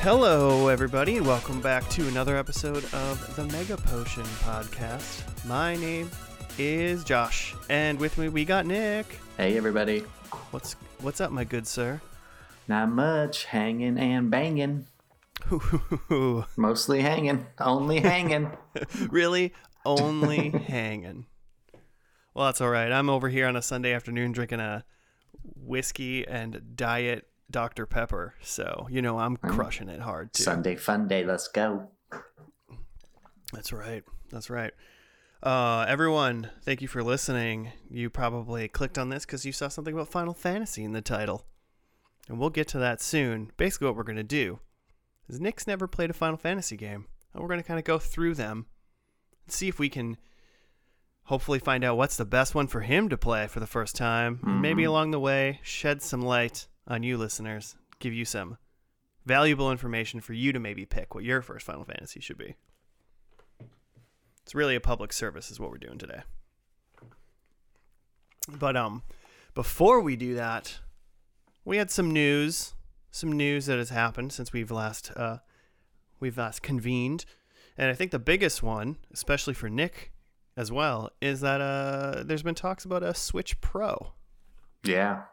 Hello, everybody, welcome back to another episode of the Mega Potion Podcast. My name is Josh, and with me we got Nick. Hey everybody. What's what's up, my good sir? Not much hanging and banging. Mostly hanging. Only hanging. really, only hanging. Well, that's all right. I'm over here on a Sunday afternoon drinking a whiskey and diet Dr. Pepper, so you know I'm crushing it hard too. Sunday fun day. Let's go. That's right. That's right. Uh, everyone, thank you for listening. You probably clicked on this because you saw something about Final Fantasy in the title. And we'll get to that soon. Basically, what we're going to do is Nick's never played a Final Fantasy game. And we're going to kind of go through them and see if we can hopefully find out what's the best one for him to play for the first time. And maybe along the way, shed some light on you listeners, give you some valuable information for you to maybe pick what your first Final Fantasy should be. It's really a public service, is what we're doing today. But um, before we do that, we had some news, some news that has happened since we've last uh, we've last convened, and I think the biggest one, especially for Nick as well, is that uh, there's been talks about a Switch Pro. Yeah.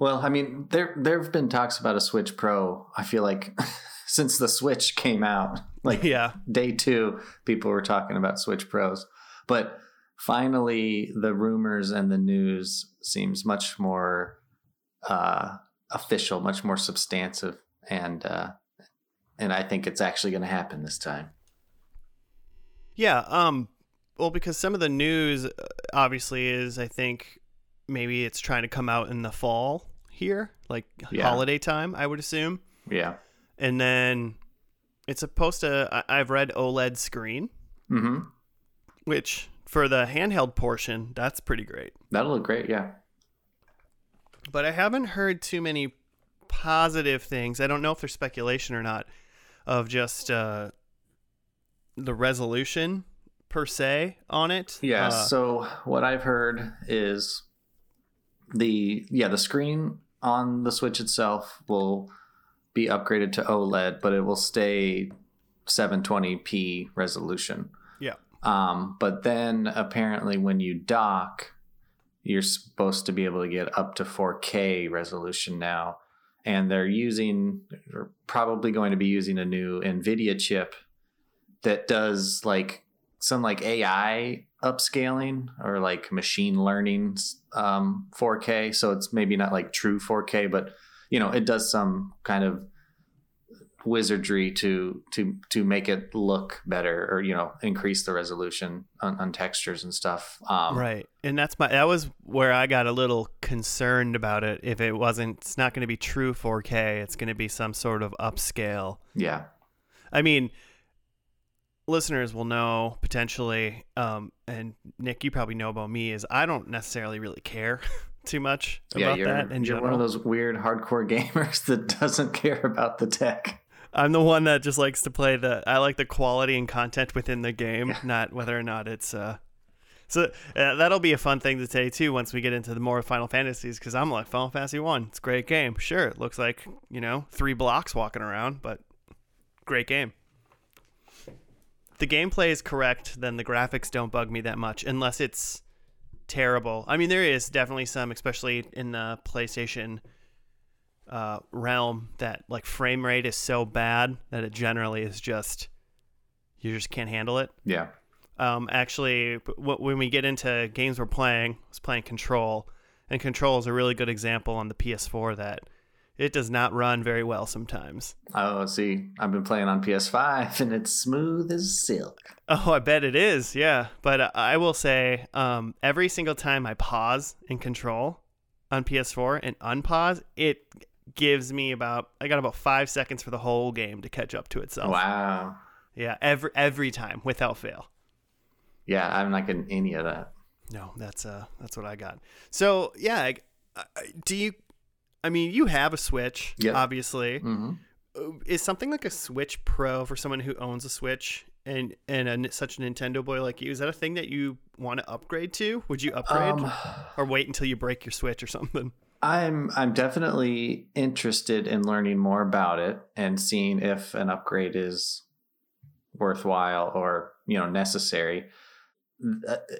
Well, I mean, there there've been talks about a Switch Pro. I feel like since the Switch came out, like Yeah, day two, people were talking about Switch Pros. But finally, the rumors and the news seems much more uh, official, much more substantive, and uh, and I think it's actually going to happen this time. Yeah, um well because some of the news uh, obviously is I think maybe it's trying to come out in the fall here, like Yeah. holiday time, I would assume. Yeah. And then it's supposed to I've read OLED screen, Mm-hmm. which for the handheld portion, that's pretty great. That'll look great. Yeah. But I haven't heard too many positive things. I don't know if there's speculation or not of just uh the resolution per se on it. Yeah. Uh, so what I've heard is the yeah the screen on the Switch itself will be upgraded to OLED, but it will stay 720p resolution. yeah. Um, but then apparently when you dock, you're supposed to be able to get up to 4K resolution now. And they're using, or probably going to be using a new NVIDIA chip that does like some like AI upscaling or like machine learning um, 4K. So it's maybe not like true 4K, but you know, it does some kind of wizardry to to to make it look better or you know increase the resolution on, on textures and stuff um Right. And that's my that was where I got a little concerned about it. If it wasn't it's not going to be true 4K, it's going to be some sort of upscale. yeah I mean, listeners will know potentially um and Nick you probably know about me is I don't necessarily really care too much yeah about you're, that in you're general. one of those weird hardcore gamers that doesn't care about the tech I'm the one that just likes to play the I like the quality and content within the game, not whether or not it's uh so uh, that'll be a fun thing to say too once we get into the more Final Fantasies because I'm like Final Fantasy One, it's a great game. Sure, it looks like you know three blocks walking around, but great game. The gameplay is correct, then the graphics don't bug me that much unless it's terrible. I mean, there is definitely some, especially in the PlayStation uh, realm, that like frame rate is so bad that it generally is just you just can't handle it. yeah Um, actually, when we get into games we're playing, I was playing Control, and Control is a really good example on the PS4 that it does not run very well sometimes. oh see i've been playing on ps5 and it's smooth as silk Oh, I bet it is. Yeah, but I will say, um, every single time I pause in Control on PS4 and unpause, it gives me about I got about five seconds for the whole game to catch up to itself. wow Yeah, every every time without fail. yeah i'm not getting any of that No, that's uh that's what I got. So yeah, do you? I mean, you have a Switch, Yep. obviously. hmm Uh, Is something like a Switch Pro for someone who owns a Switch and and a, such a Nintendo boy like you? Is that a thing that you want to upgrade to? Would you upgrade Um, or wait until you break your Switch or something? I'm I'm definitely interested in learning more about it and seeing if an upgrade is worthwhile or you know necessary.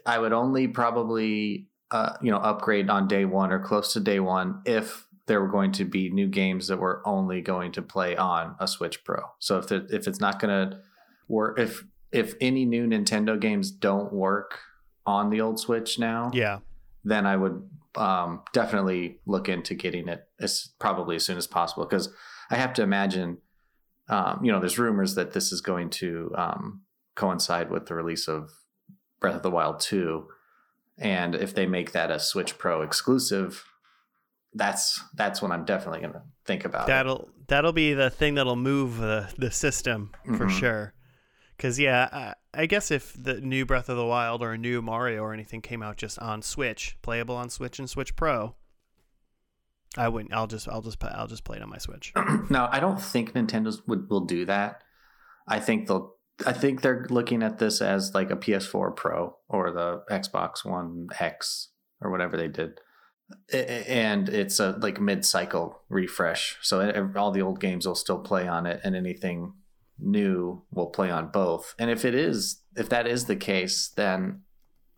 I would only probably uh, you know upgrade on day one or close to day one if there were going to be new games that were only going to play on a Switch Pro. So if if it's not going to work, if if any new Nintendo games don't work on the old Switch now, Yeah. then I would um, definitely look into getting it as probably as soon as possible because I have to imagine, um, you know, there's rumors that this is going to um, coincide with the release of Breath of the Wild 2. And if they make that a Switch Pro exclusive, that's that's when I'm definitely going to think about it. That'll that'll be the thing that'll move the the system for Mhm. sure. Cause yeah, I, I guess if the new Breath of the Wild or a new Mario or anything came out just on Switch, playable on Switch and Switch Pro, I wouldn't. I'll just I'll just play, I'll just play it on my Switch. no, I don't think Nintendo's would will do that. I think they'll. I think they're looking at this as like a PS4 Pro or the Xbox One X or whatever they did, and it's a like mid-cycle refresh. So all the old games will still play on it, and anything new will play on both. And if it is, if that is the case, then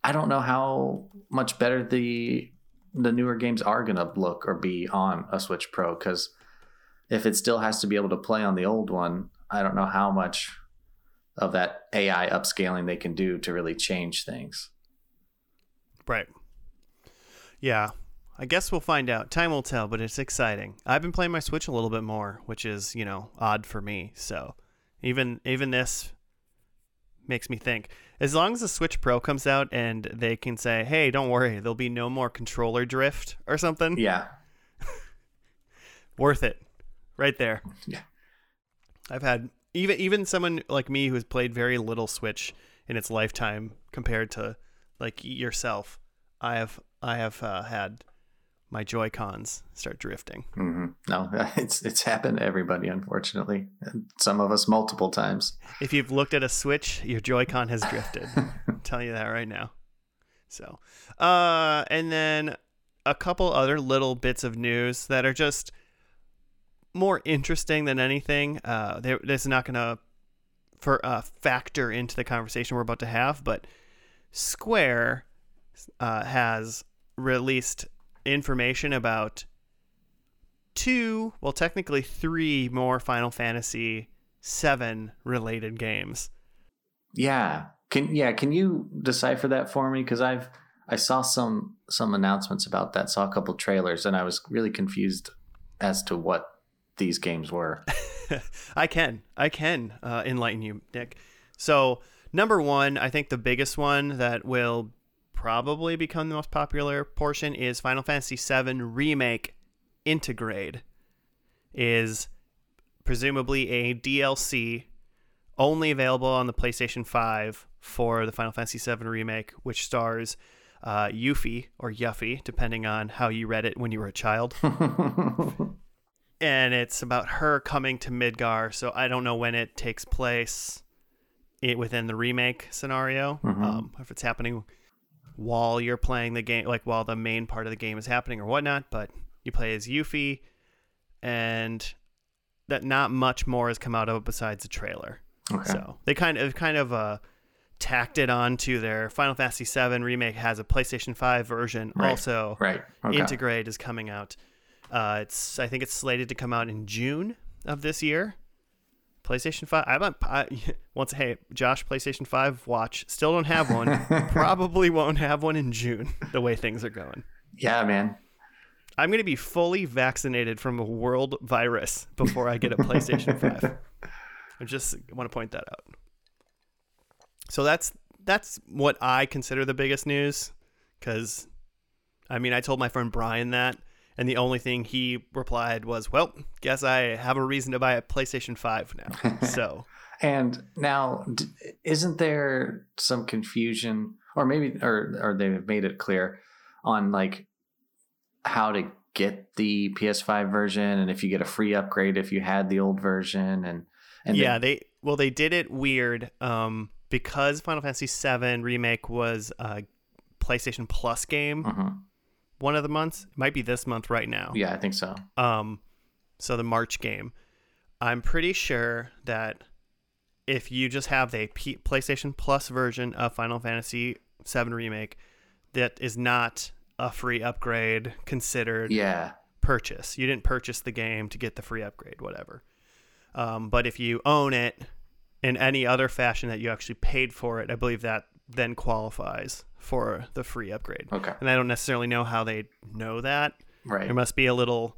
I don't know how much better the the newer games are gonna look or be on a Switch Pro because if it still has to be able to play on the old one, I don't know how much of that AI upscaling they can do to really change things. Right. Yeah. I guess we'll find out. Time will tell, but it's exciting. I've been playing my Switch a little bit more, which is, you know, odd for me. So, even even this makes me think. As long as the Switch Pro comes out and they can say, "Hey, don't worry, there'll be no more controller drift or something." Yeah. Worth it. Right there. Yeah. I've had even even someone like me who has played very little Switch in its lifetime compared to like yourself. I have I have uh, had my Joy Cons start drifting. hmm No, it's it's happened to everybody, unfortunately. And some of us multiple times. If you've looked at a Switch, your Joy-Con has drifted. I'm telling you that right now. So, uh, and then a couple other little bits of news that are just more interesting than anything. Uh, is not going to for uh, factor into the conversation we're about to have, but Square uh, has released information about two, well, technically three more Final Fantasy VII related games. Yeah. Can yeah, can you decipher that for me? Because I've I saw some some announcements about that, saw a couple trailers, and I was really confused as to what these games were. I can, I can uh, enlighten you, Nick. So, number one, I think the biggest one that will probably become the most popular portion is Final Fantasy VII Remake Intergrade Is presumably a DLC only available on the PlayStation 5 for the Final Fantasy VII Remake, which stars uh, Yuffie or Yuffie, depending on how you read it when you were a child and it's about her coming to Midgar. So I don't know when it takes place it within the remake scenario. Mhm. Um, if it's happening while you're playing the game, like while the main part of the game is happening or whatnot. But you play as Yuffie, and that not much more has come out of it besides the trailer. okay. So they kind of kind of uh, tacked it on to their Final Fantasy VII remake has a PlayStation 5 version Right. also. Right. Okay. Intergrade is coming out. Uh, it's I think it's slated to come out in June of this year. PlayStation Five. I'm a, I, once. Hey, Josh, PlayStation Five. Watch. Still don't have one. Probably won't have one in June. The way things are going. yeah, man. I'm going to be fully vaccinated from a world virus before I get a PlayStation 5. I just want to point that out. So that's that's what I consider the biggest news cuz I mean, I told my friend Brian that and the only thing he replied was, "Well, guess I have a reason to buy a PlayStation 5 now." so, And now, isn't there some confusion, or maybe, or or they've made it clear on like how to get the PS5 version, and if you get a free upgrade if you had the old version, and and yeah, they, they well they did it weird um because Final Fantasy 7 remake was a PlayStation Plus game. Mhm. One of the months. It might be this month right now. Yeah, I think so. Um, so the March game. I'm pretty sure that if you just have the P- PlayStation Plus version of Final Fantasy VII Remake, that is not a free upgrade considered Yeah. purchase. You didn't purchase the game to get the free upgrade, whatever. Um, but if you own it in any other fashion that you actually paid for it, I believe that then qualifies for the free upgrade. Okay. And I don't necessarily know how they know that. Right. There must be a little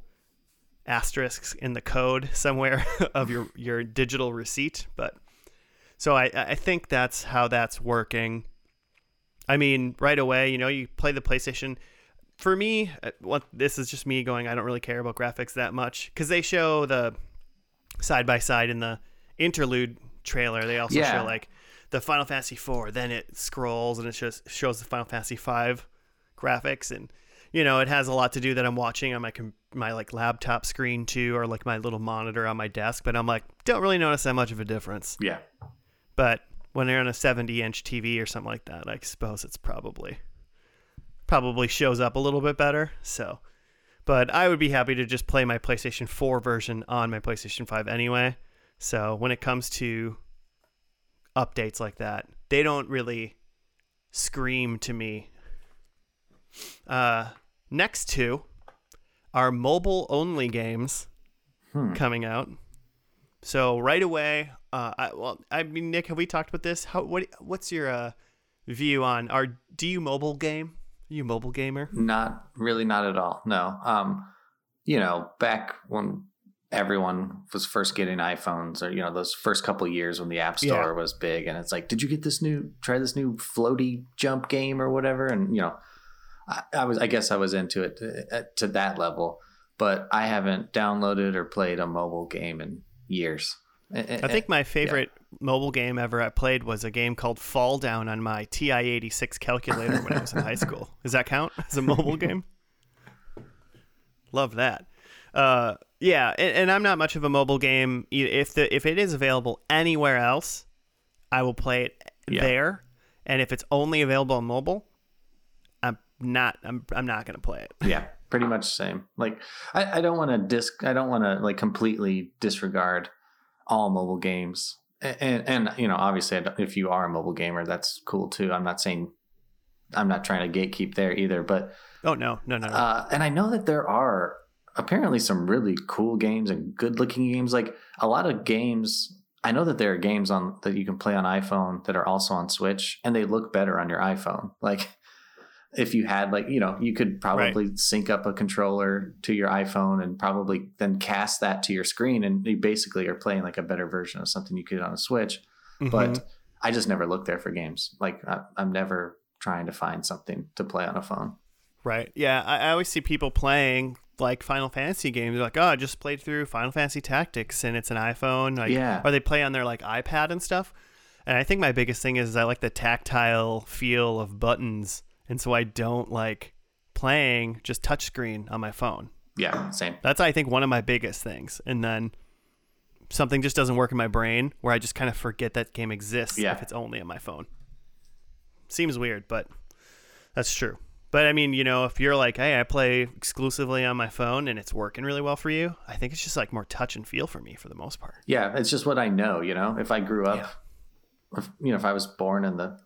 asterisk in the code somewhere of your your digital receipt, but so I I think that's how that's working. I mean, right away, you know, you play the PlayStation. For me, uh, what this is just me going. I don't really care about graphics that much because they show the side by side in the interlude trailer. They also Yeah. show like the Final Fantasy IV. Then it scrolls and it shows shows the Final Fantasy V graphics, and you know it has a lot to do that I'm watching on my my like laptop screen too, or like my little monitor on my desk. But I'm like, don't really notice that much of a difference. yeah. But when they're on a 70 inch TV or something like that, I suppose it's probably probably shows up a little bit better. So, but I would be happy to just play my PlayStation 4 version on my PlayStation 5 anyway. So when it comes to updates like that, they don't really scream to me. Uh, next two are mobile only games Hmm. coming out. So right away, uh, I, well, I mean, Nick, have we talked about this? How what what's your uh, view on our do you mobile game? Are you mobile gamer? Not really, not at all. No. Um, you know, back when everyone was first getting iPhones, or you know, those first couple years when the App Store was big, and it's like, did you get this new, try this new floaty jump game or whatever? And you know, I, I was, I guess, I was into it to, to that level, but I haven't downloaded or played a mobile game in years. I think my favorite mobile game ever I played was a game called Fall Down on my TI-86 calculator when I was in high school. Does that count as a mobile game? Love that. Uh, yeah, and, and I'm not much of a mobile game. If the if it is available anywhere else, I will play it Yeah. there. And if it's only available on mobile, I'm not. I'm I'm not gonna play it. yeah pretty much the same like i, I don't want to disc i don't want to like completely disregard all mobile games and and, and you know obviously if you are a mobile gamer that's cool too i'm not saying i'm not trying to gatekeep there either but Oh no, no, no, no. uh, and i know that there are apparently some really cool games and good looking games. Like a lot of games i know that there are games on that you can play on iphone that are also on switch and they look better on your iphone. Like if you had like you know you could probably sync up a controller to your iphone and probably then cast that to your screen and you basically are playing like a better version of something you could on a switch. Mhm. but i just never look there for games. Like I, i'm never trying to find something to play on a phone. Right. Yeah, I, I always see people playing like Final Fantasy games. They're like, oh, I just played through Final Fantasy Tactics, and it's an iPhone. Like, Yeah. Or they play on their like iPad and stuff. And I think my biggest thing is I like the tactile feel of buttons, and so I don't like playing just touchscreen on my phone. yeah same That's I think one of my biggest things. And then something just doesn't work in my brain where I just kind of forget that game exists Yeah. if it's only on my phone. Seems weird, but that's true. But I mean, you know, if you're like, hey, I play exclusively on my phone and it's working really well for you, I think it's just like more touch and feel for me for the most part. Yeah, it's just what I know. You know, if I grew up, if, you know, if I was born in the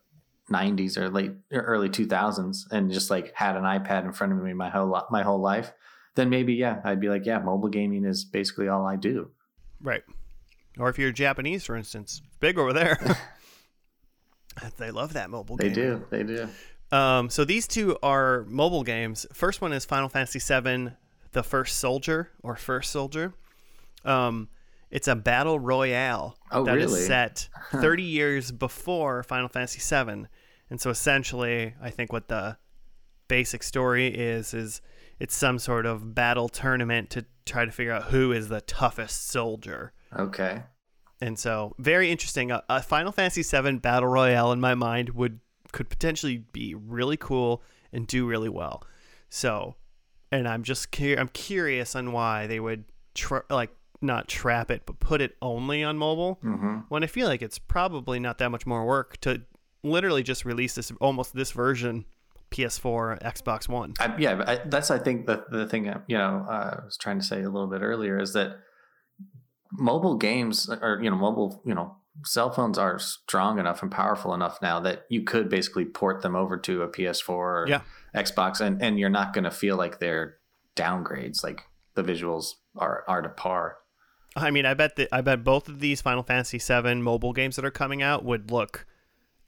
'90s or late or early 2000s and just like had an iPad in front of me my whole my whole life, then maybe yeah, I'd be like, yeah, mobile gaming is basically all I do. Right. Or if you're Japanese, for instance, big over there. they love that mobile game. They game. do, they do. Um, so these two are mobile games. First one is Final Fantasy VII: The First Soldier or First Soldier. Um, it's a battle royale Oh, that is really? set 30 years before Final Fantasy VII, and so essentially, I think what the basic story is is it's some sort of battle tournament to try to figure out who is the toughest soldier. Okay, And so, very interesting. A, a Final Fantasy VII battle royale in my mind would could potentially be really cool and do really well. So, and I'm just cu- I'm curious on why they would tra- like not trap it, but put it only on mobile. hmm When I feel like it's probably not that much more work to literally just release this almost this version PS4, Xbox One. I, yeah, I, that's I think the the thing you know uh, I was trying to say a little bit earlier is that mobile games or you know mobile you know cell phones are strong enough and powerful enough now that you could basically port them over to a PS4 or Yeah. Xbox and and you're not going to feel like they're downgrades like the visuals are are to par. I mean, I bet that I bet both of these Final Fantasy VII mobile games that are coming out would look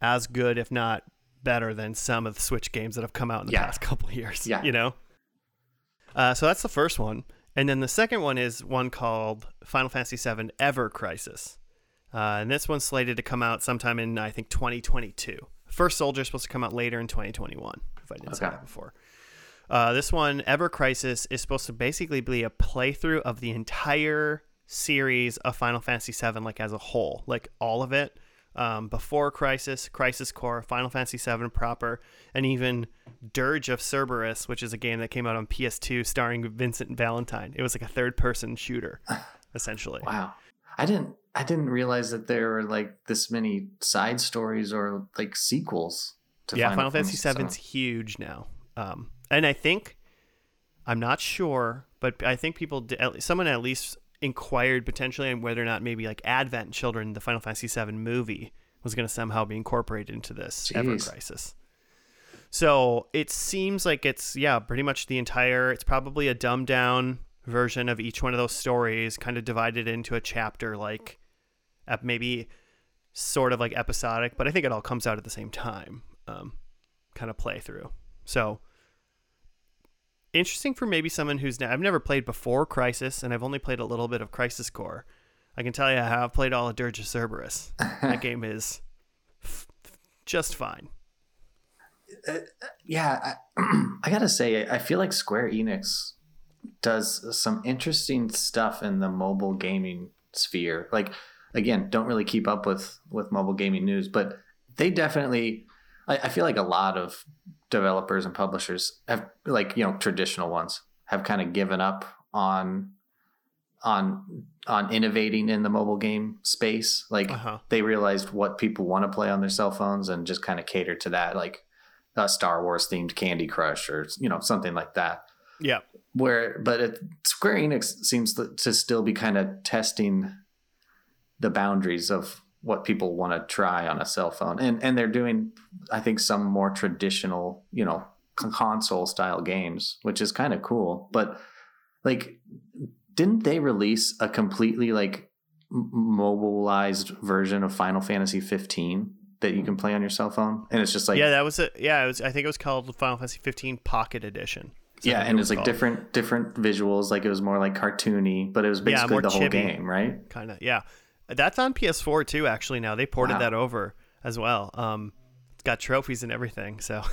as good, if not better, than some of the Switch games that have come out in the Yeah. past couple of years. Yeah. you know. Uh, so that's the first one, and then the second one is one called Final Fantasy VII Ever Crisis, uh, and this one's slated to come out sometime in I think 2022. First Soldier is supposed to come out later in 2021. If I didn't say that before. Uh, this one, Ever Crisis, is supposed to basically be a playthrough of the entire series of Final Fantasy VII, like as a whole, like all of it. Um, before Crisis, Crisis Core, Final Fantasy VII proper, and even Dirge of Cerberus, which is a game that came out on PS2 starring Vincent Valentine. It was like a third-person shooter, essentially. Wow. I didn't I didn't realize that there were like this many side stories or like sequels to yeah, Final Fantasy VII. VII's huge now, um, and I think I'm not sure, but I think people, di- at least- someone at least inquired potentially on whether or not maybe like Advent Children, the Final Fantasy VII movie, was going to somehow be incorporated into this Ever Crisis. So it seems like it's yeah, pretty much the entire. It's probably a dumbed down version of each one of those stories, kind of divided into a chapter, like uh, maybe sort of like episodic, but I think it all comes out at the same time, um, kind of play through. So interesting for maybe someone who's now, I've never played before Crisis, and I've only played a little bit of Crisis Core. I can tell you how I've played all of Dirge of Cerberus. that game is f- just fine. yeah, I, I gotta say, I feel like Square Enix does some interesting stuff in the mobile gaming sphere. Like, again, don't really keep up with with mobile gaming news, but they definitely. I, I feel like a lot of developers and publishers have, like you know, traditional ones have kind of given up on on on innovating in the mobile game space. Like, Uh huh. they realized what people want to play on their cell phones and just kind of cater to that, like a Star Wars themed Candy Crush or you know something like that. Yeah. Where, but it, Square Enix seems to, to still be kind of testing the boundaries of what people want to try on a cell phone, and and they're doing, I think, some more traditional, you know, console style games, which is kind of cool. But like, didn't they release a completely like mobilized version of Final Fantasy 15 that you can play on your cell phone? And it's just like yeah, that was it. Yeah, it was. I think it was called Final Fantasy 15 Pocket Edition. Yeah, and it it's was like called? different different visuals. Like it was more like cartoony, but it was basically more the whole chibi. game, right? kind of yeah that's on ps4 too actually now they ported Wow. that over as well um it's got trophies and everything so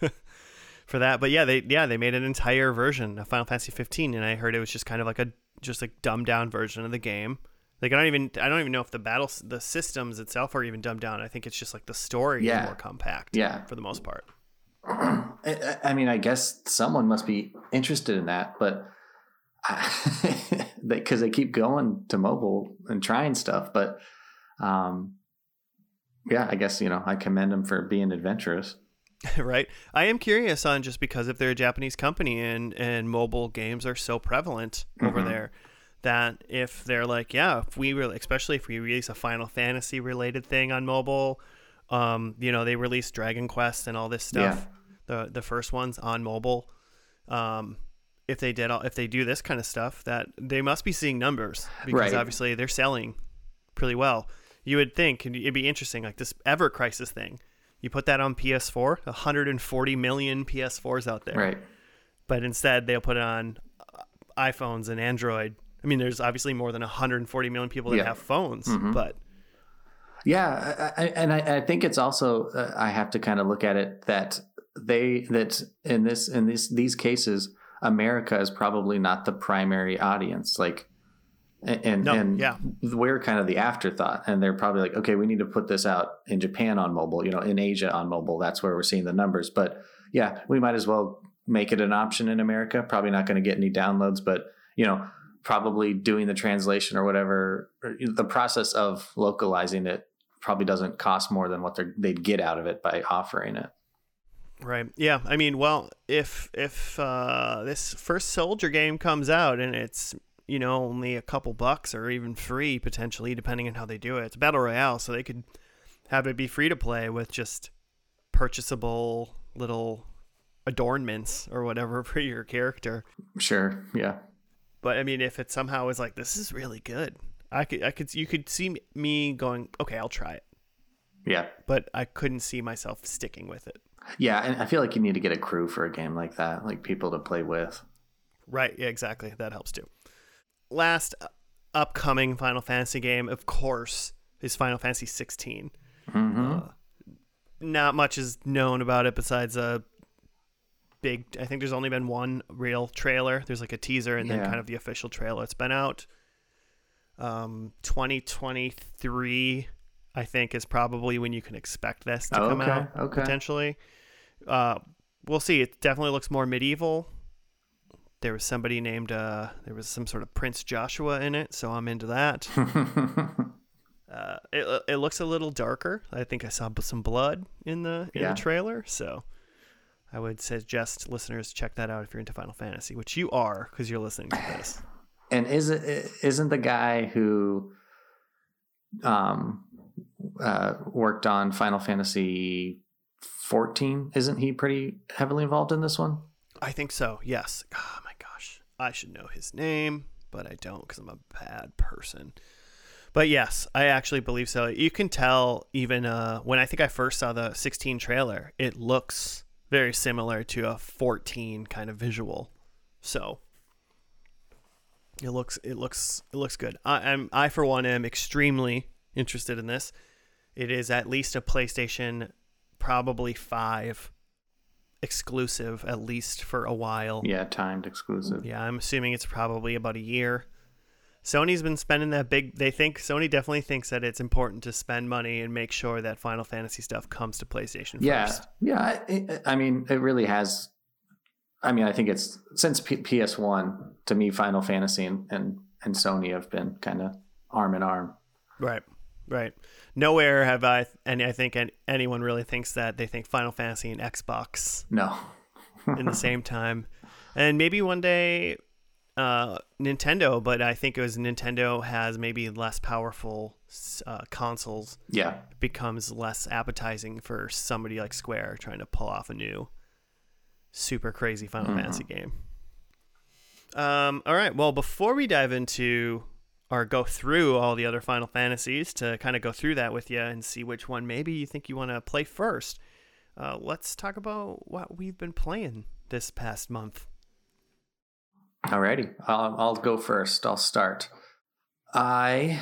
for that but yeah they yeah they made an entire version of final fantasy 15 and i heard it was just kind of like a just like dumbed down version of the game like i don't even i don't even know if the battle the systems itself are even dumbed down i think it's just like the story Yeah. is more compact Yeah. for the most part I, mean, I guess someone must be interested in that, but because they keep going to mobile and trying stuff. But um, yeah, I guess you know I commend them for being adventurous. right? I am curious on just because if they're a Japanese company and and mobile games are so prevalent over Mhm. there that if they're like, yeah, if we really, especially if we release a Final Fantasy related thing on mobile, um, you know, they release Dragon Quest and all this stuff, the the first ones on mobile. Um, if they did all, if they do this kind of stuff, that they must be seeing numbers because Right. obviously they're selling pretty well. You would think and it'd be interesting, like this Ever Crisis thing. You put that on PS4, 140 million PS4s out there, Right. but instead they'll put it on uh, iPhones and Android. I mean, there's obviously more than 140 million people that Yeah. have phones, Mhm. but Yeah, I, I, and I, I think it's also uh, I have to kind of look at it that they that in this in this these cases America is probably not the primary audience. Like, and and, No, and yeah. we're kind of the afterthought, and they're probably like, okay, we need to put this out in Japan on mobile, you know, in Asia on mobile. That's where we're seeing the numbers. But yeah, we might as well make it an option in America. Probably not going to get any downloads, but you know, probably doing the translation or whatever, or the process of localizing it probably doesn't cost more than what they're, they'd get out of it by offering it. Right. Yeah. I mean, well, if if uh, this first Soldier game comes out and it's you know only a couple bucks or even free potentially, depending on how they do it, it's battle royale, so they could have it be free to play with just purchasable little adornments or whatever for your character. Sure. Yeah. But I mean, if it somehow is like this is really good, I could I could you could see me going, okay, I'll try it. Yeah. But I couldn't see myself sticking with it. Yeah, and I feel like you need to get a crew for a game like that, like people to play with. Right. Yeah. Exactly. That helps too. Last upcoming Final Fantasy game, of course, is Final Fantasy 16. Mm-hmm. Uh, not much is known about it besides a big. I think there's only been one real trailer. There's like a teaser and then kind of the official trailer. It's been out. Um, 2023, I think, is probably when you can expect this to come Okay, out okay. potentially. Uh, we'll see. It definitely looks more medieval. There was somebody named. Uh, there was some sort of Prince Joshua in it, so I'm into that. Uh, it, it looks a little darker. I think I saw some blood in the in Yeah. the trailer, so I would suggest listeners check that out if you're into Final Fantasy, which you are because you're listening to this. and is it isn't the guy who um uh worked on Final Fantasy 14 isn't he pretty heavily involved in this one? I think so. Yes. Oh my gosh, I should know his name, but I don't because I'm a bad person. But yes, I actually believe so. You can tell even uh, when I think I first saw the 16 trailer, it looks very similar to a 14 kind of visual. So it looks it looks it looks good. I, I'm I for one am extremely interested in this. It is at least a PlayStation, probably five exclusive at least for a while. Yeah, timed exclusive. Yeah, I'm assuming it's probably about a year. Sony's been spending that big. They think Sony definitely thinks that it's important to spend money and make sure that Final Fantasy stuff comes to PlayStation Yeah, first. yeah. I, I mean, it really has. I mean, I think it's since P- PS1 to me, Final Fantasy and and, and Sony have been kind of arm in arm. Right, right. Nowhere have I, and I think anyone really thinks that they think Final Fantasy and Xbox No, in the same time, and maybe one day uh, Nintendo. But I think it was Nintendo has maybe less powerful uh, consoles yeah, becomes less appetizing for somebody like Square trying to pull off a new super crazy Final Mhm. Fantasy game. Um, all right. Well, before we dive into or go through all the other Final Fantasies to kind of go through that with you and see which one maybe you think you want to play first, uh, let's talk about what we've been playing this past month. Alrighty, I'll, I'll go first. I'll start. I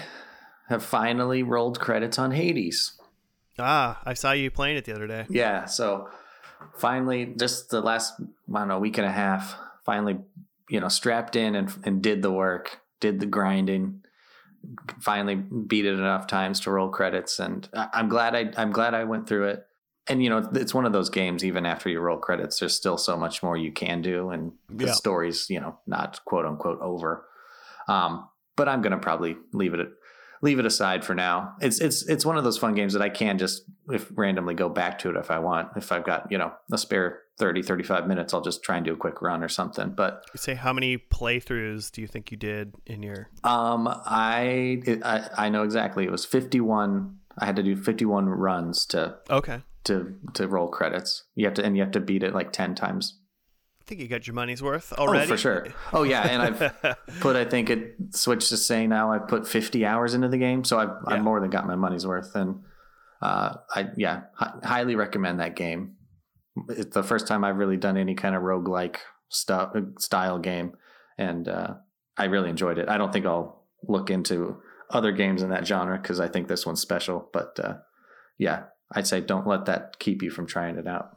have finally rolled credits on Hades. Ah, I saw you playing it the other day. Yeah, so finally, just the last I don't know week and a half, finally, you know, strapped in and and did the work, did the grinding. Finally, beat it enough times to roll credits, and I'm glad I I'm glad I went through it. And you know, it's one of those games. Even after you roll credits, there's still so much more you can do, and the Yeah. story's you know not quote unquote over. Um, but I'm gonna probably leave it leave it aside for now. It's it's it's one of those fun games that I can just if randomly go back to it if I want. If I've got, you know, a spare 30 35 minutes, I'll just try and do a quick run or something. But You say how many playthroughs do you think you did in your? um I I I know exactly. It was 51 I had to do 51 runs to Okay, to to roll credits. You have to and you have to beat it like 10 times. I think you got your money's worth already. Oh, for sure. Oh yeah, and I've put I think it switched to say now I've put 50 hours into the game, so I've Yeah. I've more than got my money's worth and uh I yeah, hi- highly recommend that game. It's the first time I've really done any kind of roguelike stuff style game and uh I really enjoyed it. I don't think I'll look into other games in that genre cuz I think this one's special, but uh yeah, I'd say don't let that keep you from trying it out.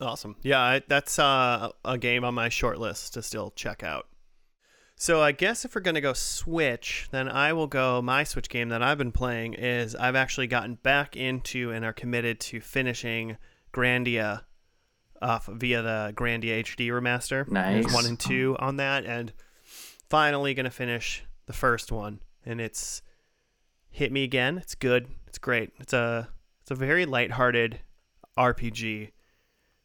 Awesome. Yeah, I, that's uh, a game on my short list to still check out. So I guess if we're gonna go Switch, then I will go. My Switch game that I've been playing is I've actually gotten back into and are committed to finishing Grandia off via the Grandia HD remaster. There's Nice. one and two on that, and finally gonna finish the first one. And it's hit me again. It's good. It's great. It's a it's a very lighthearted RPG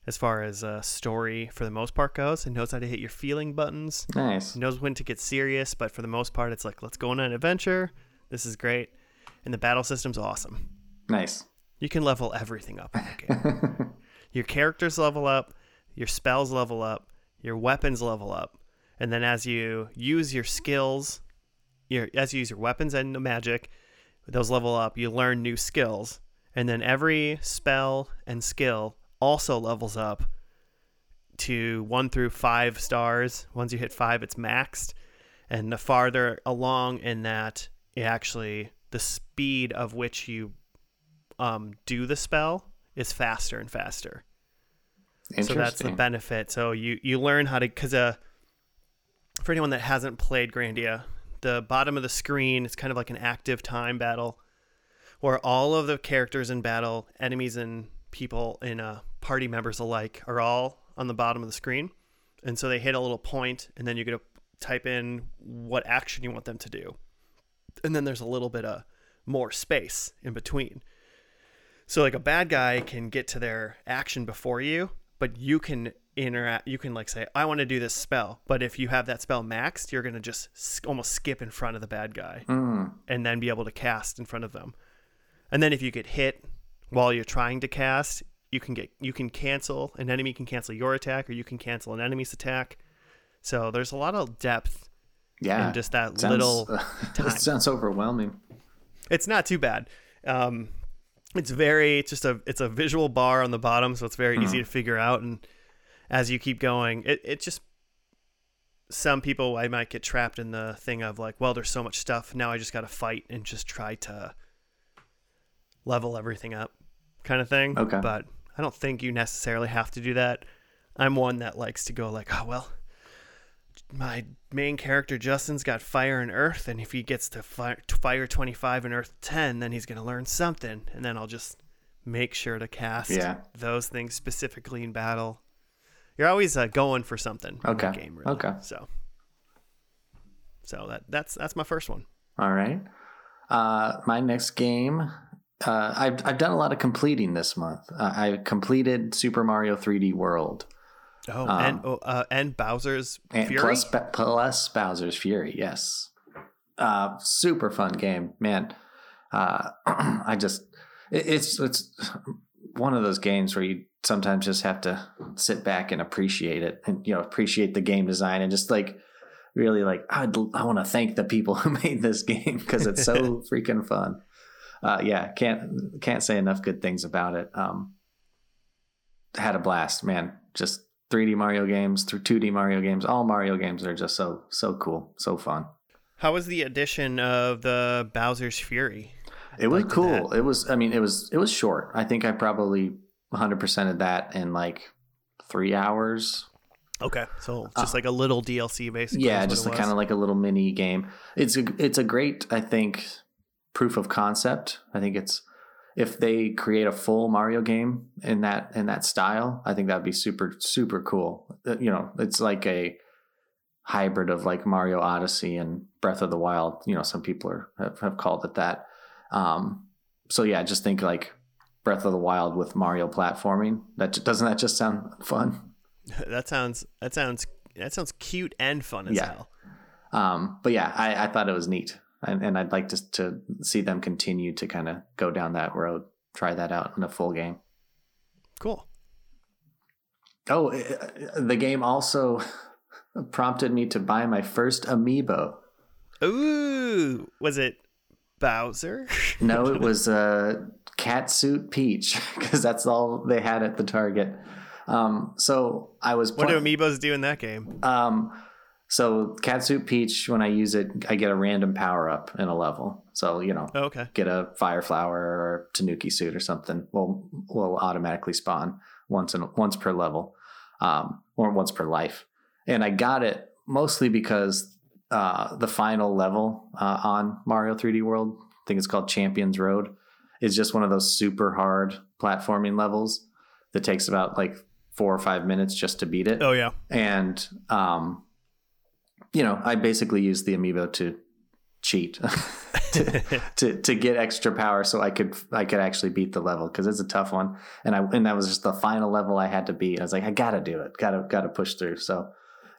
as far as uh, story for the most part goes. It knows how to hit your feeling buttons. Nice. It knows when to get serious, but for the most part, it's like let's go on an adventure. This is great, and the battle system's awesome. Nice. You can level everything up in the game. your characters level up, your spells level up, your weapons level up, and then as you use your skills, your as you use your weapons and the magic, those level up. You learn new skills, and then every spell and skill also levels up to one through five stars. Once you hit five, it's maxed, and the farther along in that, it actually the speed of which you um, do the spell is faster and faster. So that's the benefit. So you you learn how to because uh, for anyone that hasn't played Grandia, the bottom of the screen is kind of like an active time battle, where all of the characters in battle, enemies and people and uh, party members alike, are all on the bottom of the screen, and so they hit a little point, and then you get to type in what action you want them to do, and then there's a little bit of more space in between. So like a bad guy can get to their action before you, but you can interact. You can like say, "I want to do this spell," but if you have that spell maxed, you're gonna just s- almost skip in front of the bad guy Mm. and then be able to cast in front of them. And then if you get hit while you're trying to cast, you can get you can cancel an enemy can cancel your attack, or you can cancel an enemy's attack. So there's a lot of depth Yeah. in just that Sounds- little that sounds overwhelming. it's not too bad. Um, it's very it's just a it's a visual bar on the bottom, so it's very easy mm-hmm. to figure out. And as you keep going, it it just some people I might get trapped in the thing of like, well, there's so much stuff now. I just got to fight and just try to level everything up, kind of thing. Okay. but I don't think you necessarily have to do that. I'm one that likes to go like, oh well, my main character Justin's got fire and earth, and if he gets to fire, fire 25 and earth 10, then he's gonna learn something, and then I'll just make sure to cast Yeah. those things specifically in battle. You're always uh, going for something in Okay. the game, really. Okay. So, so that that's that's my first one. All right. Uh, my next game, uh, I've I've done a lot of completing this month. Uh, I completed Super Mario 3D World Oh, Um, and oh, uh, and Bowser's and Fury. plus plus Bowser's Fury. Yes, uh, super fun game, man. Uh, I just it, it's it's one of those games where you sometimes just have to sit back and appreciate it, and you know appreciate the game design and just like really like I'd, I want to thank the people who made this game because it's so freaking fun. Uh, yeah, can't can't say enough good things about it. Um, had a blast, man. Just 3D Mario games, through 2D Mario games, all Mario games are just so so cool, so fun. How was the addition of the Bowser's Fury? It was cool. that. It was. I mean, it was. It was short. I think I probably 100 percent of that in like three hours. Okay, so just like a little DLC, basically. Uh, yeah, just kind of like a little mini game. It's a. It's a great. I think proof of concept. I think it's if they create a full Mario game in that in that style. I think that'd be super super cool. Uh, You know, it's like a hybrid of like Mario Odyssey and Breath of the Wild. You know, some people are have, have called it that. Um, so yeah, just think like Breath of the Wild with Mario platforming. That doesn't that just sound fun? that sounds that sounds that sounds cute and fun as Yeah. hell. Um, but yeah, I, I thought it was neat, and, and I'd like to to see them continue to kind of go down that road, try that out in a full game. Cool. Oh, uh, the game also prompted me to buy my first amiibo. Ooh, was it Bowser? No, it was a catsuit Peach because that's all they had at the Target. Um, so I was what do amiibos do in that game? Um, so catsuit Peach, when I use it, I get a random power up in a level. So you know, Oh, okay. get a fire flower or Tanuki suit or something. Will will automatically spawn once in once per level, um, or once per life. And I got it mostly because uh, the final level uh, on Mario 3D World, I think it's called Champions Road, is just one of those super hard platforming levels that takes about like four or five minutes just to beat it Oh yeah. and um, you know, I basically used the amiibo to cheat to, to to get extra power so I could I could actually beat the level because it's a tough one and I and that was just the final level I had to beat. I was like I gotta do it, gotta gotta push through. So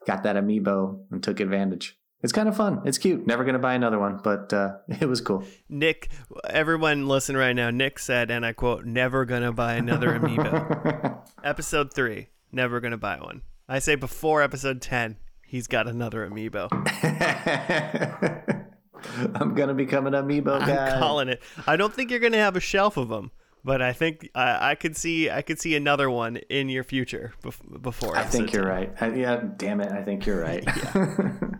got that amiibo and took advantage. It's kind of fun. It's cute. Never gonna buy another one, but uh, it was cool. Nick, everyone listen right now. Nick said, and I quote, "Never gonna buy another amiibo." episode three, never gonna buy one. I say before episode ten, he's got another amiibo. I'm gonna become an amiibo guy. I'm calling it. I don't think you're gonna have a shelf of them, but I think I, I could see I could see another one in your future bef- before. I think you're right. I, yeah, damn it. I think you're right.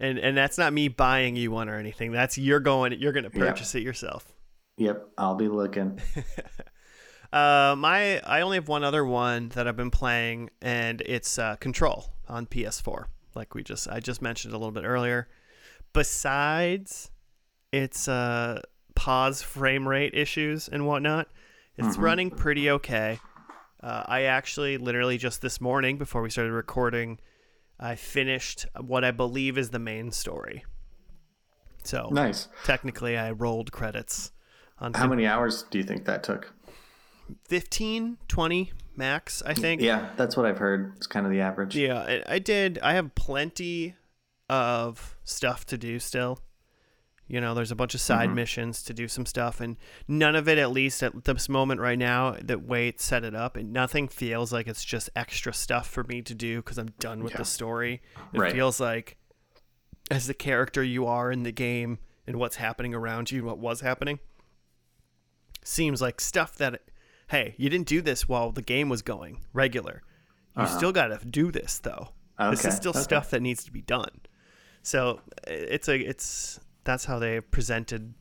And and that's not me buying you one or anything. That's you're going. You're gonna purchase it yourself. yep, I'll be looking. Uh, my I only have one other one that I've been playing, and it's uh, Control on PS4. Like we just I just mentioned a little bit earlier. Besides, its uh, pause frame rate issues and whatnot, it's running pretty okay. Uh, I actually literally just this morning before we started recording, I finished what I believe is the main story. So Nice. technically, I rolled credits on How many hours do you think that took? 15 20 max i think Yeah, that's what I've heard. It's kind of the average. yeah I, I did i have plenty of stuff to do still you know there's a bunch of side Mm-hmm. missions to do some stuff and none of it at least at this moment right now that way it's set it up and nothing feels like it's just extra stuff for me to do because i'm done with Yeah. the story it Right. feels like as the character you are in the game and what's happening around you what was happening seems like stuff that hey you didn't do this while the game was going regular you still got to do this though this is still okay. stuff that needs to be done so it's a it's that's how they presented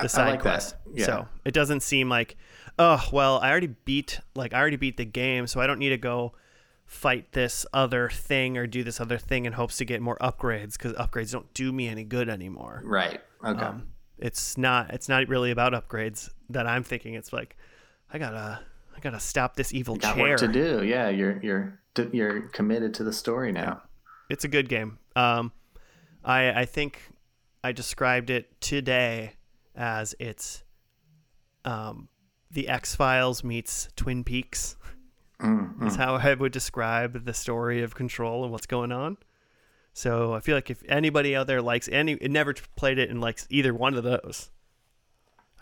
the side like quest Yeah. so it doesn't seem like oh well i already beat like i already beat the game so i don't need to go fight this other thing or do this other thing in hopes to get more upgrades because upgrades don't do me any good anymore Right. Okay. um, it's not it's not really about upgrades that I'm thinking. It's like I gotta I gotta stop this evil Got chair. work to do. Yeah, you're you're you're committed to the story now. It's a good game. Um, I I think I described it today as it's um, the X Files meets Twin Peaks. Mm, Is how I would describe the story of Control and what's going on. So I feel like if anybody out there likes any, never played it and likes either one of those,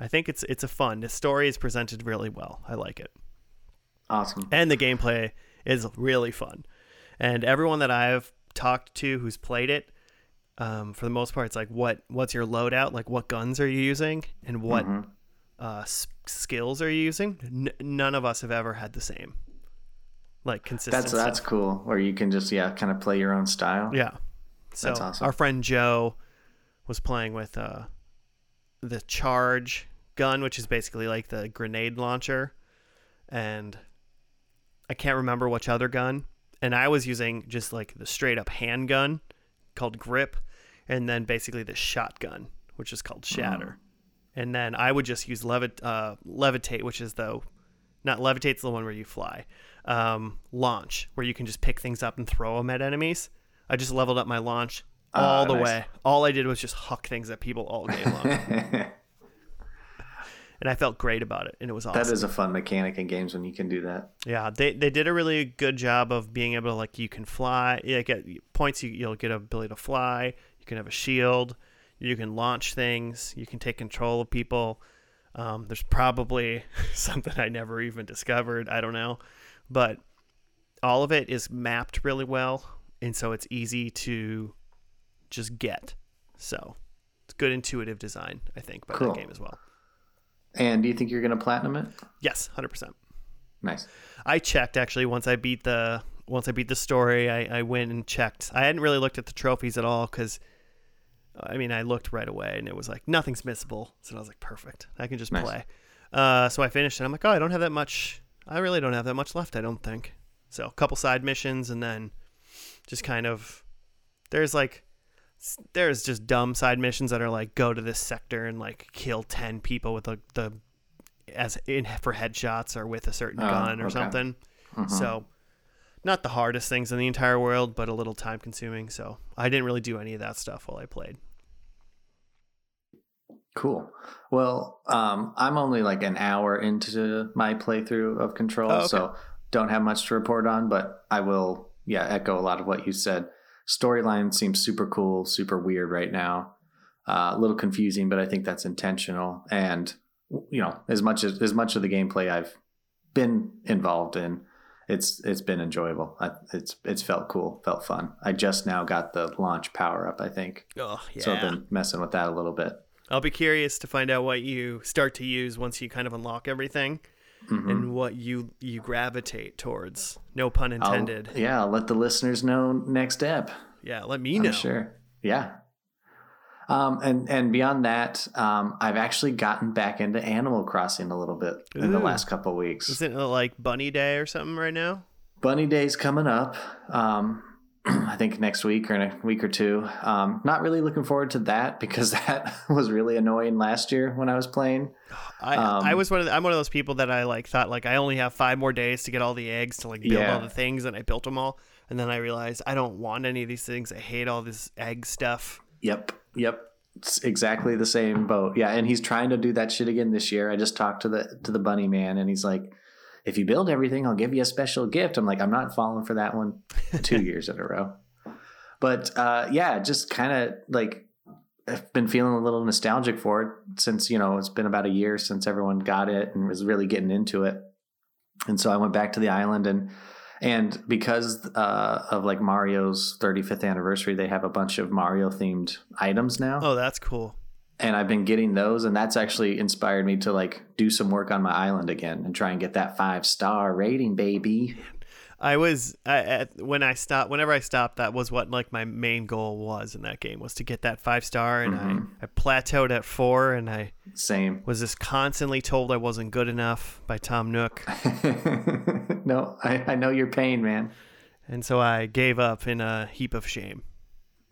I think it's it's a fun. The story is presented really well. I like it, Awesome. and the gameplay is really fun. And everyone that I've talked to who's played it, um, for the most part, it's like what what's your loadout? Like what guns are you using, and what Mm-hmm. uh, s- skills are you using? N- none of us have ever had the same, like consistent. That's that's cool. Where you can just yeah, kind of play your own style. Yeah. So That's awesome. our friend Joe was playing with uh, the charge gun, which is basically like the grenade launcher, and I can't remember which other gun. And I was using just like the straight up handgun called grip, and then basically the shotgun, which is called shatter. And then I would just use levit uh, levitate, which is the not levitate's the one where you fly. Um, launch, where you can just pick things up and throw them at enemies. I just leveled up my launch all Ah, the nice. way. All I did was just huck things at people all day long, and I felt great about it, and it was awesome. that is a fun mechanic in games when you can do that. Yeah, they they did a really good job of being able to like you can fly. Yeah, get points. You you'll get a ability to fly. You can have a shield. You can launch things. You can take control of people. Um, there's probably something I never even discovered. I don't know, but all of it is mapped really well, and so it's easy to just get. So it's good intuitive design, I think, by Cool. that game as well. And do you think you're gonna platinum it? Yes, hundred percent. Nice. I checked actually once I beat the once I beat the story. I, I went and checked. I hadn't really looked at the trophies at all because, I mean, I looked right away and it was like nothing's missable. So I was like, perfect. I can just Nice. play. Uh, so I finished and I'm like, oh, I don't have that much. I really don't have that much left. I don't think. So a couple side missions and then just kind of there's like there's just dumb side missions that are like go to this sector and like kill 10 people with the, the as in for headshots or with a certain Oh, gun or okay. something Mhm. so not the hardest things in the entire world, but a little time consuming. So I didn't really do any of that stuff while I played. Cool. Well, um, I'm only like an hour into my playthrough of Control, Oh, okay. so don't have much to report on, but I will, yeah, echo a lot of what you said. Storyline seems super cool, super weird right now. Uh, a little confusing, but I think that's intentional. And you know, as much as as much of the gameplay I've been involved in, it's it's been enjoyable. I, it's it's felt cool, felt fun. I just now got the launch power up. I think, Oh yeah. so I've been messing with that a little bit. I'll be curious to find out what you start to use once you kind of unlock everything Mhm. and what you you gravitate towards. No pun I'll- intended. yeah, I'll let the listeners know next step. yeah, let me I'm know. sure. Yeah. Um, and and beyond that, um, I've actually gotten back into Animal Crossing a little bit in the last couple of weeks. Isn't it like Bunny Day or something right now? Bunny Day's coming up. Um, I think next week or in a week or two. Um, not really looking forward to that because that was really annoying last year when I was playing. I Um, I was one of the, I'm one of those people that I like thought like I only have five more days to get all the eggs to like build Yeah. all the things and I built them all and then I realized I don't want any of these things. I hate all this egg stuff. Yep. Yep. It's exactly the same boat. Yeah, and he's trying to do that shit again this year. I just talked to the to the bunny man and he's like, if you build everything, I'll give you a special gift. I'm like, I'm not falling for that one two years in a row. But uh, yeah, just kind of like I've been feeling a little nostalgic for it since, you know, it's been about a year since everyone got it and was really getting into it. And so I went back to the island and and because uh, of like Mario's 35th anniversary, they have a bunch of Mario themed items now. Oh, that's cool. And I've been getting those, and that's actually inspired me to like do some work on my island again and try and get that five star rating, baby. I was I, at, when I stopped. Whenever I stopped, that was what like my main goal was in that game was to get that five star, and Mhm. I, I plateaued at four, and I Same. was just constantly told I wasn't good enough by Tom Nook, no, I, I know your pain, man. and so I gave up in a heap of shame.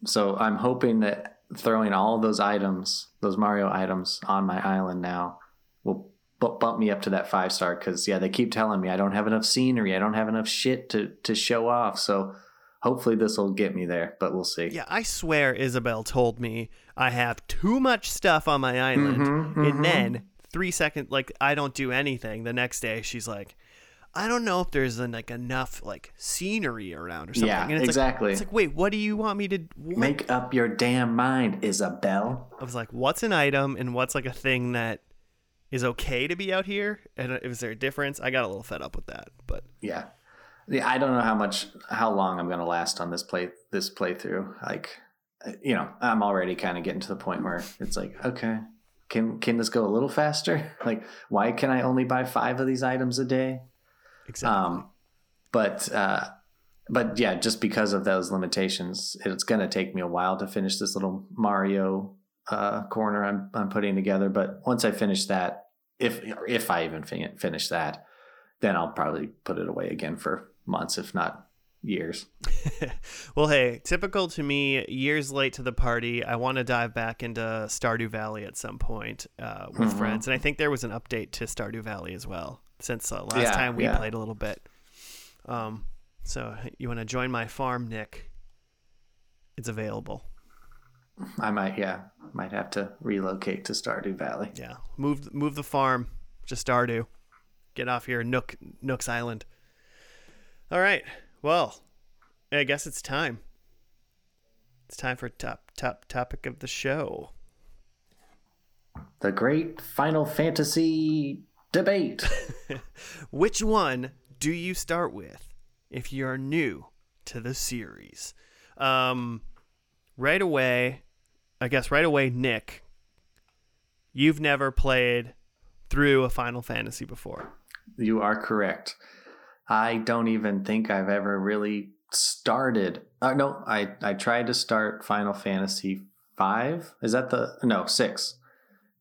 So I'm hoping that throwing all those items, those Mario items, on my island now will bu- bump me up to that five star. Because yeah, they keep telling me I don't have enough scenery, I don't have enough shit to to show off. So hopefully this will get me there, but we'll see. Yeah, I swear Isabelle told me I have too much stuff on my island. Mhm, mhm. And then three seconds, like, I don't do anything. The next day, she's like, I don't know if there's like enough like scenery around or something. Yeah, and it's exactly. Like, it's like, wait, what do you want me to? What? Make up your damn mind, Isabelle. I was like, what's an item and what's like a thing that is okay to be out here? And uh, is there a difference? I got a little fed up with that, but Yeah. Yeah, I don't know how much how long I'm gonna last on this play this playthrough. Like uh, you know, I'm already kind of getting to the point where it's like, okay, can can this go a little faster? Like, why can I only buy five of these items a day? Exactly. Um, but uh, but yeah, just because of those limitations, it's gonna take me a while to finish this little Mario uh, corner I'm I'm putting together. But once I finish that, if if I even fin- finish that, then I'll probably put it away again for months, if not years. well, hey, typical to me, years late to the party. I want to dive back into Stardew Valley at some point uh, with Mhm. friends, and I think there was an update to Stardew Valley as well since uh, last Yeah, time we yeah. played a little bit. Um, so you want to join my farm, Nick? It's available. I might, yeah, might have to relocate to Stardew Valley. Yeah, move move the farm to Stardew. Get off here, Nook Nook's Island. All right. Well, I guess it's time. It's time for top top topic of the show. The great Final Fantasy debate. Which one do you start with if you're new to the series? Um, right away, I guess right away, Nick, you've never played through a Final Fantasy before. You are correct. I don't even think I've ever really started. Uh, no, I I tried to start Final Fantasy five. Is that the no six?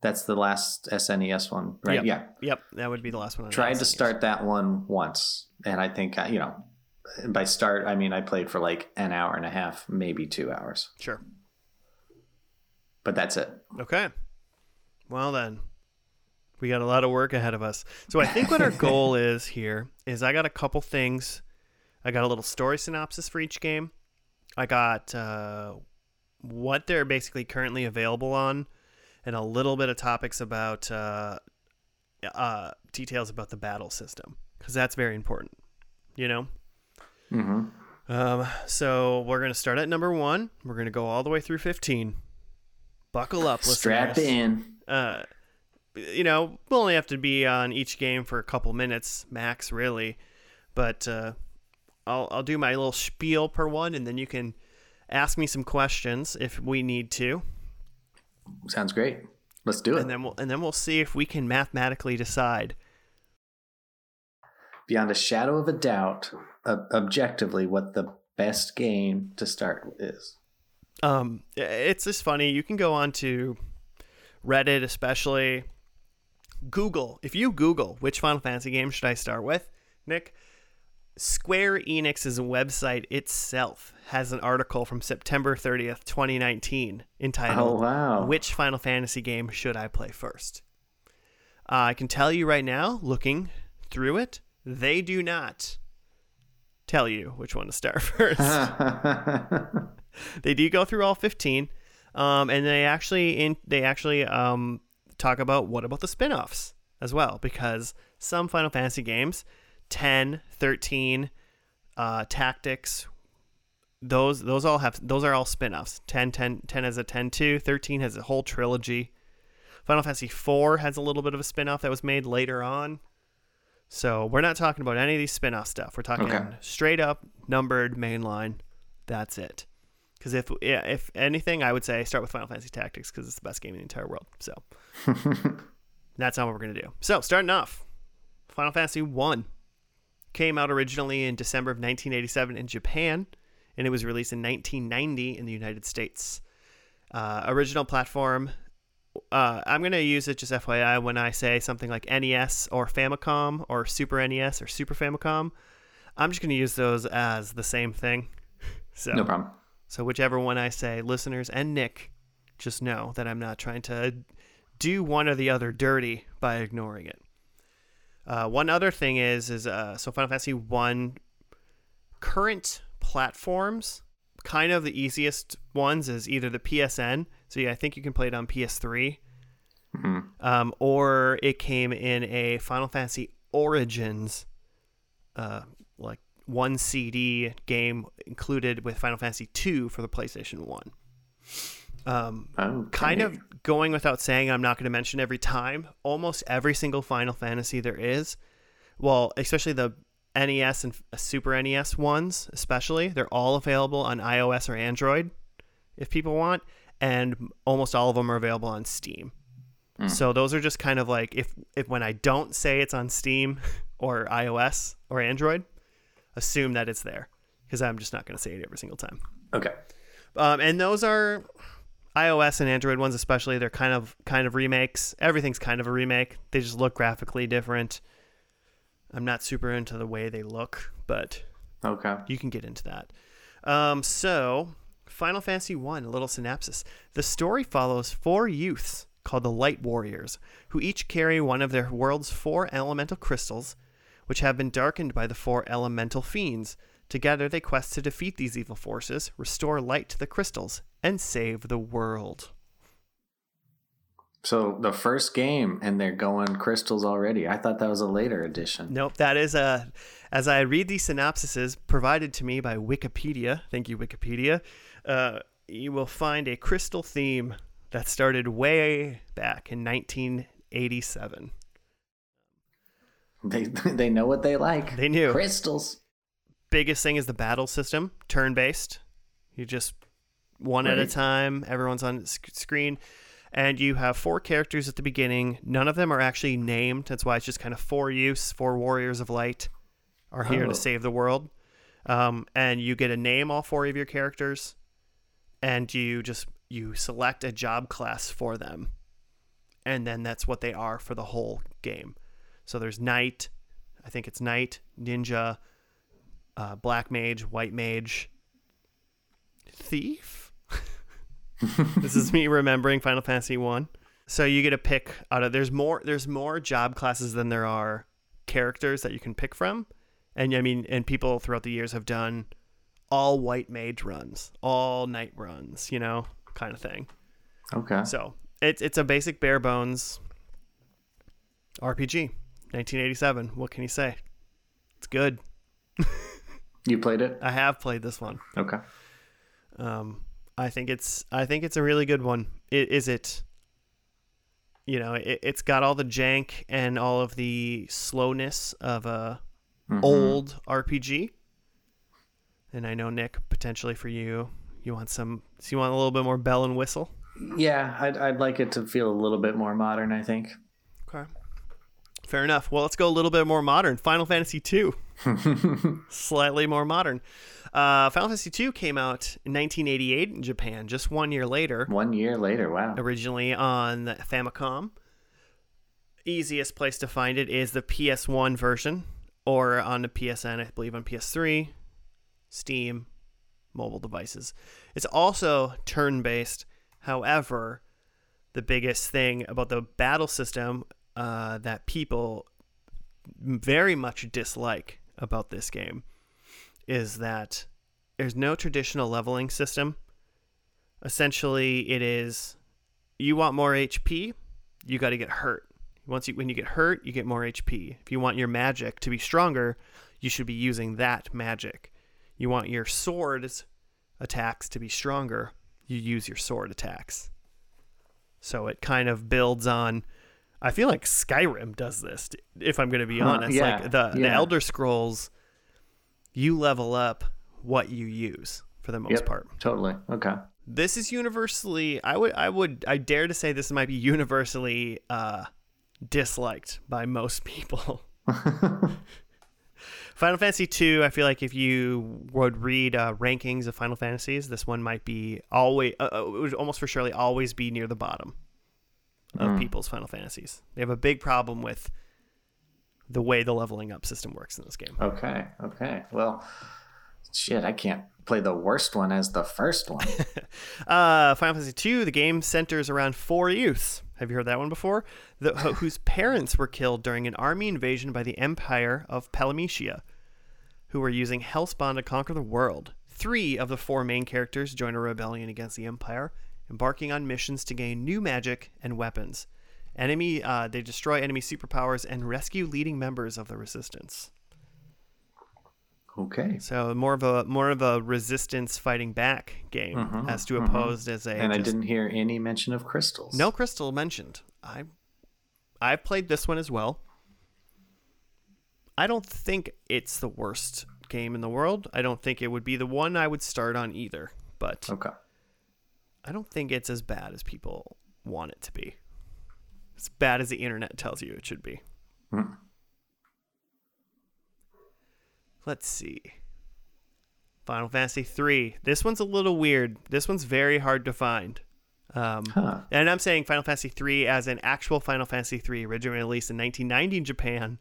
That's the last SNES one, right? Yep. Yeah. Yep, that would be the last one. on Tried to start that one once, and I think I, you know, by start I mean I played for like an hour and a half, maybe two hours, Sure. but that's it. Okay. Well then, we got a lot of work ahead of us. So I think what our goal is here is I got a couple things I got a little story synopsis for each game. I got uh, what they're basically currently available on, and a little bit of topics about uh, uh, details about the battle system because that's very important. You know. Mm-hmm. Um, so we're gonna start at number one. We're gonna go all the way through fifteen. Buckle up, Strap listeners. in. Uh, you know, we'll only have to be on each game for a couple minutes max, really. But uh, I'll I'll do my little spiel per one, and then you can ask me some questions if we need to, Sounds great. Let's do it. and then we'll and then we'll see if we can mathematically decide. Beyond a shadow of a doubt, ob- objectively, what the best game to start with is. Um, it's just funny. You can go on to Reddit, especially Google. If you Google which Final Fantasy game should I start with, Nick, Square Enix's website itself has an article from September 30th, 2019, Oh entitled wow! "Which Final Fantasy game should I play first? Uh, I can tell you right now, looking through it, they do not tell you which one to start first they do go through all 15 um, and they actually in they actually um, talk about what about the spin-offs as well because some final fantasy games 10 13 uh, tactics. Those those all have those are all spin-offs. 10 10 10 has a 10 2 13 has a whole trilogy. Final fantasy 4 has a little bit of a spin-off that was made later on. So we're not talking about any of these spin-off stuff. We're talking Okay. straight up numbered mainline. That's it. Because if yeah, if anything, I would say start with Final Fantasy Tactics because it's the best game in the entire world. So that's not what we're gonna do. So starting off, Final Fantasy One came out originally in December of 1987 in Japan, and it was released in 1990 in the United States. Uh, original platform. Uh, I'm gonna use it just FYI when I say something like NES or Famicom or Super NES or Super Famicom. I'm just gonna use those as the same thing. So no problem. so whichever one I say, listeners and Nick, just know that I'm not trying to do one or the other dirty by ignoring it. Uh, one other thing is is uh, so Final Fantasy One current platforms, kind of the easiest ones is either the PSN. So yeah, I think you can play it on PS3, Mhm. um, or it came in a Final Fantasy Origins, uh, like one CD game included with Final Fantasy two for the PlayStation One. Um, Oh, kind of going without saying, I'm not going to mention every time. Almost every single Final Fantasy there is, well, especially the NES and Super NES ones, especially, they're all available on iOS or Android if people want, and almost all of them are available on Steam. Hmm. So those are just kind of like if if when I don't say it's on Steam or iOS or Android, assume that it's there because I'm just not going to say it every single time. Okay. Um, and those are iOS and Android ones, especially. They're kind of kind of remakes. Everything's kind of a remake. They just look graphically different. I'm not super into the way they look, but Okay. you can get into that. Um, so, Final Fantasy One, a little synopsis. The story follows four youths called the Light Warriors, who each carry one of their world's four elemental crystals, which have been darkened by the four elemental fiends. Together, they quest to defeat these evil forces, restore light to the crystals, and save the world. So the first game, and they're going crystals already. I thought that was a later edition. Nope, that is a. As I read these synopsises provided to me by Wikipedia, thank you, Wikipedia, uh, you will find a crystal theme that started way back in 1987. They they know what they like. They knew. crystals. Biggest thing is the battle system, turn based. You just one at a time, everyone's on sc- screen. And you have four characters at the beginning. None of them are actually named. That's why it's just kind of four use, four warriors of light are here Oh. to save the world. Um, and you get a name all four of your characters, and you just you select a job class for them, and then that's what they are for the whole game. So there's knight, I think it's knight, ninja, uh, black mage, white mage, thief. this is me remembering Final Fantasy One. So you get to pick out of there's more there's more job classes than there are characters that you can pick from, And I mean, and people throughout the years have done all white mage runs, all knight runs, you know, kind of thing. Okay. So it's it's a basic bare bones RPG, 1987. What can you say? It's good. You played it? I have played this one. Okay. Um, I think it's I think it's a really good one. I- Is it? You know, it, it's got all the jank and all of the slowness of a Mhm. old RPG. And I know Nick, potentially for you, you want some. So you want a little bit more bell and whistle. Yeah, I'd, I'd like it to feel a little bit more modern, I think. Fair enough. Well, let's go a little bit more modern. Final Fantasy II. Slightly more modern. Uh, Final Fantasy II came out in 1988 in Japan, just one year later. One year later, wow. originally on the Famicom. Easiest place to find it is the PS1 version or on the PSN, I believe on PS3, Steam, mobile devices. It's also turn based. However, the biggest thing about the battle system uh, that people very much dislike about this game is that there's no traditional leveling system. Essentially, it is you want more HP, you got to get hurt. Once you when you get hurt, you get more HP. If you want your magic to be stronger, you should be using that magic. You want your sword's attacks to be stronger, you use your sword attacks. So it kind of builds on I feel like Skyrim does this if I'm going to be Huh, honest. yeah, like the the. Elder Scrolls you level up what you use for the most Yep, part totally. Okay. this is universally i would i would i dare to say this might be universally uh disliked by most people final fantasy 2 i feel like if you would read uh, rankings of final fantasies this one might be always uh, uh, it would almost for surely always be near the bottom of Mm. people's final fantasies they have a big problem with the way the leveling up system works in this game Okay. Okay. Well, shit, I can't play the worst one as the first one. Uh, Final Fantasy II, the game centers around four youths. Have you heard that one before? The, wh- whose parents were killed during an army invasion by the Empire of Palamecia, who were using Hellspawn to conquer the world. Three of the four main characters join a rebellion against the Empire, embarking on missions to gain new magic and weapons. Enemy, uh, they destroy enemy superpowers and rescue leading members of the Resistance. Okay. So more of a more of a resistance fighting back game Mhm, as to mhm. opposed as a And I didn't hear any mention of crystals. no crystal mentioned. I I've played this one as well. I don't think it's the worst game in the world. I don't think it would be the one I would start on either, but Okay. I don't think it's as bad as people want it to be. As bad as the internet tells you it should be. Hmm. Let's see. Final Fantasy 3. This one's a little weird. This one's very hard to find. Um, Huh. and I'm saying Final Fantasy 3 as an actual Final Fantasy 3 originally released in 1990 in Japan,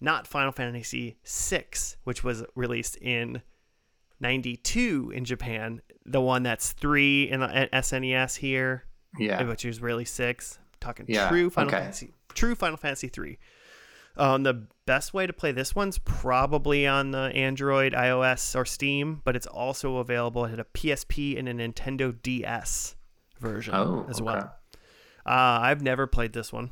not Final Fantasy 6, which was released in 92 in Japan. The one that's 3 in the SNES here, Yeah. which is really 6. talking Yeah, true Final okay. Fantasy true Final Fantasy 3. Um, the best way to play this one's probably on the Android, iOS, or Steam, but it's also available at a PSP and a Nintendo DS version Oh, as okay. well. Uh, I've never played this one.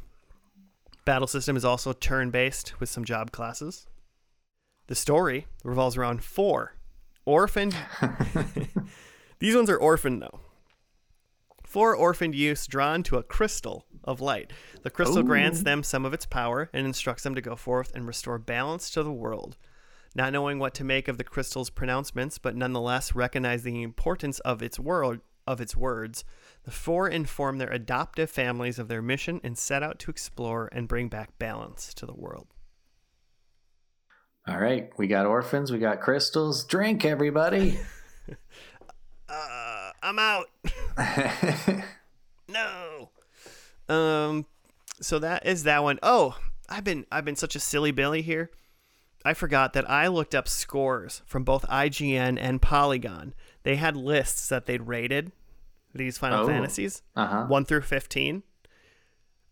Battle system is also turn based with some job classes. The story revolves around four orphaned. These ones are orphaned though. Four orphaned youths drawn to a crystal of light. The crystal grants them some of its power and instructs them to go forth and restore balance to the world. Not knowing what to make of the crystal's pronouncements, but nonetheless recognizing the importance of its world of its words, the four inform their adoptive families of their mission and set out to explore and bring back balance to the world. All right. We got orphans. We got crystals. Drink, everybody. Uh, I'm out. No. Um so that is that one. Oh, I've been I've been such a silly Billy here. I forgot that I looked up scores from both IGN and Polygon. They had lists that they'd rated these Final Oh. Fantasies, uh huh. 1 through 15.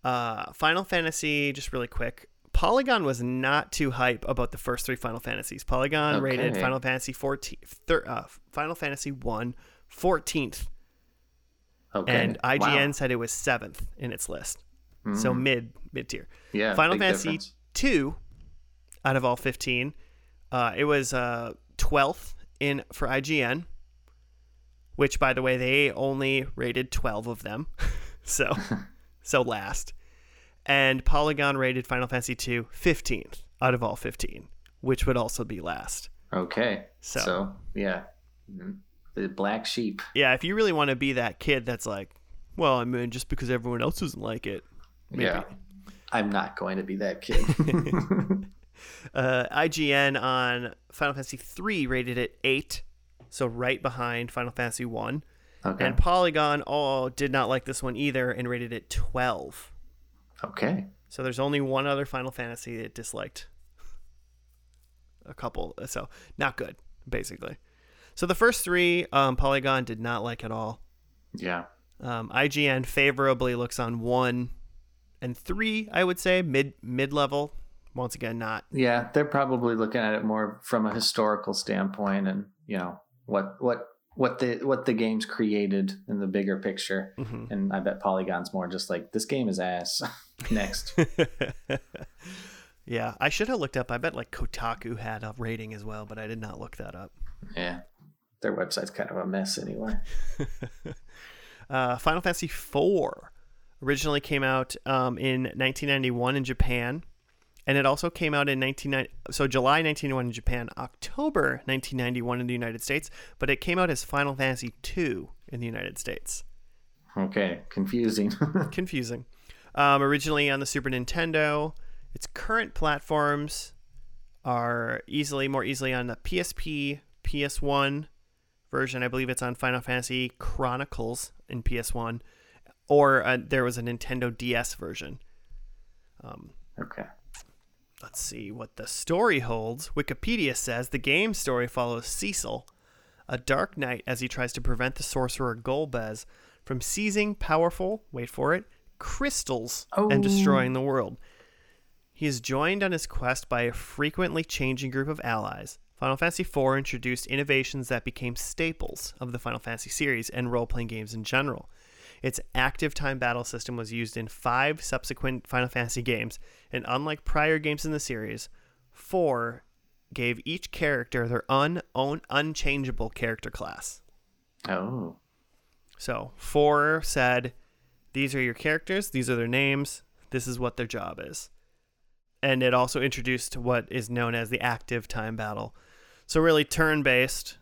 Uh Final Fantasy just really quick. Polygon was not too hype about the first three Final Fantasies. Polygon rated Final Fantasy 14, thir- uh, Final Fantasy 1 14th, Okay. and IGN Wow. said it was seventh in its list. So Mm. mid mid tier. yeah, Final Fantasy difference. 2 out of all 15, uh, it was uh, 12th in for IGN, which by the way they only rated 12 of them. so so last. And Polygon rated Final Fantasy 2 15th out of all 15, which would also be last. Okay. So- So, yeah, Mm, the black sheep. Yeah, if you really want to be that kid that's like, well, I mean, just because everyone else doesn't like it. Maybe. Yeah, I'm not going to be that kid. Uh, IGN on Final Fantasy 3 rated it 8, so right behind Final Fantasy 1. okay. And Polygon all did not like this one either and rated it 12. Okay. So there's only one other Final Fantasy it disliked a couple. So not good, basically. So the first three, um, Polygon did not like at all. Yeah. Um, IGN favorably looks on one and three, I would say mid mid level. Once again, not Yeah, they're probably looking at it more from a historical standpoint, and you know what what what the what the game's created in the bigger picture. Mhm. And I bet Polygon's more just like this game is ass. Next. yeah, I should have looked up. I bet like Kotaku had a rating as well, but I did not look that up. yeah, their website's kind of a mess anyway. Uh, Final Fantasy IV originally came out um, in 1991 in Japan, and it also came out in 1990. So July 1991 in Japan, October 1991 in the United States, but it came out as Final Fantasy II in the United States. Okay, confusing. Confusing. Um, originally on the Super Nintendo, its current platforms are easily more easily on the PSP, PS1 version. I believe it's on Final Fantasy Chronicles in PS1, or uh, there was a Nintendo DS version. Um, okay. let's see what the story holds. Wikipedia says the game story follows Cecil, a dark knight, as he tries to prevent the sorcerer Golbez from seizing powerful, wait for it, crystals and Oh. destroying the world. He is joined on his quest by a frequently changing group of allies. Final Fantasy IV introduced innovations that became staples of the Final Fantasy series and role playing games in general. Its active time battle system was used in five subsequent Final Fantasy games, and unlike prior games in the series, 4 gave each character their un- own unchangeable character class. Oh. So, 4 said, These are your characters, these are their names, this is what their job is. And it also introduced what is known as the active time battle. So, really turn based,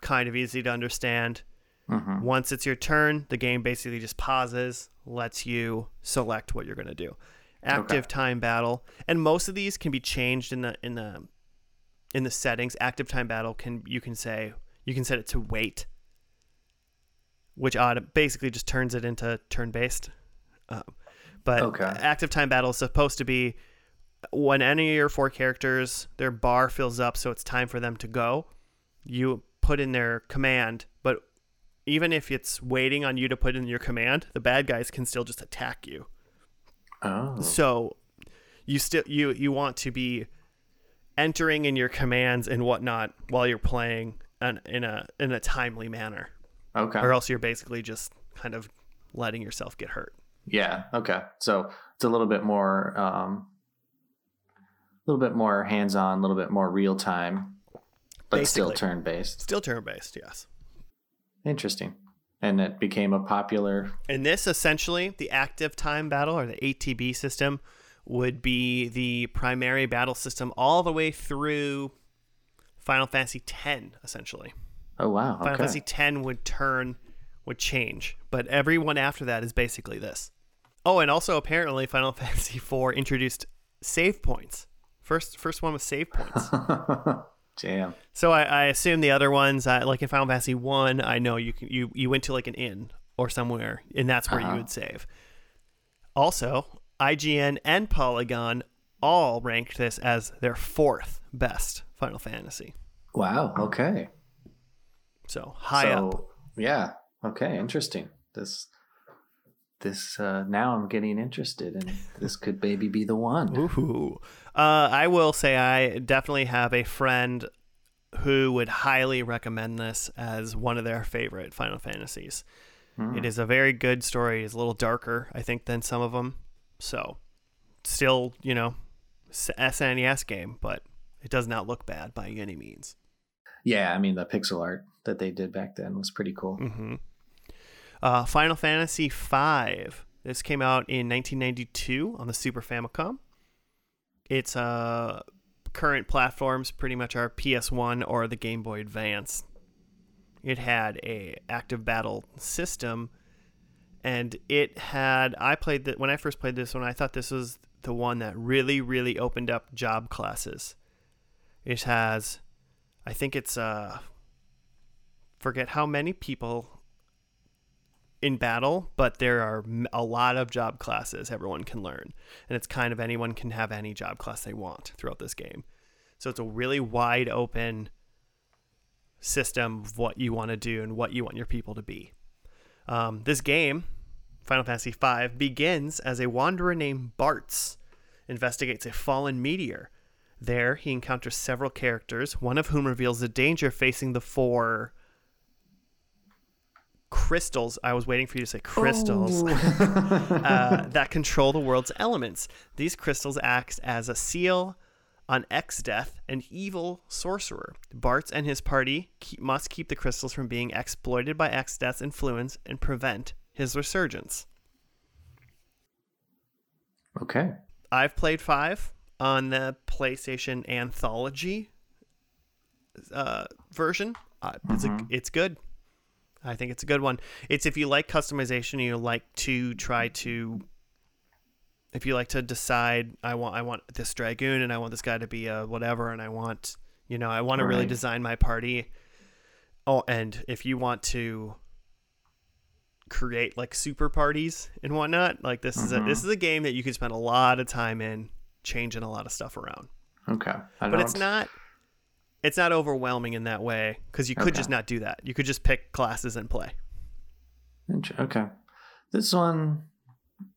kind of easy to understand. hmm Once it's your turn, the game basically just pauses, lets you select what you're going to do. Active time battle, and most of these can be changed in the in the in the settings. Active time battle can you can say you can set it to wait, which basically just turns it into turn based. Um, but Okay. active time battle is supposed to be when any of your four characters their bar fills up, so it's time for them to go. You put in their command, but even if it's waiting on you to put in your command, the bad guys can still just attack you. Oh. So you still you you want to be entering in your commands and whatnot while you're playing an, in a in a timely manner, Okay. or else you're basically just kind of letting yourself get hurt. Yeah. Okay. So it's a little bit more, um, a little bit more hands-on, a little bit more real time, but still turn-based. Still turn based, yes. Interesting. And it became a popular. And this essentially, the active time battle or the ATB system, would be the primary battle system all the way through Final Fantasy X, essentially. Oh wow. Final Okay. Fantasy X would turn, would change, but everyone after that is basically this. Oh, and also apparently Final Fantasy IV introduced save points. First, first one was save points. Damn. so I, I assume the other ones, uh, like in Final Fantasy One, I know you can, you you went to like an inn or somewhere, and that's where Uh-huh. you would save. Also, IGN and Polygon all ranked this as their fourth best Final Fantasy. Wow. Okay. So high so, up. Yeah. Okay. Interesting. This this uh, now I'm getting interested, and this could maybe be the one. Ooh. Uh, I will say I definitely have a friend who would highly recommend this as one of their favorite Final Fantasies. It is a very good story. It's a little darker, I think, than some of them. So, still, you know, s- SNES game, but it does not look bad by any means. Yeah, I mean the pixel art that they did back then was pretty cool. hmm Uh, Final Fantasy V. This came out in 1992 on the Super Famicom. Its uh, current platforms pretty much are PS1 or the Game Boy Advance. It had a active battle system, and it had. I played that when I first played this one. I thought this was the one that really, really opened up job classes. It has, I think it's uh, forget how many people in battle, but there are a lot of job classes everyone can learn. And it's kind of anyone can have any job class they want throughout this game. So it's a really wide open system of what you want to do and what you want your people to be. Um, this game, Final Fantasy V, begins as a wanderer named Bartz investigates a fallen meteor. There, he encounters several characters, one of whom reveals the danger facing the four crystals. I was waiting for you to say crystals uh, that control the world's elements. These crystals act as a seal on Exdeath, an evil sorcerer. Bartz and his party keep, must keep the crystals from being exploited by Exdeath's influence and prevent his resurgence. Okay. I've played five on the PlayStation Anthology uh, version. Uh, it's a, it's good. I think it's a good one. It's if you like customization, you like to try to, if you like to decide, I want I want this dragoon and I want this guy to be a whatever, and I want you know I want to really Right. design my party. Oh, and if you want to create like super parties and whatnot, like this is a this is a game that you can spend a lot of time in changing a lot of stuff around. Okay. I But it's don't- not it's not overwhelming in that way because you could Okay. just not do that. You could just pick classes and play. Okay. This one,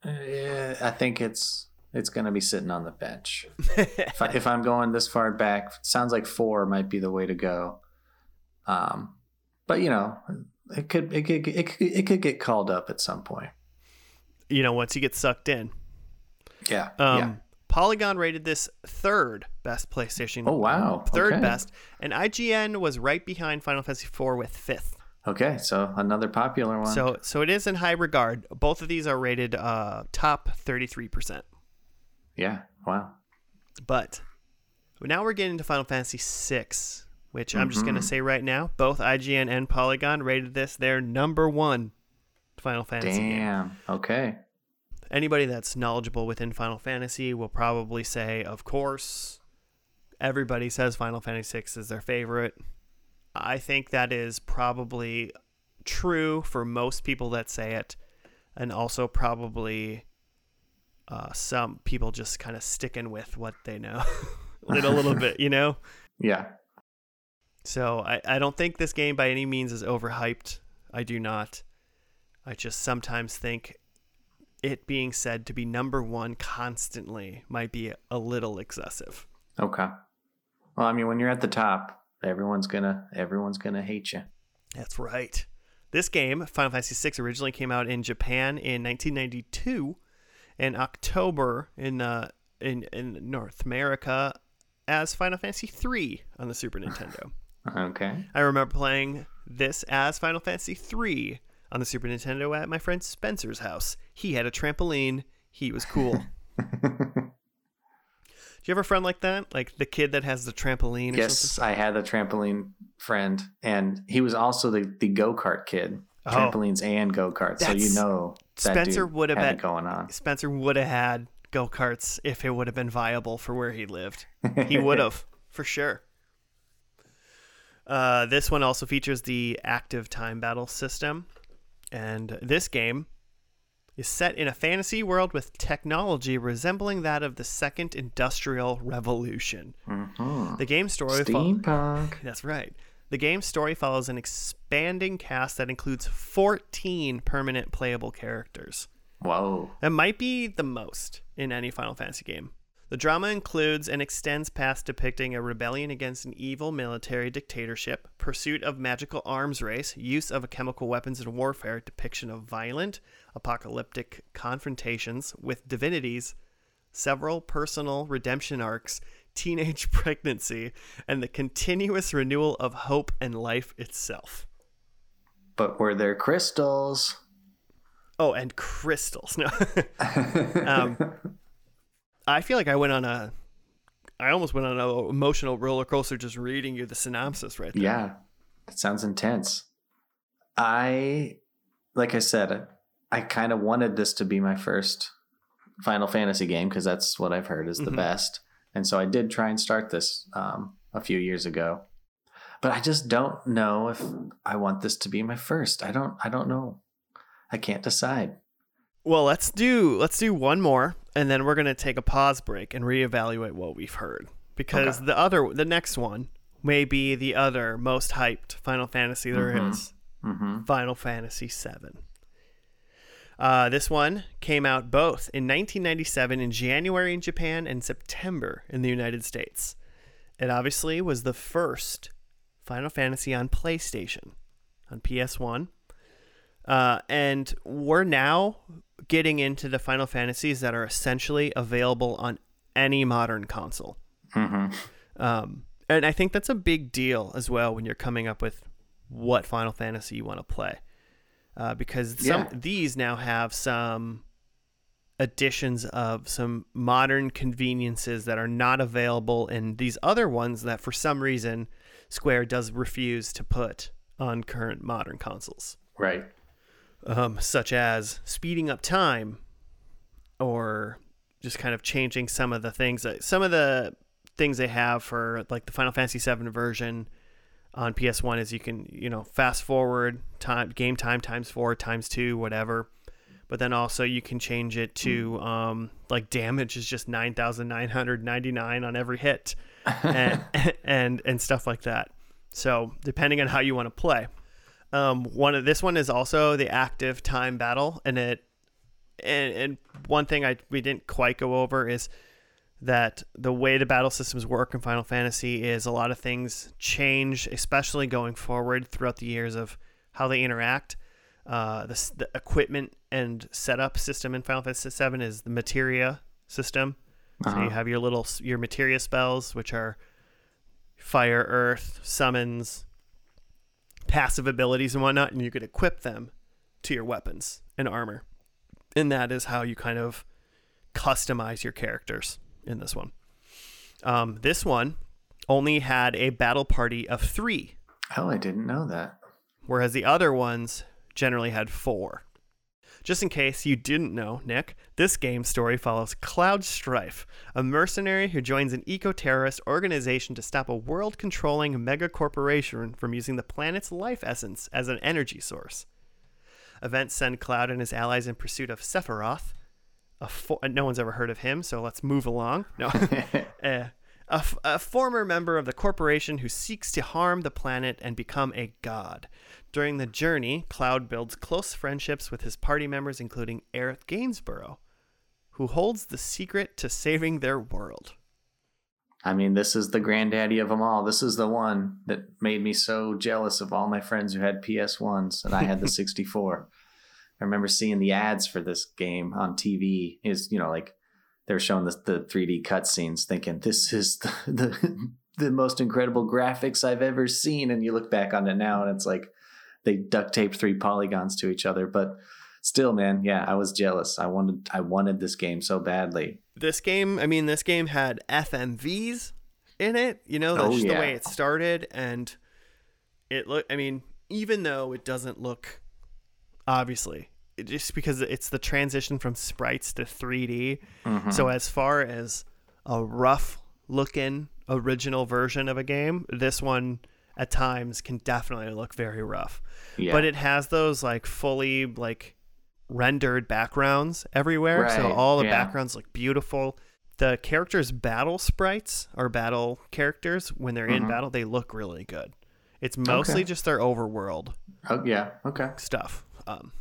yeah, I think it's it's gonna be sitting on the bench. if, I, if I'm going this far back, sounds like four might be the way to go. Um, but you know, it could it could it could, it could get called up at some point. you know, once you get sucked in. Yeah. Um, yeah. Polygon rated this third best PlayStation. Oh wow. Third Okay. best, and IGN was right behind Final Fantasy IV with fifth. Okay, so another popular one. So, so it is in high regard. Both of these are rated uh, top thirty-three percent. yeah. Wow. But now we're getting to Final Fantasy VI, which I'm just going Mm-hmm. to say right now, both IGN and Polygon rated this their number one Final Fantasy game. Damn. Okay. Anybody that's knowledgeable within Final Fantasy will probably say, of course, everybody says Final Fantasy VI is their favorite. I think that is probably true for most people that say it, and also probably uh, some people just kind of sticking with what they know a little, little bit, you know? Yeah. So I, I don't think this game by any means is overhyped. I do not. I just sometimes think it being said to be number one constantly might be a little excessive. Okay. Well, I mean, when you're at the top, everyone's gonna everyone's gonna hate you. That's right. This game, Final Fantasy VI, originally came out in Japan in 1992, in October in uh, in in North America as Final Fantasy III on the Super Nintendo. Okay. I remember playing this as Final Fantasy III on the Super Nintendo at my friend Spencer's house. He had a trampoline. He was cool. Do you have a friend like that? Like the kid that has the trampoline or yes, something? I had a trampoline friend, and he was also the the go kart kid. Oh. Trampolines and go karts, so you know that Spencer would have had been going on. Spencer would have had go karts if it would have been viable for where he lived. He would have, for sure. Uh, this one also features the active time battle system. And this game is set in a fantasy world with technology resembling that of the Second Industrial Revolution. Mhm. The game story. fo- that's right. The game's story follows an expanding cast that includes 14 permanent playable characters. Whoa. That might be the most in any Final Fantasy game. The drama includes and extends past depicting a rebellion against an evil military dictatorship, pursuit of magical arms race, use of chemical weapons in warfare, depiction of violent, apocalyptic confrontations with divinities, several personal redemption arcs, teenage pregnancy, and the continuous renewal of hope and life itself. But were there crystals? Oh, and crystals. No. um, I feel like I went on a, I almost went on an emotional roller coaster just reading you the synopsis right there. Yeah, that sounds intense. I, like I said, I kind of wanted this to be my first Final Fantasy game because that's what I've heard is the Mhm. best. And so I did try and start this um, a few years ago, but I just don't know if I want this to be my first. I don't. I don't know. I can't decide. Well, let's do let's do one more, and then we're gonna take a pause break and reevaluate what we've heard because Okay. the other the next one may be the other most hyped Final Fantasy there is. Mhm. Mm-hmm. Final Fantasy VII. Uh, this one came out both in 1997 in January in Japan and September in the United States. It obviously was the first Final Fantasy on PlayStation, on PS1. Uh, and we're now getting into the Final Fantasies that are essentially available on any modern console. Mm-hmm. Um, and I think that's a big deal as well when you're coming up with what Final Fantasy you want to play, uh, because some Yeah. these now have some additions of some modern conveniences that are not available in these other ones that for some reason Square does refuse to put on current modern consoles, Right. Um, such as speeding up time or just kind of changing some of the things that some of the things they have for like the Final Fantasy VII version on PS1 is you can you know fast forward time game time times four times two whatever, but then also you can change it to um, like damage is just nine thousand nine hundred ninety nine on every hit, and, and and stuff like that. So depending on how you want to play, um, one of this one is also the active time battle, and it and, and one thing I we didn't quite go over is that the way the battle systems work in Final Fantasy is a lot of things change, especially going forward throughout the years of how they interact. Uh, the, the equipment and setup system in Final Fantasy VII is the materia system. So Uh-huh. you have your little your materia spells, which are fire, earth, summons, passive abilities, and whatnot, and you could equip them to your weapons and armor. And that is how you kind of customize your characters in this one. Um, this one only had a battle party of three, Oh, I didn't know that. whereas the other ones generally had four. Just in case you didn't know, Nick, this game story follows Cloud Strife, a mercenary who joins an eco terrorist organization to stop a world controlling mega corporation from using the planet's life essence as an energy source. Events send Cloud and his allies in pursuit of Sephiroth. A fo- no one's ever heard of him, so let's move along. No. Uh, a, f- a former member of the corporation who seeks to harm the planet and become a god. During the journey, Cloud builds close friendships with his party members, including Aerith Gainsborough, who holds the secret to saving their world. I mean, this is the granddaddy of them all. This is the one that made me so jealous of all my friends who had PS1s and I had the 64. I remember seeing the ads for this game on TV. Is you know like they were showing the, the 3D cutscenes, thinking this is the, the the most incredible graphics I've ever seen. And you look back on it now, and it's like they duct taped three polygons to each other. But still, man, yeah, I was jealous. I wanted I wanted this game so badly. This game, I mean, this game had FMVs in it. You know, oh, that's Oh, just the way it started, and it look. I mean, even though it doesn't look, obviously, just because it's the transition from sprites to 3D. Mhm. So as far as a rough looking original version of a game, this one at times can definitely look very rough. yeah. But it has those like fully like rendered backgrounds everywhere. So all the yeah. backgrounds look beautiful. The characters' battle sprites or battle characters when they're in Mhm. battle, they look really good. It's mostly Okay. just their overworld oh yeah, okay. stuff. Um,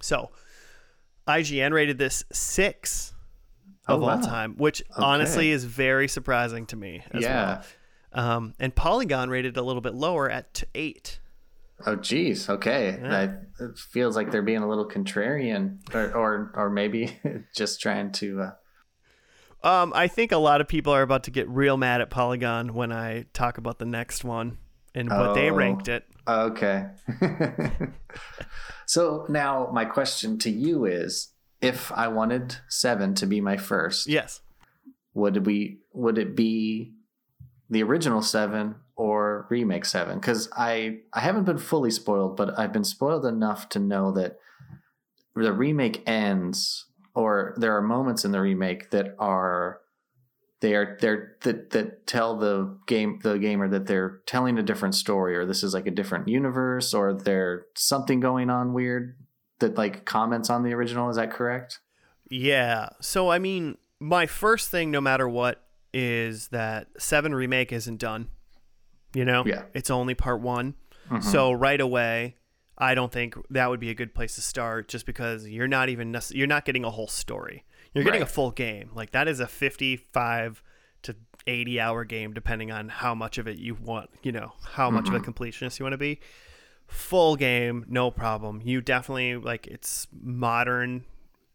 so, IGN rated this six of Oh, all wow. time, which honestly is very surprising to me as Yeah. well. Um, and Polygon rated a little bit lower at t- eight. Oh, geez. Okay. Yeah. That it feels like they're being a little contrarian, or or, or maybe just trying to. Uh, Um, I think a lot of people are about to get real mad at Polygon when I talk about the next one and what they Oh. ranked it. Okay. so now my question to you is: If I wanted seven to be my first, Yes. would we? Would it be the original seven or remake seven? Because I I haven't been fully spoiled, but I've been spoiled enough to know that the remake ends, or there are moments in the remake that are they are they're that that tell the game the gamer that they're telling a different story, or this is like a different universe, or there's something going on weird that like comments on the original. Is that correct? Yeah. So I mean, my first thing, no matter what, is that Seven remake isn't done. You know, Yeah. it's only part one. Mhm. So right away, I don't think that would be a good place to start, just because you're not even you're not getting a whole story. You're getting Right. a full game. Like that is a 55 to 80 hour game, depending on how much of it you want. You know, how much of a mm-hmm. completionist you want to be. Full game, no problem. You definitely like it's modern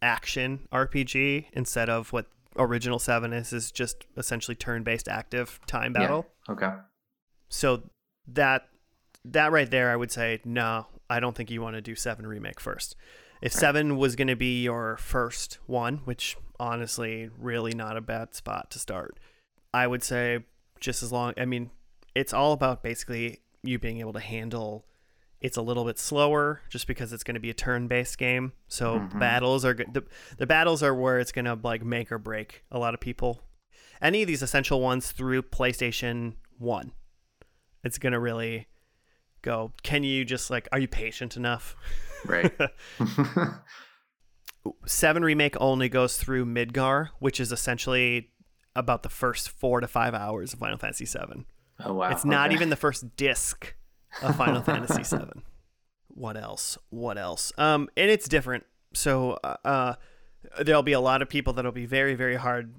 action RPG instead of what original seven is is just essentially turn-based active time battle. Yeah. Okay. So that that right there, I would say no. I don't think you want to do seven remake first. If seven was going to be your first one, which honestly, really not a bad spot to start, I would say just as long. I mean, it's all about basically you being able to handle. It's a little bit slower just because it's going to be a turn-based game. So mm-hmm. battles are the the battles are where it's going to like make or break a lot of people. Any of these essential ones through PlayStation One it's gonna really go can you just like are you patient enough Right. seven remake only goes through midgar which is essentially about the first four to five hours of final fantasy 7 oh wow. it's not even the first disc of final fantasy 7 what else? What else? Um and it's different. So uh, uh there'll be a lot of people that'll be very very hard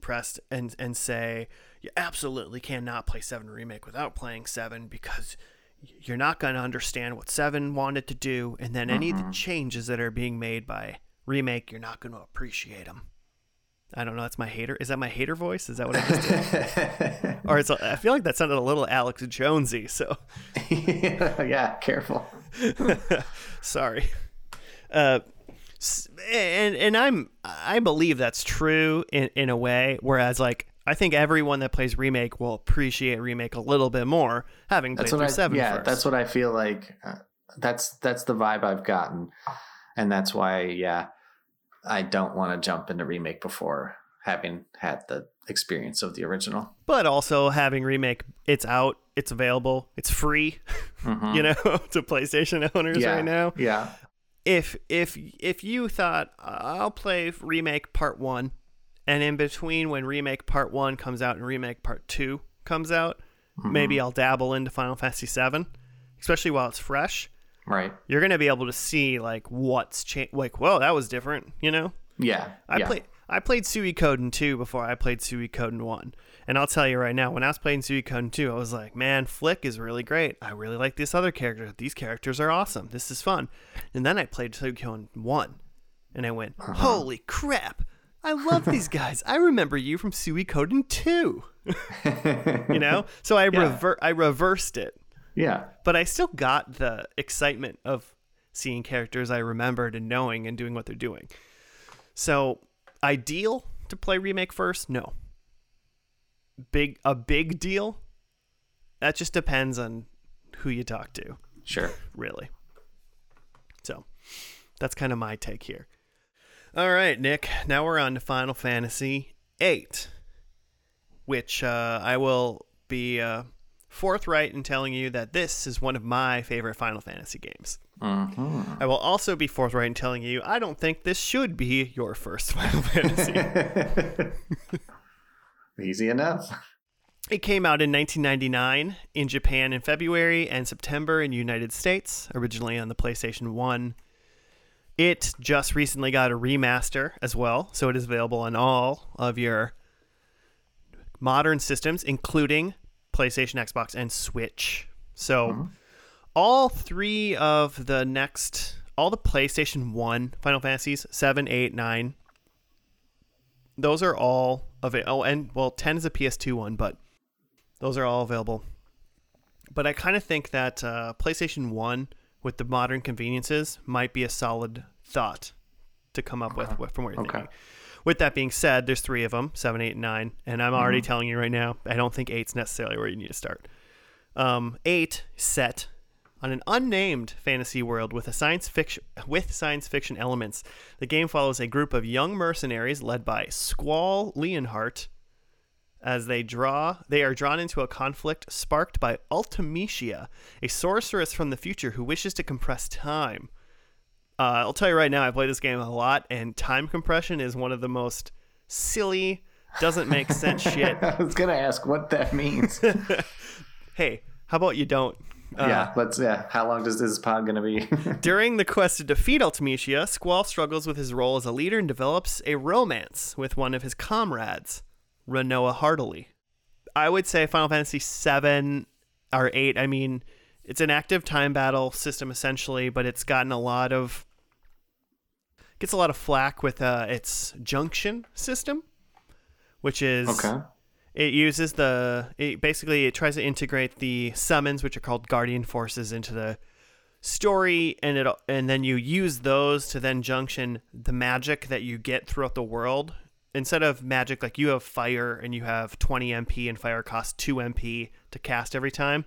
pressed and and say you absolutely cannot play 7 remake without playing 7 because you're not going to understand what 7 wanted to do and then any of the changes that are being made by remake you're not going to appreciate them i don't know that's my hater is that my hater voice? Is that what i just did? Or it's i feel like that sounded a little alex jonesy so. Yeah, careful. sorry. Uh and and i'm i believe that's true in in a way whereas like i think everyone that plays remake will appreciate remake a little bit more having played That's what I. seven yeah, first. that's what I feel like. Uh, that's that's the vibe I've gotten, and that's why. Yeah, I don't want to jump into remake before having had the experience of the original. but also having remake it's out it's available it's free Mhm. you know to playstation owners yeah, right now Yeah. if if if you thought I'll play remake part 1 and in between when remake part 1 comes out and remake part 2 comes out maybe I'll dabble into Final Fantasy 7 especially while it's fresh Right. you're going to be able to see like what's changed like whoa that was different you know Yeah. I yeah. played I played Suikoden 2 before I played Suikoden 1. And I'll tell you right now, when I was playing Suikoden 2, I was like, man, Flik is really great. I really like this other character. These characters are awesome. This is fun. And then I played Suikoden 1. And I went, Uh-huh. holy crap. I love these guys. I remember you from Suikoden 2. you know? So I, Yeah. rever- I reversed it Yeah. but I still got the excitement of seeing characters I remembered and knowing and doing what they're doing. So, ideal to play remake first? No. Big a big deal? That just depends on who you talk to, Sure. really. So, that's kind of my take here. All right, Nick. Now we're on to Final Fantasy VIII, which uh, I will be uh, forthright in telling you that this is one of my favorite Final Fantasy games. hmm I will also be forthright in telling you I don't think this should be your first Final Fantasy. Easy enough. it came out in 1999 in Japan in February and September in the United States, originally on the PlayStation 1. It just recently got a remaster as well, so it is available on all of your modern systems, including PlayStation, Xbox, and Switch. So, all three of the next, all the PlayStation 1 Final Fantasies 7, 8, 9, those are all available. Oh, and well, 10 is a PS2 one, but those are all available. But I kind of think that uh, PlayStation 1 with the modern conveniences might be a solid thought to come up with, with from what you're Okay. thinking. With that being said, there's three of them, seven, eight, and nine, and I'm already telling you right now, I don't think eight's necessarily where you need to start. Um, eight set on an unnamed fantasy world with a science fiction with science fiction elements. The game follows a group of young mercenaries led by Squall Leonhart as they draw they are drawn into a conflict sparked by Ultimecia, a sorceress from the future who wishes to compress time. Uh, I'll tell you right now, I play this game a lot, and time compression is one of the most silly, doesn't make sense shit. I was gonna ask what that means. Hey, how about you don't? Uh, yeah, let's. Yeah, how long does this pod gonna be? During the quest to defeat Ultimecia, Squall struggles with his role as a leader and develops a romance with one of his comrades, Rinoa Heartilly. I would say Final Fantasy seven or 8, I mean, it's an active time battle system essentially, but it's gotten a lot of gets a lot of flack with uh, its junction system, which is okay. it uses the it basically it tries to integrate the summons which are called guardian forces into the story and it and then you use those to then junction the magic that you get throughout the world. Instead of magic like you have fire and you have 20 mp and fire costs 2 mp to cast every time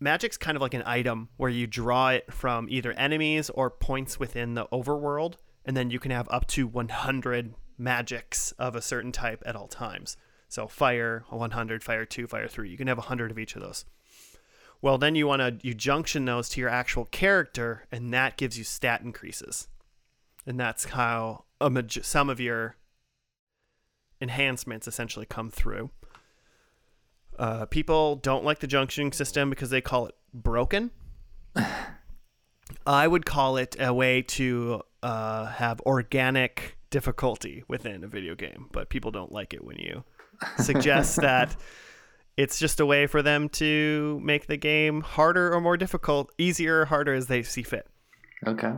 magic's kind of like an item where you draw it from either enemies or points within the overworld and then you can have up to 100 magics of a certain type at all times. So fire 100 fire 2 fire 3 you can have 100 of each of those. Well then you want to you junction those to your actual character and that gives you stat increases. And that's how a some of your enhancements essentially come through uh, people don't like the junctioning system because they call it broken. I would call it a way to uh, have organic difficulty within a video game, but people don't like it when you suggest that it's just a way for them to make the game harder or more difficult, easier or harder as they see fit Okay.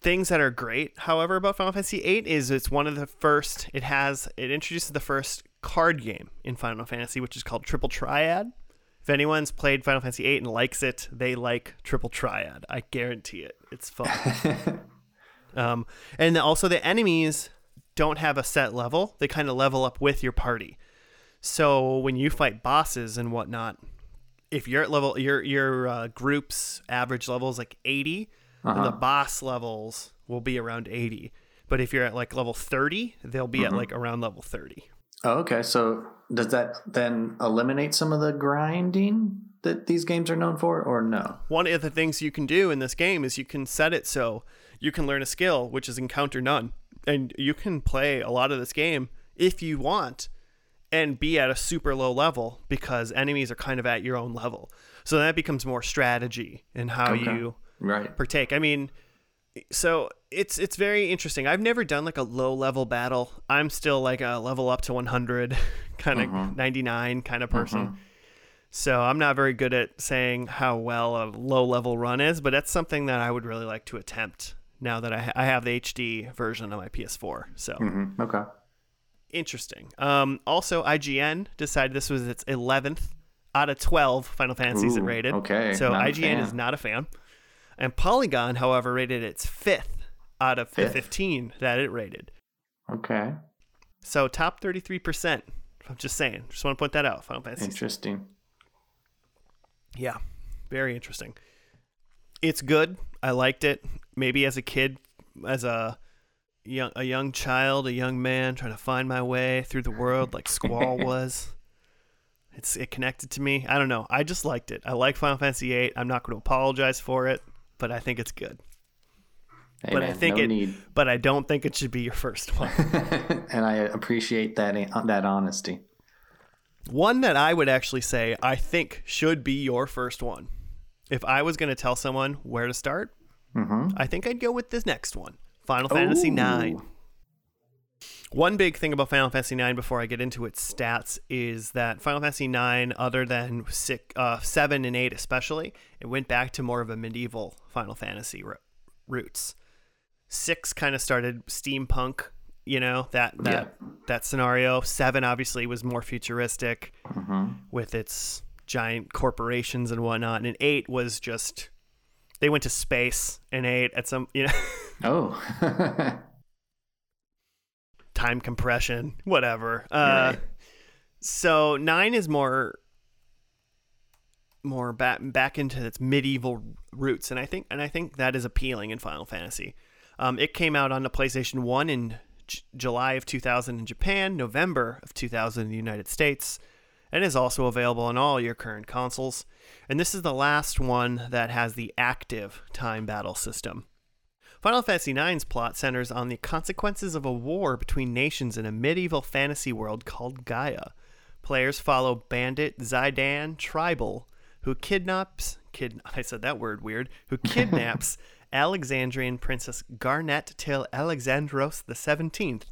things that are great, however, about Final Fantasy VIII is it's one of the first. It has it introduces the first card game in Final Fantasy, which is called Triple Triad. If anyone's played Final Fantasy VIII and likes it, they like Triple Triad. I guarantee it. It's fun. um, and also the enemies don't have a set level; they kind of level up with your party. So when you fight bosses and whatnot, if you're at level your your uh, group's average level is like 80 then the boss levels will be around 80 but if you're at like level 30 they'll be at like around level 30 Oh, okay. So does that then eliminate some of the grinding that these games are known for, or no? one of the things you can do in this game is you can set it so you can learn a skill which is encounter none and you can play a lot of this game if you want and be at a super low level because enemies are kind of at your own level so that becomes more strategy in how Okay. you Right. partake. I mean, so it's it's very interesting. I've never done like a low level battle. I'm still like a level up to 100, kind of 99 kind of person. So I'm not very good at saying how well a low level run is, but that's something that I would really like to attempt now that I, ha- I have the HD version on my PS4. So hmm Okay. interesting. Um, also, IGN decided this was its 11th out of 12 Final Fantasies it rated. okay, So IGN is not a fan. And Polygon, however, rated its fifth out of Fifth. 15 that it rated. Okay. So top 33%. I'm just saying. Just want to point that out. Final Fantasy. Interesting. Yeah, very interesting. It's good. I liked it. Maybe as a kid, as a young a young child, a young man trying to find my way through the world like Squall was. It's it connected to me. I don't know. I just liked it. I like Final Fantasy VIII. I'm not going to apologize for it, but I think it's good. Hey, but I think no it. need. But I don't think it should be your first one. and I appreciate that that honesty. One that I would actually say I think should be your first one. If I was going to tell someone where to start, Mm-hmm. I think I'd go with this next one Final Fantasy IX. One big thing about Final Fantasy IX before I get into its stats is that Final Fantasy IX, other than six, uh, 7 and 8 especially, it went back to more of a medieval Final Fantasy ro- roots. 6 kind of started steampunk, you know, that that that scenario. 7 obviously was more futuristic Mm-hmm. with its giant corporations and whatnot, and 8 was just they went to space in 8 at some, you know, Oh. time compression, whatever. Uh, Right. So nine is more more back back into its medieval roots, and I think and I think that is appealing in Final Fantasy. Um, it came out on the PlayStation One in J- July of 2000 in Japan, November of 2000 in the United States, and is also available on all your current consoles. And this is the last one that has the active time battle system. Final Fantasy IX's plot centers on the consequences of a war between nations in a medieval fantasy world called Gaia. Players follow bandit Zidane Tribal, who kidnaps kid I said that word weird, who kidnaps Alexandrian princess Garnet til Alexandros the 17th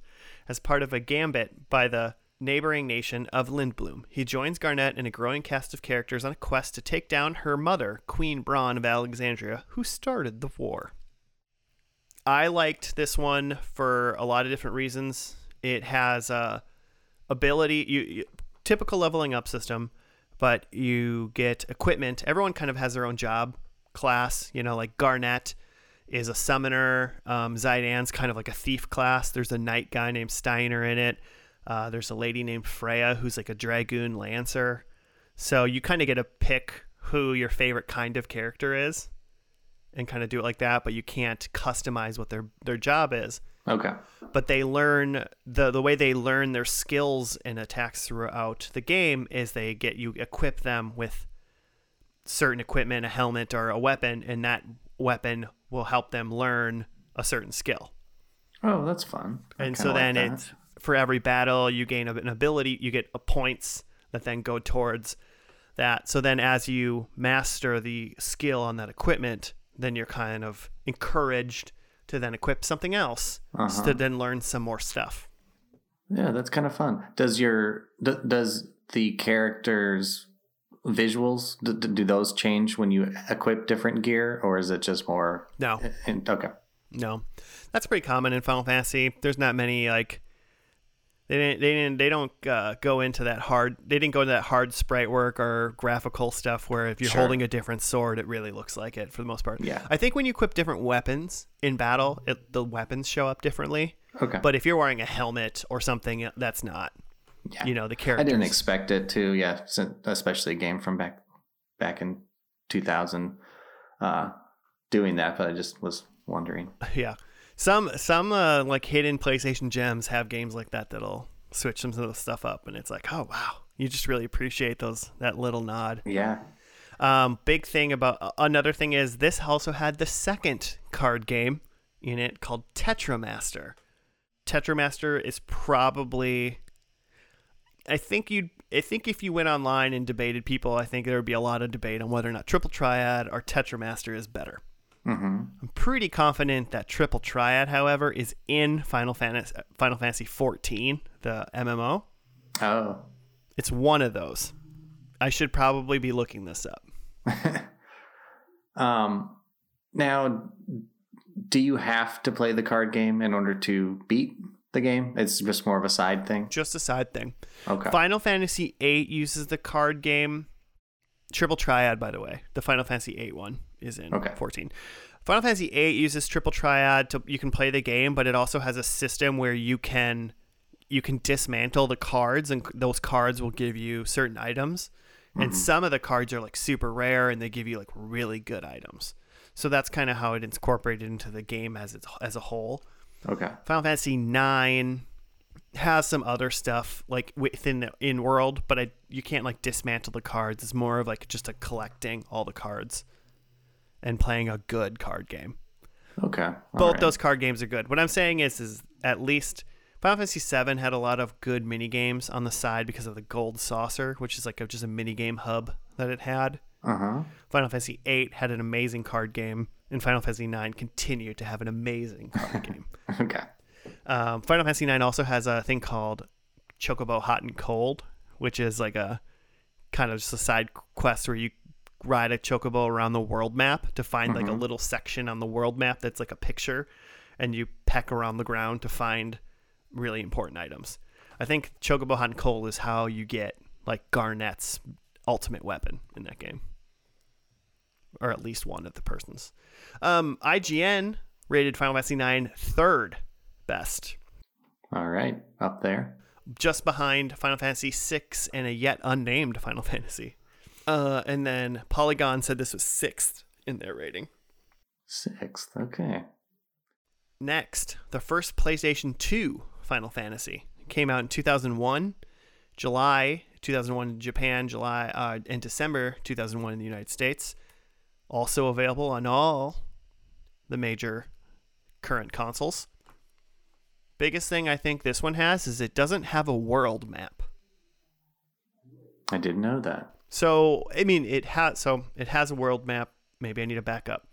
as part of a gambit by the neighboring nation of Lindblum. He joins Garnet and a growing cast of characters on a quest to take down her mother, Queen Brahne of Alexandria, who started the war. I liked this one for a lot of different reasons. It has a ability, you, you typical leveling up system, but you get equipment. Everyone kind of has their own job class. You know, like Garnet is a summoner. Um, Zidane's kind of like a thief class. There's a knight guy named Steiner in it. Uh, there's a lady named Freya who's like a dragoon lancer. So you kind of get to pick who your favorite kind of character is and kind of do it like that, but you can't customize what their their job is. okay. But they learn the the way they learn their skills and attacks throughout the game is they get you equip them with certain equipment, a helmet or a weapon, and that weapon will help them learn a certain skill. Oh, that's fun. I And so then that. it's for every battle you gain an ability, you get a points that then go towards that. So then as you master the skill on that equipment, then you're kind of encouraged to then equip something else Uh-huh. to then learn some more stuff. Yeah, that's kind of fun. Does your d- does the characters visuals do, do those change when you equip different gear, or is it just more? No, In, okay. no, that's pretty common in Final Fantasy. There's not many like they didn't they didn't they don't uh, go into that hard they didn't go into that hard sprite work or graphical stuff where if you're Sure. holding a different sword it really looks like it for the most part. Yeah. I think when you equip different weapons in battle, it, the weapons show up differently. Okay. But if you're wearing a helmet or something, that's not. Yeah. You know the character. I didn't expect it to. Yeah, especially a game from back back in 2000 uh, doing that, but I just was wondering. Yeah. Some some uh, like hidden PlayStation gems have games like that that'll switch some of the stuff up, and it's like, oh wow, you just really appreciate those that little nod. Yeah. Um, big thing about uh, another thing is this also had the second card game in it called Tetramaster. Tetramaster is probably, I think you'd, I think if you went online and debated people, I think there would be a lot of debate on whether or not Triple Triad or Tetramaster is better. Hmm I'm pretty confident that Triple Triad, however, is in Final Fantasy Final Fantasy 14, the MMO. Oh. It's one of those. I should probably be looking this up. Um. Now, do you have to play the card game in order to beat the game? It's just more of a side thing. Just a side thing. Okay. Final Fantasy VIII uses the card game. Triple Triad, by the way, the Final Fantasy VIII one is in Okay. 14. Final Fantasy VIII uses Triple Triad to you can play the game, but it also has a system where you can you can dismantle the cards, and those cards will give you certain items. And mm-hmm. some of the cards are like super rare, and they give you like really good items. So that's kind of how it incorporated into the game as it's as a whole. Okay. Final Fantasy Nine has some other stuff like within the in world, but I you can't like dismantle the cards. It's more of like just a collecting all the cards and playing a good card game. Okay. All Both right. those card games are good. What I'm saying is, is at least Final Fantasy VII had a lot of good mini games on the side because of the Gold Saucer, which is like a, just a mini game hub that it had. Uh huh. Final Fantasy VIII had an amazing card game and Final Fantasy IX continued to have an amazing card game. Okay. Um, Final Fantasy IX also has a thing called Chocobo Hot and Cold, which is like a kind of just a side quest where you ride a chocobo around the world map to find like a Mhm. little section on the world map that's like a picture, and you peck around the ground to find really important items. I think Chocobo and Cold is how you get like Garnet's ultimate weapon in that game, or at least one of the persons. Um, IGN rated Final Fantasy IX third best All right. Up there. just behind Final Fantasy VI and a yet unnamed Final Fantasy. Uh, and then Polygon said this was sixth in their rating. Sixth. Okay. Next, the first PlayStation 2 Final Fantasy came out in 2001, July 2001 in Japan, July uh, and December 2001 in the United States. Also available on all the major current consoles. Biggest thing I think this one has is it doesn't have a world map. I didn't know that. So I mean, it has so it has a world map. Maybe I need a backup.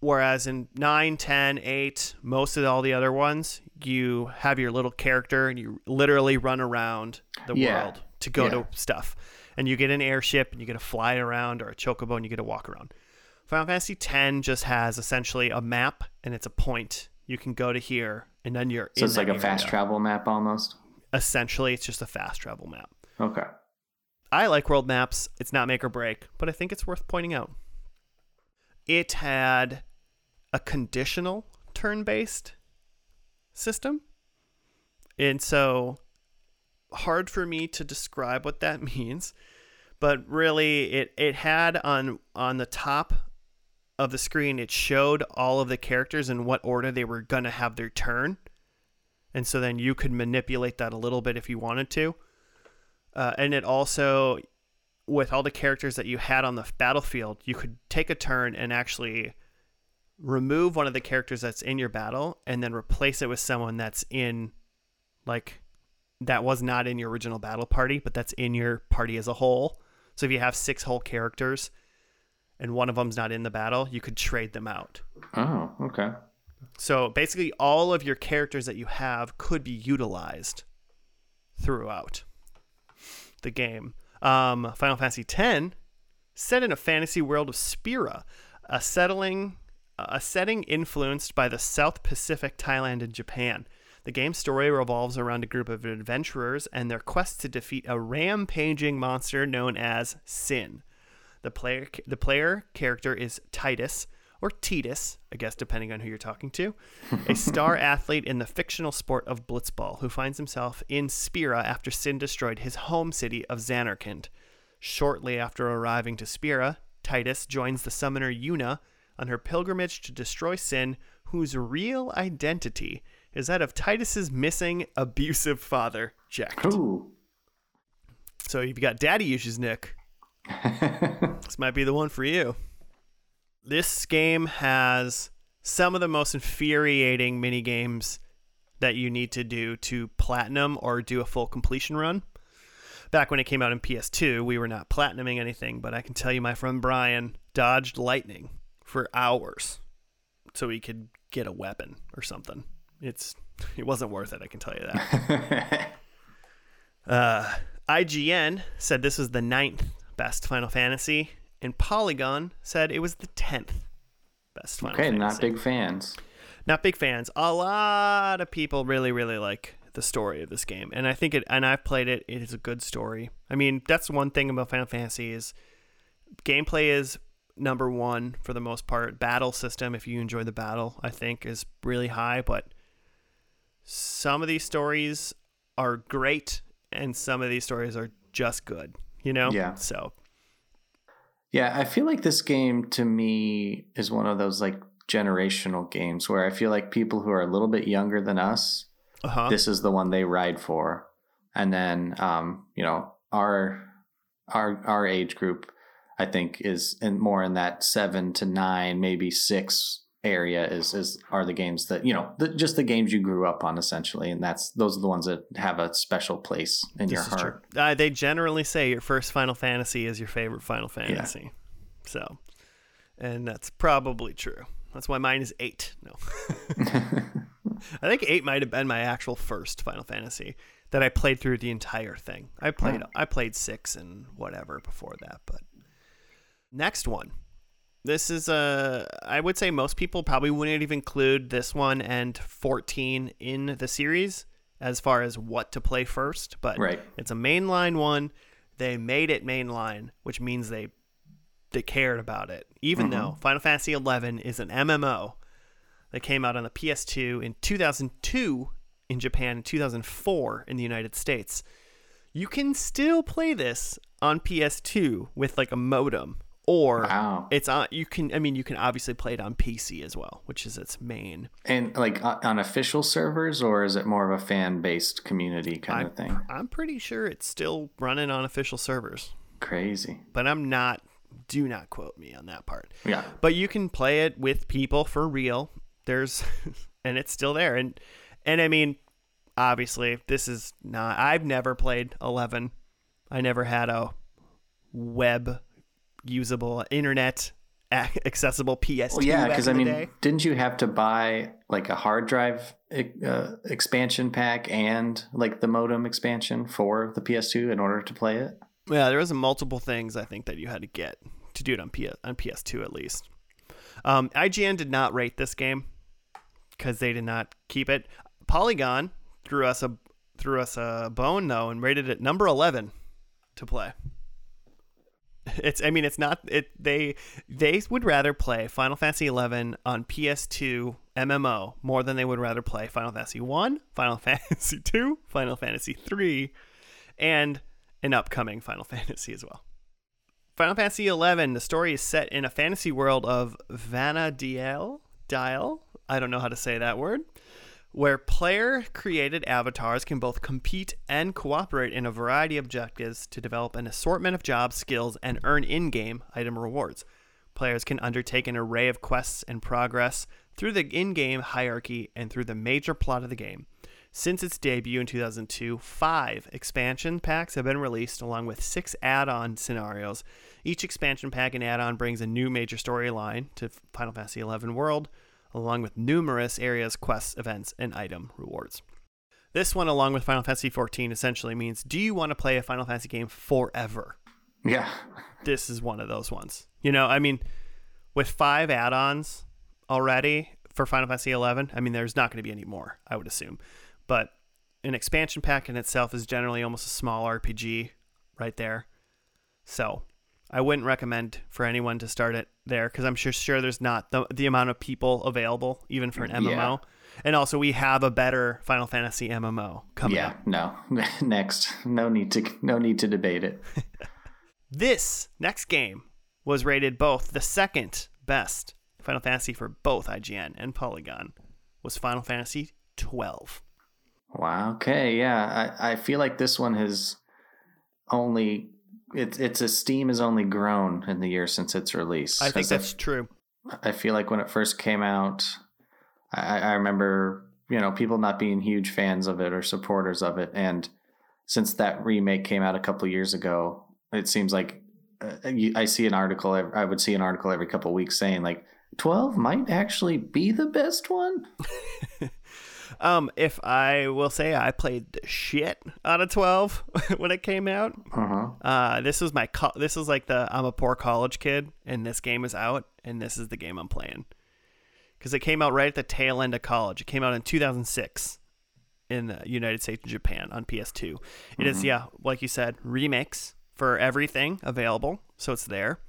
Whereas in 9, 10, 8, most of all the other ones, you have your little character and you literally run around the Yeah. world to go Yeah. to stuff. And you get an airship and you get to fly around or a chocobo and you get to walk around. Final Fantasy 10 just has essentially a map and it's a point. You can go to here and then you're So it's like a fast area. travel map almost. Essentially, it's just a fast travel map. Okay. I like world maps. It's not make or break, but I think it's worth pointing out. It had a conditional turn based system. And so hard for me to describe what that means, but really it, it had on on the top of the screen it showed all of the characters in what order they were going to have their turn. And so then you could manipulate that a little bit if you wanted to. Uh, and it also, with all the characters that you had on the battlefield, you could take a turn and actually remove one of the characters that's in your battle and then replace it with someone that's in, like, that was not in your original battle party, but that's in your party as a whole. So if you have six whole characters and one of them's not in the battle, you could trade them out. Oh, okay. So basically, all of your characters that you have could be utilized throughout the game. Um, Final Fantasy X, set in a fantasy world of Spira, a settling, a setting influenced by the South Pacific, Thailand, and Japan. The game's story revolves around a group of adventurers and their quest to defeat a rampaging monster known as Sin. The player, the player character is Tidus, or Tidus, I guess, depending on who you're talking to, a star athlete in the fictional sport of blitzball who finds himself in Spira after Sin destroyed his home city of Zanarkand. Shortly after arriving to Spira, Tidus joins the summoner Yuna on her pilgrimage to destroy Sin, whose real identity is that of Tidus's missing, abusive father, Jack. Ooh. So you've got daddy issues, Nick. This might be the one for you. This game has some of the most infuriating mini games that you need to do to platinum or do a full completion run. Back when it came out in PS2, we were not platinuming anything, but I can tell you my friend Brian dodged lightning for hours so he could get a weapon or something. It's it wasn't worth it, I can tell you that. Uh, IGN said this was the ninth best Final Fantasy, and Polygon said it was the tenth best Final okay, Fantasy. not big fans. Not big fans. A lot of people really, really like the story of this game, and I think it. And I've played it. It is a good story. I mean, that's one thing about Final Fantasy is gameplay is number one for the most part. Battle system, if you enjoy the battle, I think is really high. But some of these stories are great, and some of these stories are just good. You know. Yeah. So Yeah, I feel like this game to me is one of those like generational games where I feel like people who are a little bit younger than us, uh huh. this is the one they ride for. And then um, you know, our our our age group I think is in more in that 7 to 9, maybe 6 area is is are the games that, you know, the, just the games you grew up on essentially and that's those are the ones that have a special place in your This is heart. Uh, they generally say your first Final Fantasy is your favorite Final Fantasy. So, and that's probably true. That's why mine is eight. No. I think eight might have been my actual first Final Fantasy that I played through the entire thing. I played I played six and whatever before that, but next one. This is a I would say most people probably wouldn't even include this one and 14 in the series as far as what to play first, but Right. it's a mainline one. They made it mainline, which means they they cared about it. Even mm-hmm. though Final Fantasy 11 is an MMO that came out on the PS2 in 2002 in Japan and 2004 in the United States. You can still play this on PS2 with like a modem or Wow. it's on you can I mean you can obviously play it on PC as well, which is its main. And like on official servers, or is it more of a fan based community kind I'm, of thing? I'm pretty sure it's still running on official servers, Crazy. but I'm not do not quote me on that part. Yeah. but you can play it with people for real there's and it's still there and and i mean obviously this is not i've never played 11 i never had a web usable internet accessible ps2 Well, yeah, because I mean, day. didn't you have to buy like a hard drive uh, expansion pack and like the modem expansion for the PS2 in order to play it? yeah there was multiple things i think that you had to get to do it on, PS, on ps2 at least um, ign did not rate this game because they did not keep it polygon threw us a threw us a bone though and rated it number 11 to play it's i mean it's not it they they would rather play final fantasy 11 on ps2 mmo more than they would rather play final fantasy 1 final fantasy 2 final fantasy 3 and an upcoming final fantasy as well. Final fantasy 11 the story is set in a fantasy world of Vana'diel dial. I don't know how to say that word where player created avatars can both compete and cooperate in a variety of objectives to develop an assortment of jobs, skills, and earn in game item rewards. Players can undertake an array of quests and progress through the in game hierarchy and through the major plot of the game. Since its debut in 2002, five expansion packs have been released along with six add on scenarios. Each expansion pack and add on brings a new major storyline to Final Fantasy XI World along with numerous areas, quests, events, and item rewards. This one, along with Final Fantasy XIV, essentially means do you want to play a Final Fantasy game forever? Yeah. This is one of those ones. You know, I mean, with five add ons already for Final Fantasy XI, I mean, there's not going to be any more, I would assume. But an expansion pack in itself is generally almost a small RPG right there. So I wouldn't recommend for anyone to start it there because I'm sure sure there's not the the amount of people available even for an MMO. Yeah. And also we have a better Final Fantasy MMO coming yeah. up. No. Next. No need to. No need to debate it. This next game was rated both the second best Final Fantasy for both IGN and Polygon was Final Fantasy 12. Wow. Okay. Yeah. I, I feel like this one has only it's its esteem has only grown in the year since its release. I think that's true. I feel like when it first came out, I, I remember you know people not being huge fans of it or supporters of it, and since that remake came out a couple years ago, it seems like uh, I see an article. I would see an article every couple weeks saying like twelve might actually be the best one. Um, if I will say I played shit out of 12 when it came out. Uh huh. Uh, this was my co- this is like the I'm a poor college kid and this game is out and this is the game I'm playing. Cuz it came out right at the tail end of college. It came out in 2006 in the United States and Japan on PS2. It is yeah, like you said, remakes for everything available, so it's there.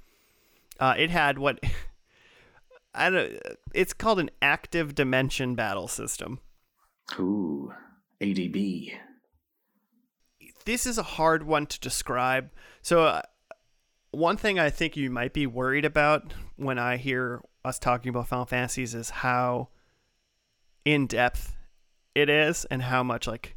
Uh, it had what I don't it's called an active dimension battle system. Ooh, ADB. this is a hard one to describe. So, uh, one thing I think you might be worried about when I hear us talking about Final Fantasies is how in depth it is and how much like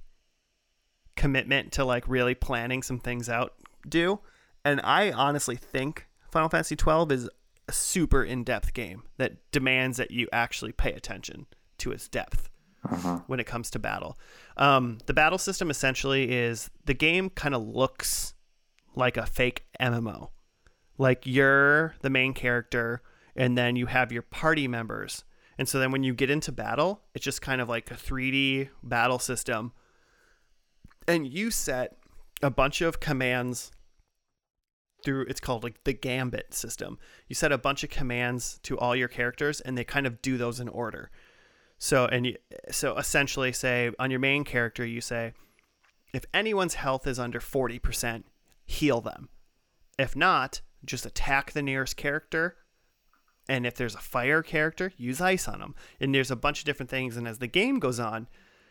commitment to like really planning some things out do. And I honestly think Final Fantasy 12 is a super in depth game that demands that you actually pay attention to its depth Uh-huh. when it comes to battle. Um, the battle system essentially is the game kind of looks like a fake MMO. Like you're the main character and then you have your party members. And so then when you get into battle, it's just kind of like a 3D battle system. And you set a bunch of commands through it's called like the gambit system. You set a bunch of commands to all your characters and they kind of do those in order. So and you, so essentially say on your main character you say if anyone's health is under 40%, heal them. If not, just attack the nearest character. And if there's a fire character, use ice on them. And there's a bunch of different things. And as the game goes on,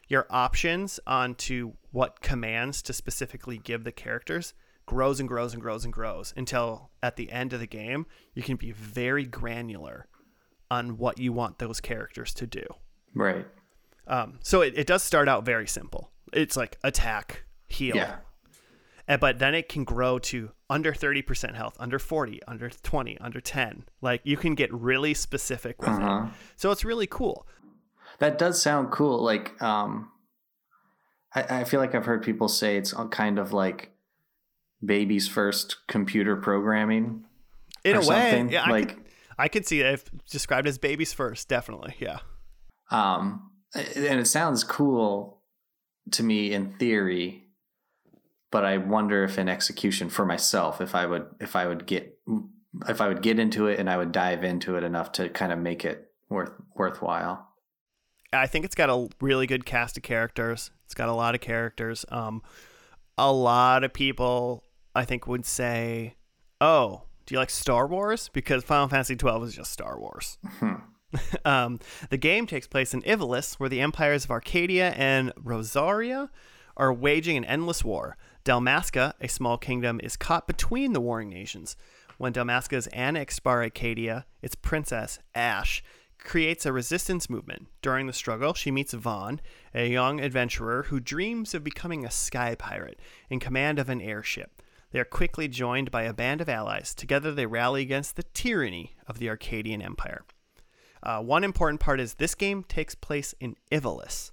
your options onto what commands to specifically give the characters grows and grows and grows and grows until at the end of the game, you can be very granular on what you want those characters to do. Right. Um, so it, it does start out very simple. It's like attack, heal. Yeah. And, but then it can grow to under 30% health, under 40, under 20, under 10. Like you can get really specific with Uh-huh. it. So it's really cool. That does sound cool. Like, um, I, I feel like I've heard people say it's kind of like baby's first computer programming. In a way, something. yeah, I, like, could, I could see it described as baby's first, definitely. Yeah. Um, and it sounds cool to me in theory, but I wonder if in execution for myself, if I would, if I would get, if I would get into it and I would dive into it enough to kind of make it worth worthwhile. I think it's got a really good cast of characters. It's got a lot of characters. Um, a lot of people, I think, would say, "Oh, do you like Star Wars?" Because Final Fantasy twelve is just Star Wars. um, the game takes place in Ivalice, where the empires of Archadia and Rozarria are waging an endless war. Dalmasca, a small kingdom, is caught between the warring nations. When Dalmasca is annexed by Archadia, its princess, Ashe, creates a resistance movement. During the struggle, she meets Vaan, a young adventurer who dreams of becoming a sky pirate in command of an airship. They are quickly joined by a band of allies. Together, they rally against the tyranny of the Archadian Empire. Uh, one important part is this game takes place in Ivalice.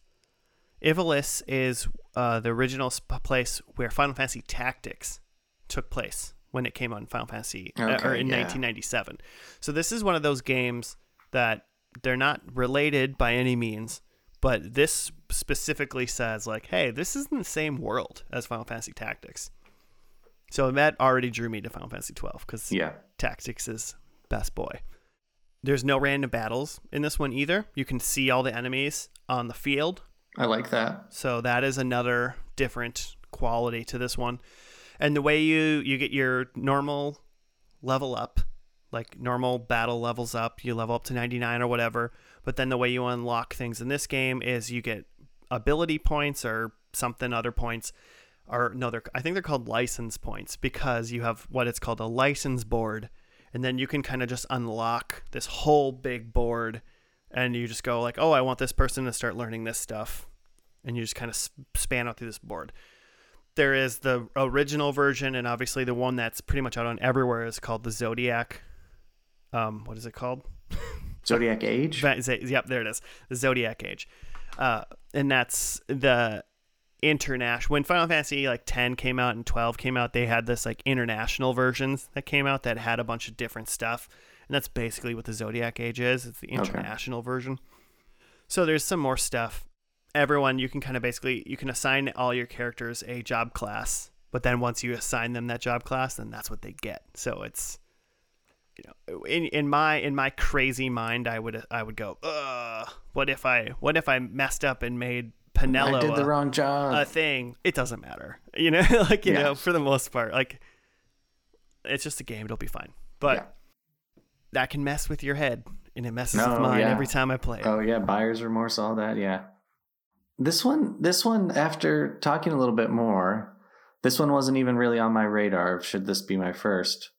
Ivalice is uh, the original sp- place where Final Fantasy Tactics took place when it came on Final Fantasy uh, or in yeah. 1997. So this is one of those games that they're not related by any means, but this specifically says like, hey, this isn't the same world as Final Fantasy Tactics. So that already drew me to Final Fantasy 12 because Yeah. Tactics is best boy. There's no random battles in this one either. You can see all the enemies on the field. I like that. So that is another different quality to this one. And the way you you get your normal level up, like normal battle levels up, you level up to 99 or whatever, but then the way you unlock things in this game is you get ability points or something other points or no they're I think they're called license points because you have what it's called a license board and then you can kind of just unlock this whole big board and you just go like, "Oh, I want this person to start learning this stuff." And you just kind of span out through this board. There is the original version and obviously the one that's pretty much out on everywhere is called the Zodiac um what is it called? Zodiac Age. Yep, there it is. The Zodiac Age. Uh, and that's the international when Final Fantasy like 10 came out and 12 came out, they had this like international versions that came out that had a bunch of different stuff. And that's basically what the Zodiac Age is. It's the international version. So there's some more stuff. Everyone you can kind of basically you can assign all your characters a job class, but then once you assign them that job class, then that's what they get. So it's you know in in my in my crazy mind I would I would go, "Ugh, what if I what if I messed up and made Penelo I did the a- wrong job. a thing, it doesn't matter. You know, like you Yeah. know, for the most part, like it's just a game. It'll be fine. But Yeah. that can mess with your head, and it messes No, with mine yeah. every time I play. Oh yeah, buyer's remorse, all that. Yeah. This one, this one. After talking a little bit more, this one wasn't even really on my radar. Should this be my first?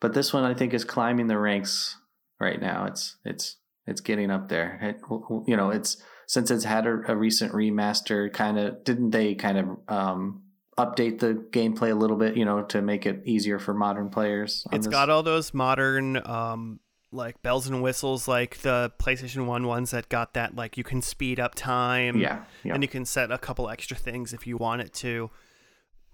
But this one, I think, is climbing the ranks right now. It's it's it's getting up there. It, you know, it's since it's had a, a recent remaster. Kind of didn't they kind of um, update the gameplay a little bit? You know, to make it easier for modern players. It's this? got all those modern, um, like bells and whistles, like the PlayStation One ones that got that, like you can speed up time. yeah, yeah. and you can set a couple extra things if you want it to.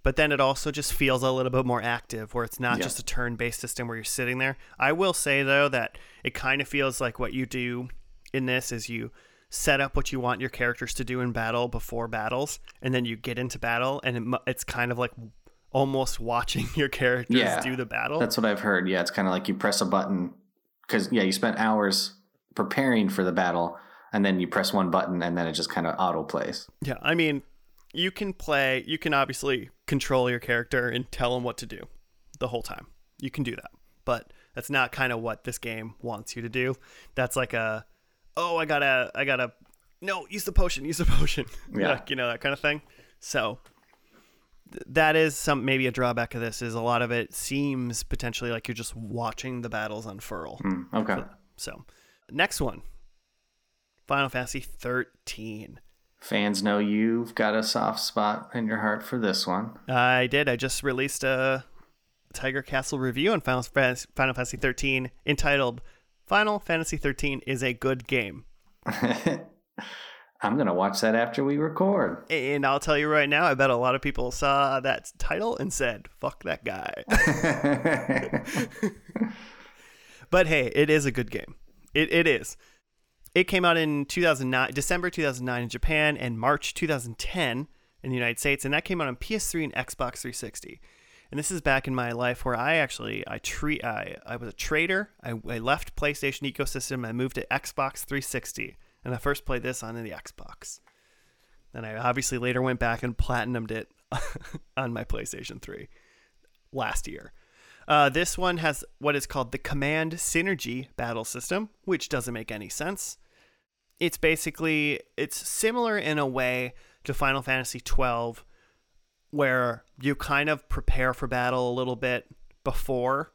but then it also just feels a little bit more active where it's not Yeah. just a turn-based system where you're sitting there. I will say though that it kind of feels like what you do in this is you set up what you want your characters to do in battle before battles and then you get into battle and it, it's kind of like almost watching your characters Yeah, do the battle. That's what I've heard. Yeah, it's kind of like you press a button because yeah, you spent hours preparing for the battle, and then you press one button, and then it just kind of auto plays. Yeah, I mean, you can play, you can obviously control your character and tell them what to do the whole time. You can do that. But that's not kind of what this game wants you to do. That's like a, oh, I gotta, I gotta, no, use the potion, use the potion. Yeah. Like, you know, that kind of thing. So th- that is some, maybe a drawback of this is a lot of it seems potentially like you're just watching the battles unfurl. Hmm, okay. So, next one Final Fantasy 13. Fans know you've got a soft spot in your heart for this one. I did. I just released a Tiger Castle review on Final, Fantasy- Final Fantasy 13 entitled Final Fantasy 13 is a good game. I'm gonna watch that after we record. And I'll tell you right now, I bet a lot of people saw that title and said, fuck that guy. but hey, it is a good game. It, it is. It came out in 2009, December 2009 in Japan and March 2010 in the United States, and that came out on PS3 and Xbox 360. And this is back in my life where I actually I treat I, I was a trader. I, I left PlayStation ecosystem. I moved to Xbox 360, and I first played this on the Xbox. Then I obviously later went back and platinumed it on my PlayStation 3 last year. Uh, this one has what is called the Command Synergy battle system, which doesn't make any sense. It's basically it's similar in a way to Final Fantasy 12 where you kind of prepare for battle a little bit before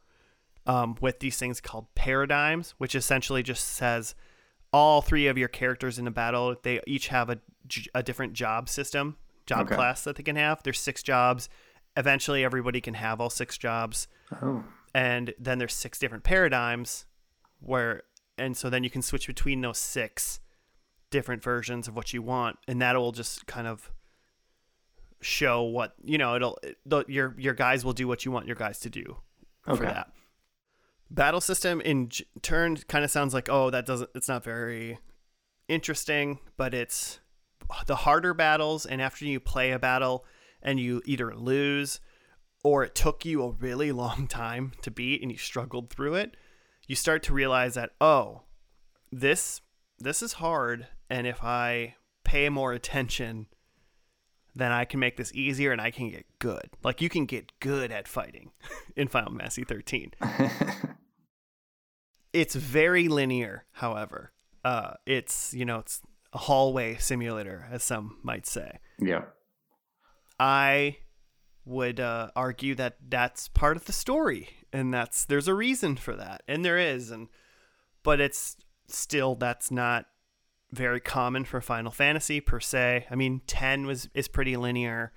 um, with these things called paradigms, which essentially just says all three of your characters in a battle, they each have a, a different job system, job Okay. class that they can have. There's six jobs. Eventually, everybody can have all six jobs. oh, And then there's six different paradigms where, and so then you can switch between those six different versions of what you want. And that will just kind of show what, you know, it'll, the, your, your guys will do what you want your guys to do for Okay. that. Battle system in turn kind of sounds like, oh, that doesn't, it's not very interesting, but it's the harder battles. And after you play a battle and you either lose or it took you a really long time to beat and you struggled through it, you start to realize that, oh, this this is hard and if I pay more attention then I can make this easier and I can get good. Like you can get good at fighting in Final Fantasy 13. it's very linear, however. Uh, it's you know it's a hallway simulator, as some might say. yeah. I would uh, argue that that's part of the story, and that's there's a reason for that, and there is, and but it's still that's not very common for Final Fantasy per se. I mean, ten was is pretty linear.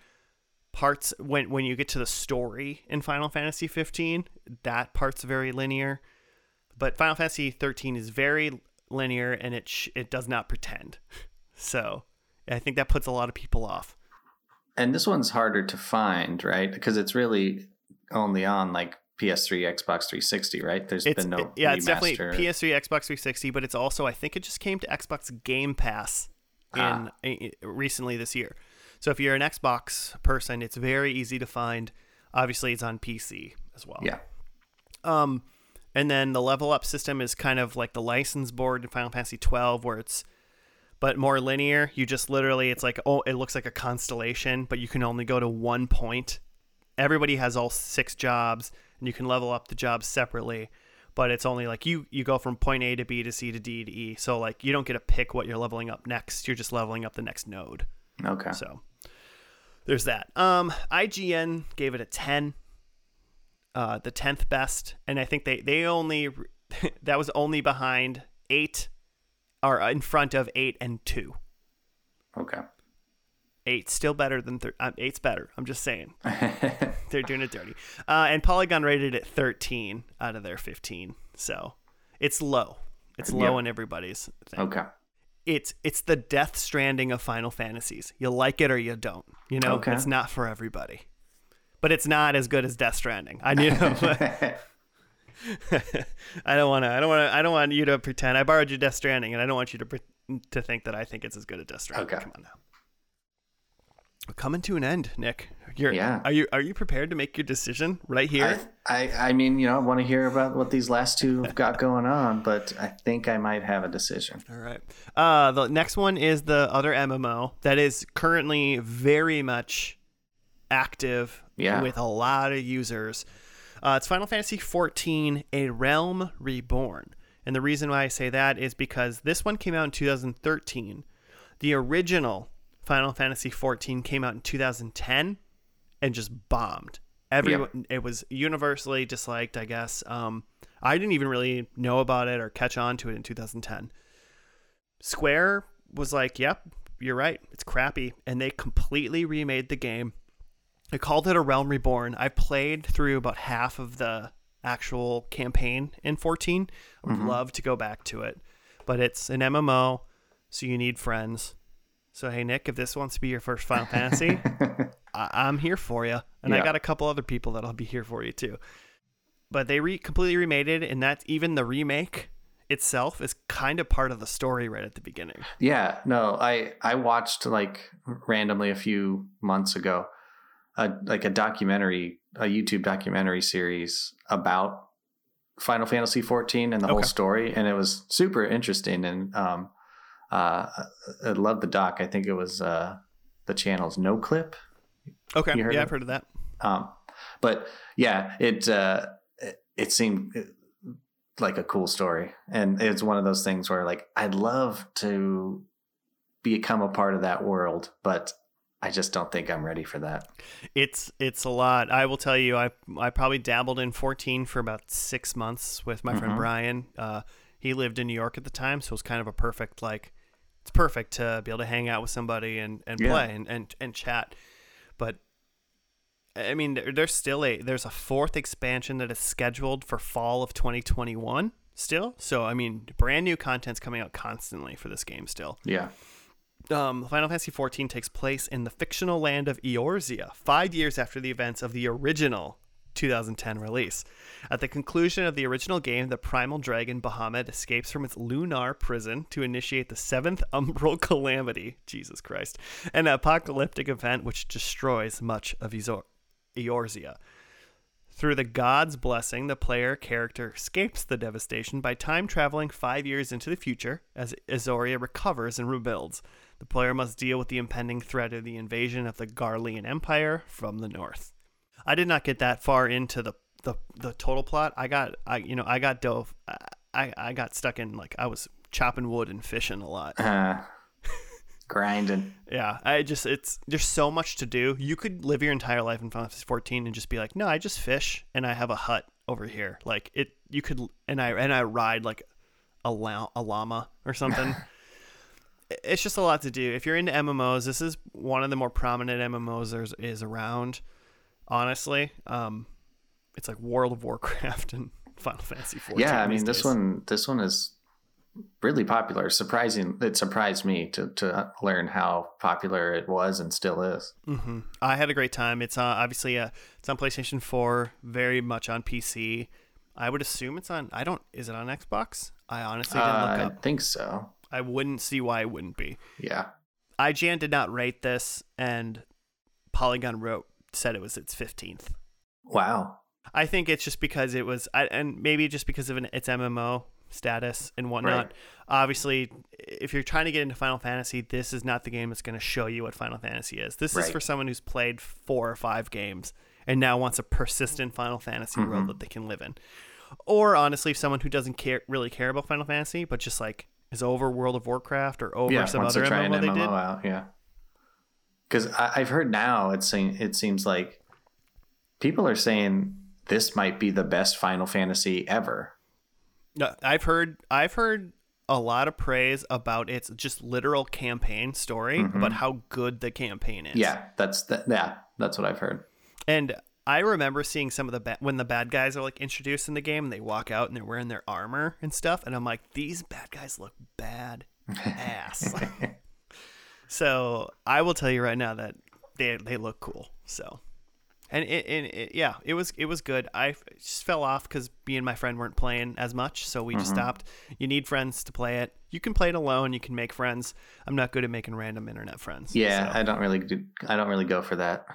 Parts when when you get to the story in Final Fantasy 15, that part's very linear, but Final Fantasy 13 is very linear and it sh- it does not pretend. So I think that puts a lot of people off. And this one's harder to find, right? Because it's really only on like PS3, Xbox 360, right? There's It's been no it- yeah, it's definitely. PS3, Xbox 360, but it's also I think it just came to Xbox Game Pass in Ah. i- i- recently this year. So if you're an Xbox person, it's very easy to find. Obviously, it's on PC as well. Yeah. Um, and then the level up system is kind of like the license board in Final Fantasy 12, where it's but more linear. You just literally, it's like oh, it looks like a constellation, but you can only go to one point. Everybody has all six jobs, and you can level up the jobs separately. But it's only like you you go from point A to B to C to D to E. So like you don't get to pick what you're leveling up next. You're just leveling up the next node. Okay. So there's that. Um, IGN gave it a 10, uh, the 10th best, and I think they they only that was only behind eight, or in front of eight and two. Okay. Eight's still better than thir- um, eight's better. I'm just saying they're doing it dirty. Uh, and Polygon rated it 13 out of their 15, so it's low. It's low in everybody's thing. okay. it's it's the death stranding of final fantasies you like it or you don't you know Okay. it's not for everybody but it's not as good as Death Stranding. I knew. I don't want to. I don't want to. I don't want you to pretend. I borrowed your Death Stranding, and I don't want you to pre- to think that I think it's as good as Death Stranding. Okay. Come on now. Coming to an end, Nick. You're, Yeah. Are you are you prepared to make your decision right here? I, I I mean, you know, I want to hear about what these last two have got going on, but I think I might have a decision. All right. Uh, the next one is the other MMO that is currently very much active Yeah. with a lot of users. Uh, it's Final Fantasy XIV: A Realm Reborn, and the reason why I say that is because this one came out in 2013. The original Final Fantasy XIV came out in 2010 and just bombed. Everyone, it was universally disliked, I guess. Um, I didn't even really know about it or catch on to it in 2010. Square was like, "Yep, you're right. It's crappy," and they completely remade the game. They called it a Realm Reborn. I played through about half of the actual campaign in 14. I would love to go back to it, but it's an MMO, so you need friends. So hey, Nick, if this wants to be your first Final Fantasy, I- I'm here for you, and I got a couple other people that'll be here for you too. But they re- completely remade it, and that's even the remake itself is kind of part of the story right at the beginning. Yeah, no, I I watched like randomly a few months ago, a like a documentary, a YouTube documentary series about Final Fantasy 14 and the whole story, and it was super interesting. And um, uh, I love the doc. I think it was uh, the channel's Noclip. Okay, yeah, of I've heard of that. Um, but yeah, it, uh, it it seemed like a cool story, and it's one of those things where like I'd love to become a part of that world, but I just don't think I'm ready for that. It's it's a lot. I will tell you, I I probably dabbled in 14 for about six months with my friend Mhm. Brian. Uh, he lived in New York at the time, so it was kind of a perfect like it's perfect to be able to hang out with somebody and, and Yeah. play and, and, and chat. But I mean, there, there's still a there's a fourth expansion that is scheduled for fall of 2021 still. So I mean, brand new content's coming out constantly for this game still. Yeah, Um, Final Fantasy XIV takes place in the fictional land of Eorzea, five years after the events of the original 2010 release. At the conclusion of the original game, the primal dragon Bahamut escapes from its lunar prison to initiate the seventh umbral calamity, Jesus Christ, an apocalyptic event which destroys much of Ezor- Eorzea. Through the god's blessing, the player character escapes the devastation by time traveling five years into the future as Azoria recovers and rebuilds. The player must deal with the impending threat of the invasion of the Garlean Empire from the north. I did not get that far into the the, the total plot. I got I you know I got dove I I got stuck in like I was chopping wood and fishing a lot. uh, grinding. Yeah, I just it's there's so much to do. You could live your entire life in Final Fantasy 14 and just be like, no, I just fish and I have a hut over here. Like it, you could and I and I ride like a la- a llama or something. It's just a lot to do. If you're into MMOs, this is one of the more prominent MMOs there's around. Honestly, um, it's like World of Warcraft and Final Fantasy 14. Yeah, I mean this days. one this one is really popular. Surprising, it surprised me to to learn how popular it was and still is. hmm I had a great time. It's uh, obviously uh, it's on PlayStation 4, very much on PC. I would assume it's on. I don't. Is it on Xbox? I honestly didn't Uh, look up. I think so. I wouldn't see why it wouldn't be. Yeah. IGN did not rate this, and Polygon wrote said it was its 15th. Wow. I think it's just because it was, and maybe just because of an, its MMO status and whatnot. Right. Obviously, if you're trying to get into Final Fantasy, this is not the game that's going to show you what Final Fantasy is. This is for someone who's played four or five games and now wants a persistent Final Fantasy world Mhm. that they can live in. Or honestly, someone who doesn't care really care about Final Fantasy, but just like is over World of Warcraft or over yeah, some other try MMO they MMO did. out. Yeah. Because I've heard now it's saying it seems like people are saying this might be the best Final Fantasy ever. No, I've heard I've heard a lot of praise about its just literal campaign story Mhm. about how good the campaign is. Yeah, that's the, yeah, that's what I've heard. And I remember seeing some of the ba- when the bad guys are like introduced in the game and they walk out and they're wearing their armor and stuff and I'm like these bad guys look bad ass. so, I will tell you right now that they they look cool. So, and it, and it, yeah, it was it was good. I just fell off because me and my friend weren't playing as much, so we just Mhm. stopped. You need friends to play it. You can play it alone. You can make friends. I'm not good at making random internet friends. Yeah, so. I don't really do. I don't really go for that.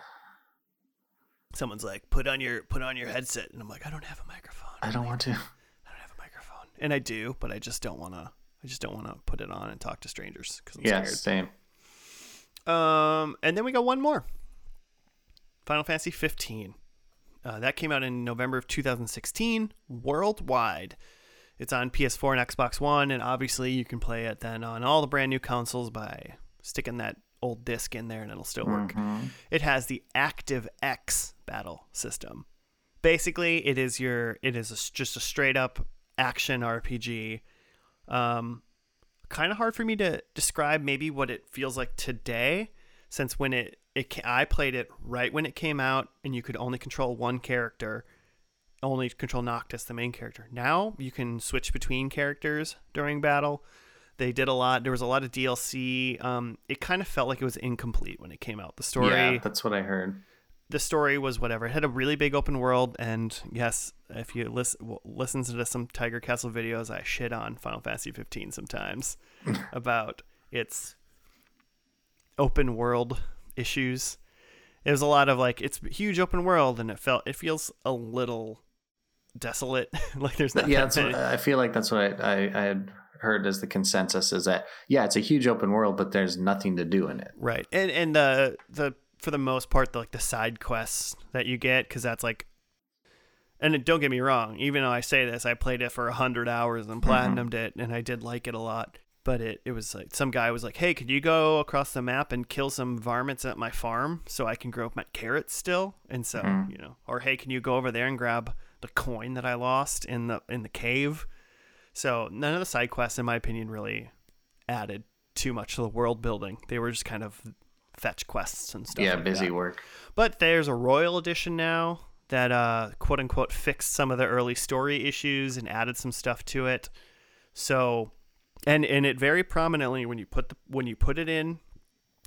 someone's like, put on your put on your headset, and I'm like, I don't have a microphone. I don't want to. I don't have a microphone, and I do, but I just don't want to. I just don't want to put it on and talk to strangers because I'm Yeah, scared. same. Um, and then we got one more. Final Fantasy 15. Uh, that came out in November of 2016 worldwide. It's on PS4 and Xbox One, and obviously you can play it then on all the brand new consoles by sticking that old disc in there, and it'll still work. Mhm. It has the Active X battle system. Basically, it is your it is a just a straight up action RPG. Um, kind of hard for me to describe maybe what it feels like today, since when it it I played it right when it came out, and you could only control one character, only control Noctis, the main character. Now you can switch between characters during battle. They did a lot. There was a lot of DLC. Um, it kind of felt like it was incomplete when it came out. The story, Yeah, that's what I heard. The story was whatever. It had a really big open world, and yes, if you listen listen to some Tiger Castle videos, I shit on Final Fantasy 15 sometimes about its open world issues. It was a lot of like it's a huge open world, and it felt it feels a little desolate. like there's not yeah, that that's what, I feel like that's what I, I, I had heard as the consensus is that yeah, it's a huge open world, but there's nothing to do in it. Right, and and uh, the the for the most part, the, like the side quests that you get, because that's like, and don't get me wrong, even though I say this, I played it for a hundred hours and platinumed it, and I did like it a lot. But it it was like some guy was like, "Hey, could you go across the map and kill some varmints at my farm so I can grow my carrots still?" And so Mhm. you know, or hey, can you go over there and grab the coin that I lost in the in the cave? So none of the side quests, in my opinion, really added too much to the world building. They were just kind of fetch quests and stuff. yeah, like busy that. work. But there's a royal edition now that uh, quote unquote fixed some of the early story issues and added some stuff to it. So, and and it very prominently when you put the when you put it in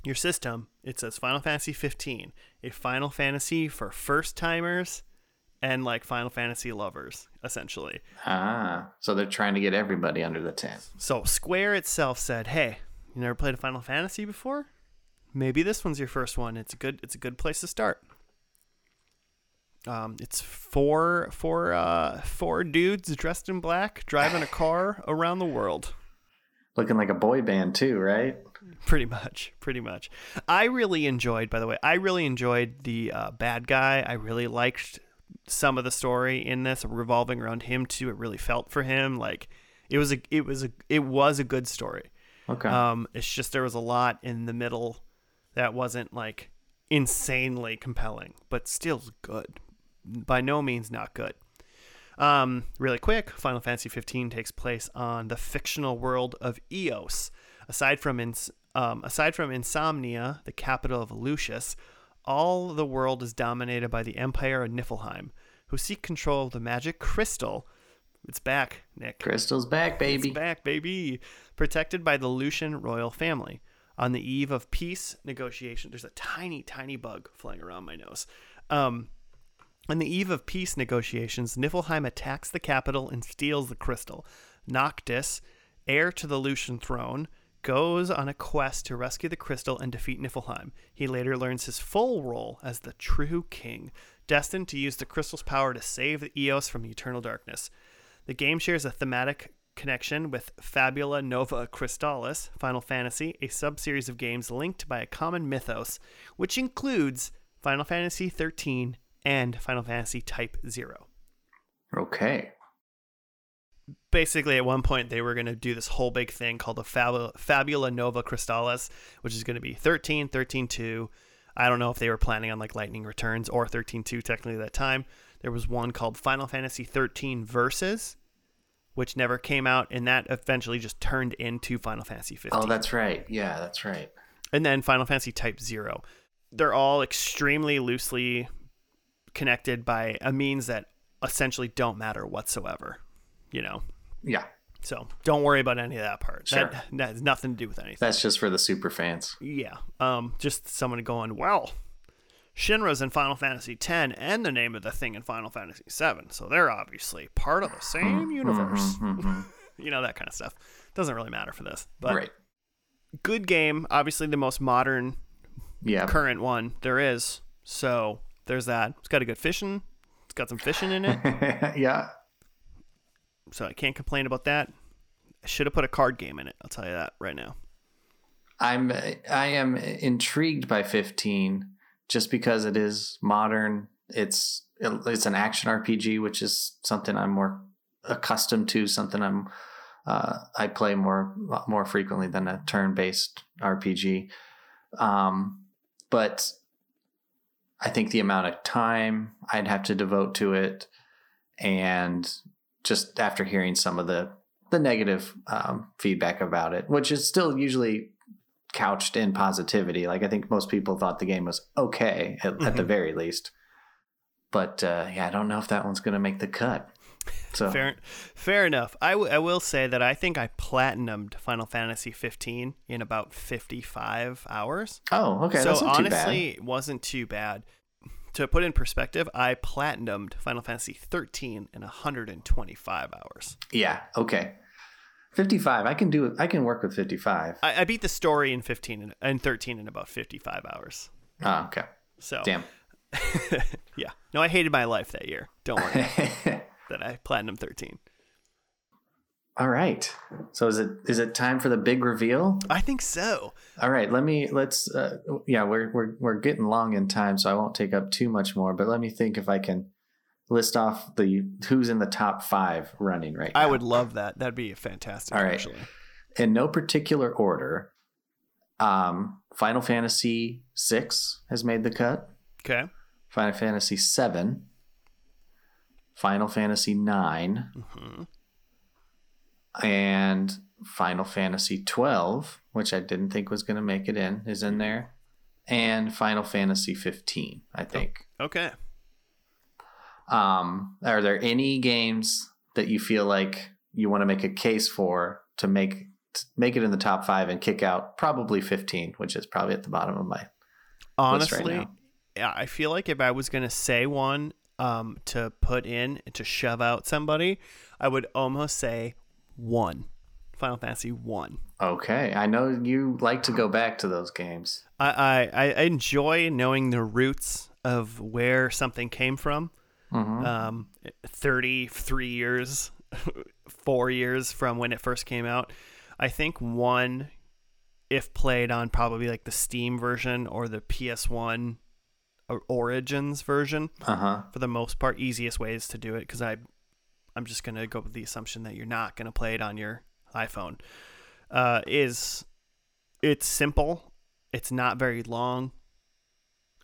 your system, it says Final Fantasy 15, a Final Fantasy for first timers and like Final Fantasy lovers, essentially. Ah, so they're trying to get everybody under the tent. So Square itself said, "Hey, you never played a Final Fantasy before? Maybe this one's your first one. It's a good it's a good place to start." Um, it's four four uh four dudes dressed in black driving a car around the world. Looking like a boy band too, right? Pretty much, pretty much. I really enjoyed, by the way, I really enjoyed the uh, bad guy. I really liked some of the story in this revolving around him too. It really felt for him like it was a it was a it was a good story. Okay. Um, it's just there was a lot in the middle that wasn't like insanely compelling, but still good. By no means not good. Um, really quick, Final Fantasy 15 takes place on the fictional world of Eos. Aside from ins- um, aside from Insomnia, the capital of Lucis, all the world is dominated by the Empire of Niflheim, who seek control of the magic crystal. It's back, Nick. Crystal's back, baby. It's back, baby. Protected by the Lucian royal family. On the eve of peace negotiation, there's a tiny, tiny bug flying around my nose. Um, on the eve of peace negotiations, Niflheim attacks the capital and steals the crystal. Noctis, heir to the Lucian throne, goes on a quest to rescue the crystal and defeat Niflheim. He later learns his full role as the true king, destined to use the crystal's power to save the Eos from eternal darkness. The game shares a thematic connection with Fabula Nova Crystallis, Final Fantasy, a subseries of games linked by a common mythos, which includes Final Fantasy 13 and Final Fantasy Type 0. Okay. Basically, at one point, they were going to do this whole big thing called the Fabula, Fabula Nova Crystallis, which is going to be 13, 13 2. I don't know if they were planning on like Lightning Returns or 13 2 technically at that time. There was one called Final Fantasy 13 Versus, which never came out, and that eventually just turned into Final Fantasy 15. Oh, that's right. Yeah, that's right. and then Final Fantasy Type Zero. They're all extremely loosely connected by a means that essentially don't matter whatsoever. You know, Yeah. so don't worry about any of that part. Sure. That, that has nothing to do with anything. That's just for the super fans. yeah, um, just someone going, well, Shinra's in Final Fantasy X and the name of the thing in Final Fantasy VII, so they're obviously part of the same universe. Mhm. you know that kind of stuff. Doesn't really matter for this, but right. good game. Obviously, the most modern Yeah. current one there is. So there's that. It's got a good fishing. It's got some fishing in it, yeah. so I can't complain about that. I should have put a card game in it. I'll tell you that right now. I'm I am intrigued by 15 just because it is modern. It's it's an action RPG, which is something I'm more accustomed to. Something I'm uh, I play more more frequently than a turn based RPG. Um, but I think the amount of time I'd have to devote to it, and just after hearing some of the the negative um, feedback about it, which is still usually couched in positivity. Like I think most people thought the game was okay at, at the Mhm. very least. But uh, yeah, I don't know if that one's going to make the cut. So Fair, fair enough. I, w- I will say that I think I platinumed Final Fantasy 15 in about 55 hours. oh, okay, so that's not honestly, it wasn't too bad. To put in perspective, I platinumed Final Fantasy 13 in 125 hours. Yeah, okay. Fifty-five. I can do. I can work with fifty-five. I, I beat the story in 15 and, and 13 in about 55 hours. Oh, okay. So Damn. yeah. No, I hated my life that year. Don't worry that I platinum 13. All right. So is it is it time for the big reveal? I think so. All right. Let me let's. Uh, yeah, we're we're we're getting long in time, so I won't take up too much more. But let me think if I can list off the who's in the top five running right now. I would love that. That'd be fantastic. All right. Actually. in no particular order. Um, Final Fantasy VI has made the cut. Okay. Final Fantasy VII, Final Fantasy IX, hmm and Final Fantasy twelve, which I didn't think was going to make it in, is in there, and Final Fantasy fifteen. I think. Okay. Um, are there any games that you feel like you want to make a case for to make to make it in the top five and kick out probably fifteen, which is probably at the bottom of my list right Honestly, yeah, I feel like if I was gonna say one um to put in to shove out somebody, I would almost say one. Final Fantasy one. Okay, I know you like to go back to those games. I, I, I enjoy knowing the roots of where something came from. Mhm. Um, 33 years, four years from when it first came out. I think one, if played on probably like the Steam version or the PS1 Origins version, Uh huh. for the most part, easiest ways to do it because I, I'm just gonna go with the assumption that you're not gonna play it on your iPhone. Uh, is it's simple, it's not very long.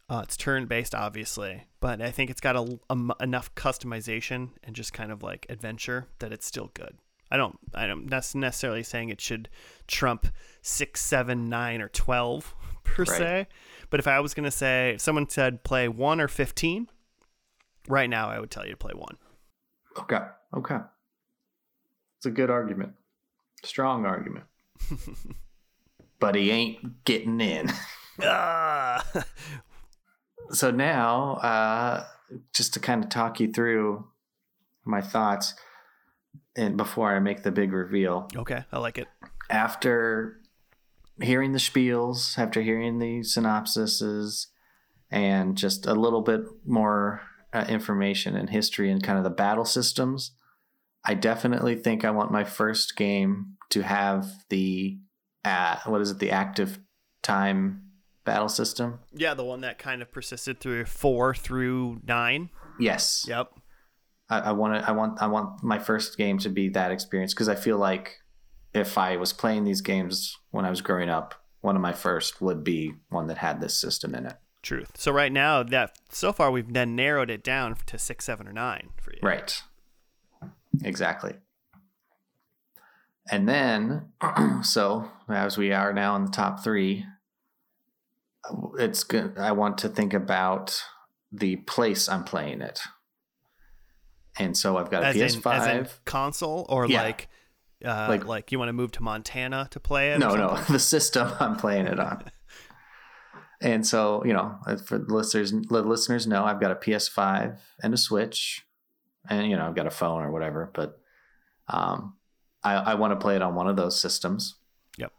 Uh, it's turn based, obviously, but I think it's got a, a- enough customization and just kind of like adventure that it's still good. I don't, I don't that's necessarily saying it should trump six, seven, nine, or twelve per Right. se. But if I was gonna say, if someone said play one or fifteen, right now I would tell you to play one. Okay. Okay. It's a good argument. Strong argument. but he ain't getting in. Ah! So now, uh, just to kind of talk you through my thoughts, and before I make the big reveal, okay, I like it. after hearing the spiels, after hearing the synopsises, and just a little bit more uh, information and history and kind of the battle systems, I definitely think I want my first game to have the uh, what is it, the active time battle system? Yeah, the one that kind of persisted through four through nine. Yes, Yep. I, I want to. I want. I want my first game to be that experience because I feel like if I was playing these games when I was growing up, one of my first would be one that had this system in it. Truth. So right now, that so far we've then narrowed it down to six, seven, or nine for you. Right. Exactly. And then, so as we are now in the top three, it's good. I want to think about the place I'm playing it. And so I've got a As in, PS5. as in console, or Yeah. like, uh, Like- like, you want to move to Montana to play it? no, no, the system I'm playing it on. and so you know, for the listeners, the listeners know I've got a PS5 and a Switch, and you know I've got a phone or whatever. But um, I, I want to play it on one of those systems. Yep.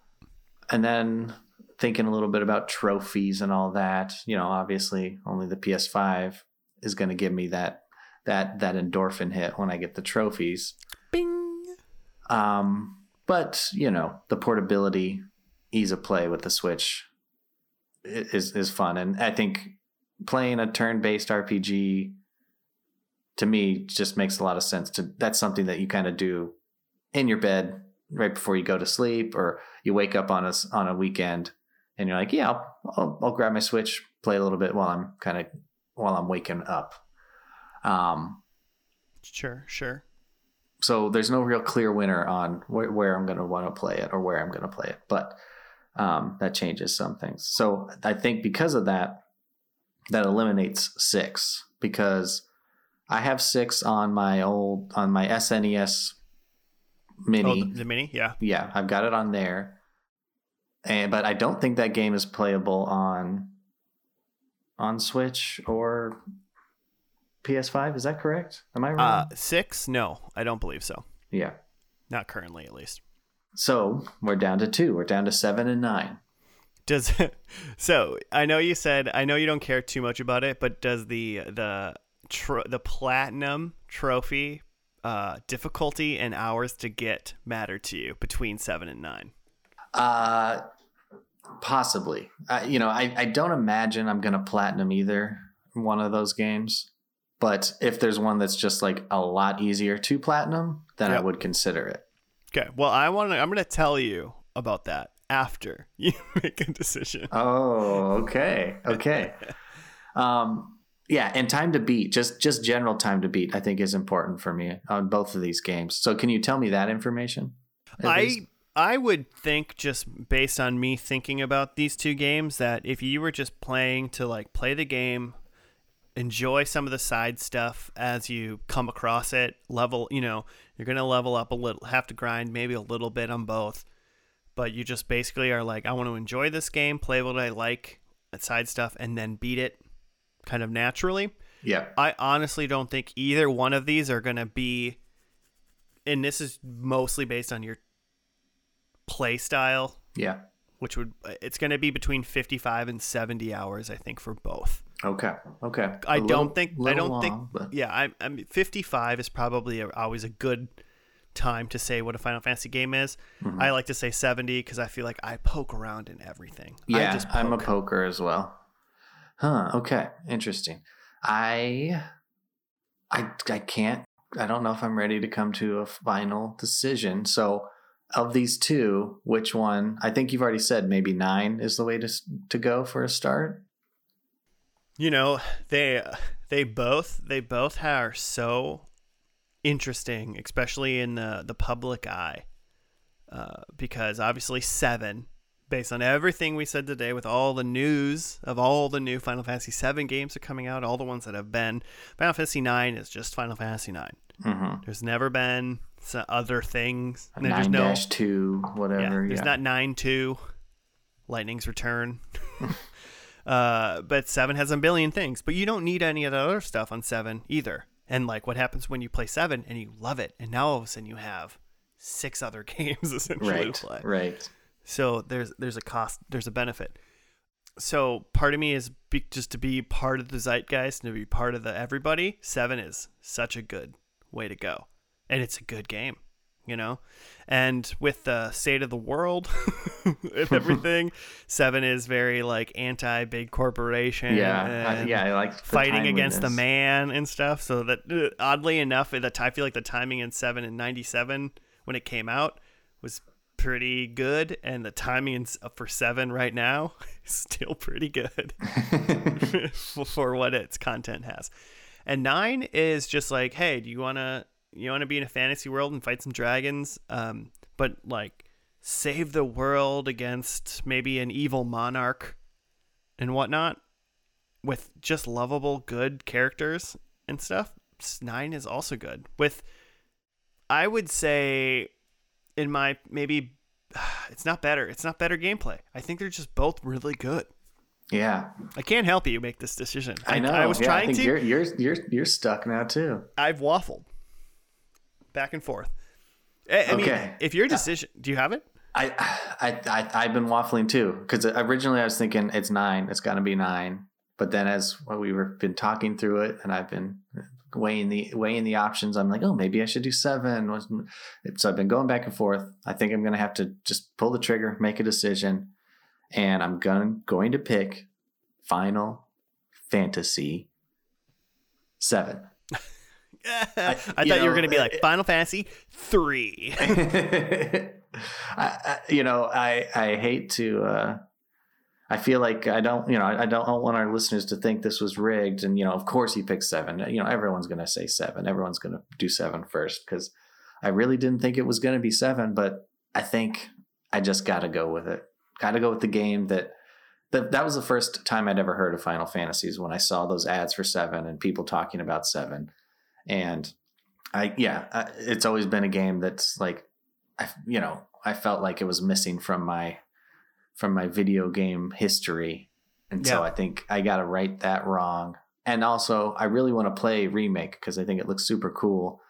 And then thinking a little bit about trophies and all that. You know, obviously, only the PS5 is going to give me that that that endorphin hit when I get the trophies. Bing. Um, but you know, the portability, ease of play with the Switch is is fun, and I think playing a turn-based RPG to me just makes a lot of sense. To that's something that you kind of do in your bed right before you go to sleep, or you wake up on a on a weekend and you're like, yeah, I'll, I'll, I'll grab my Switch, play a little bit while I'm kind of while I'm waking up. Um, sure, sure. So there's no real clear winner on wh- where I'm going to want to play it or where I'm going to play it, but um, that changes some things. So I think because of that, that eliminates six because I have six on my old on my SNES mini. Oh, the, the mini, yeah, yeah, I've got it on there, and but I don't think that game is playable on on Switch or PS5. Is that correct? Am I wrong? Uh, six? No, I don't believe so. yeah. Not currently, at least. So we're down to two. We're down to seven and nine. Does so? I know you said I know you don't care too much about it, but does the the tro- the platinum trophy uh, difficulty and hours to get matter to you between seven and nine? Uh, possibly. Uh, you know, I, I don't imagine I'm going to platinum either one of those games. But if there's one that's just like a lot easier to platinum, then I would consider it. Okay. Well, I want to. I'm going to tell you about that after you make a decision. Oh, okay. Okay. um, yeah, and time to beat, just just general time to beat, I think is important for me on both of these games. So can you tell me that information? I least? I would think just based on me thinking about these two games that if you were just playing to like play the game, enjoy some of the side stuff as you come across it, level, you know, you're going to level up a little, have to grind maybe a little bit on both. But you just basically are like I want to enjoy this game, play what I like, side stuff and then beat it kind of naturally. yeah. I honestly don't think either one of these are going to be, and this is mostly based on your play style, Yeah. which would it's going to be between 55 and 70 hours, I think, for both. Okay. Okay. I don't think I don't think but- yeah, I I mean 55 is probably a, always a good time to say what a Final Fantasy game is. Mm-hmm. I like to say 70 because I feel like I poke around in everything. I Yeah, I'm a poker as well. Huh. Okay. Interesting. I, I, I can't. I don't know if I'm ready to come to a final decision. So, of these two, which one? I think you've already said maybe nine is the way to to go for a start. You know, they they both they both are so interesting, especially in the the public eye, uh, because obviously seven, based on everything we said today, with all the news of all the new Final Fantasy seven games are coming out, all the ones that have been, Final Fantasy nine is just Final Fantasy nine. Mm-hmm. There's never been s- other things. And there's Nine no two, yeah, whatever. there's Yeah. not nine two, Lightning's Return. uh, but seven has a billion things, but you don't need any of the other stuff on seven either. And like, what happens when you play seven and you love it, and now all of a sudden you have six other games essentially right. to play. Right. So there's there's a cost, there's a benefit. So part of me is be, just to be part of the zeitgeist and to be part of the everybody. Seven is such a good way to go, and it's a good game, you know. And with the state of the world, with everything, seven is very like anti big corporation. Yeah. And yeah. I like Fighting against the man and stuff. So that uh, oddly enough, that I feel like the timing in seven and ninety seven when it came out was pretty good, and the timing in, s- for seven right now is still pretty good for, for what its content has. And nine is just like, hey, do you wanna you wanna be in a fantasy world and fight some dragons, um, but like save the world against maybe an evil monarch and whatnot with just lovable, good characters and stuff. Nine is also good with. I would say in my maybe it's not better. It's not better gameplay. I think they're just both really good. Yeah, I can't help you make this decision. I know. I was yeah, trying I think to. You're, you're you're you're stuck now too. I've waffled back and forth. I, I mean, Okay. if your decision, do you have it? I I, I I've been waffling too because originally I was thinking it's nine. It's got to be nine. But then as we were been talking through it, and I've been weighing the weighing the options, I'm like, oh, maybe I should do seven. So I've been going back and forth. I think I'm gonna have to just pull the trigger, make a decision, and I'm going going to pick Final Fantasy seven. I, you thought you were going to be like Final Fantasy three. I, I, you know, I I hate to. Uh, I feel like I don't, you know, I don't want our listeners to think this was rigged. And you know, of course, he picked seven. You know, everyone's going to say seven. Everyone's going to do seven first because I really didn't think it was going to be seven, but I think I just got to go with it. Got to go with the game that. That, that was the first time I'd ever heard of Final Fantasies when I saw those ads for seven and people talking about seven, and I yeah, I, it's always been a game that's like, I you know I felt like it was missing from my from my video game history, and so I think I got to right that wrong. And also, I really want to play remake because I think it looks super cool,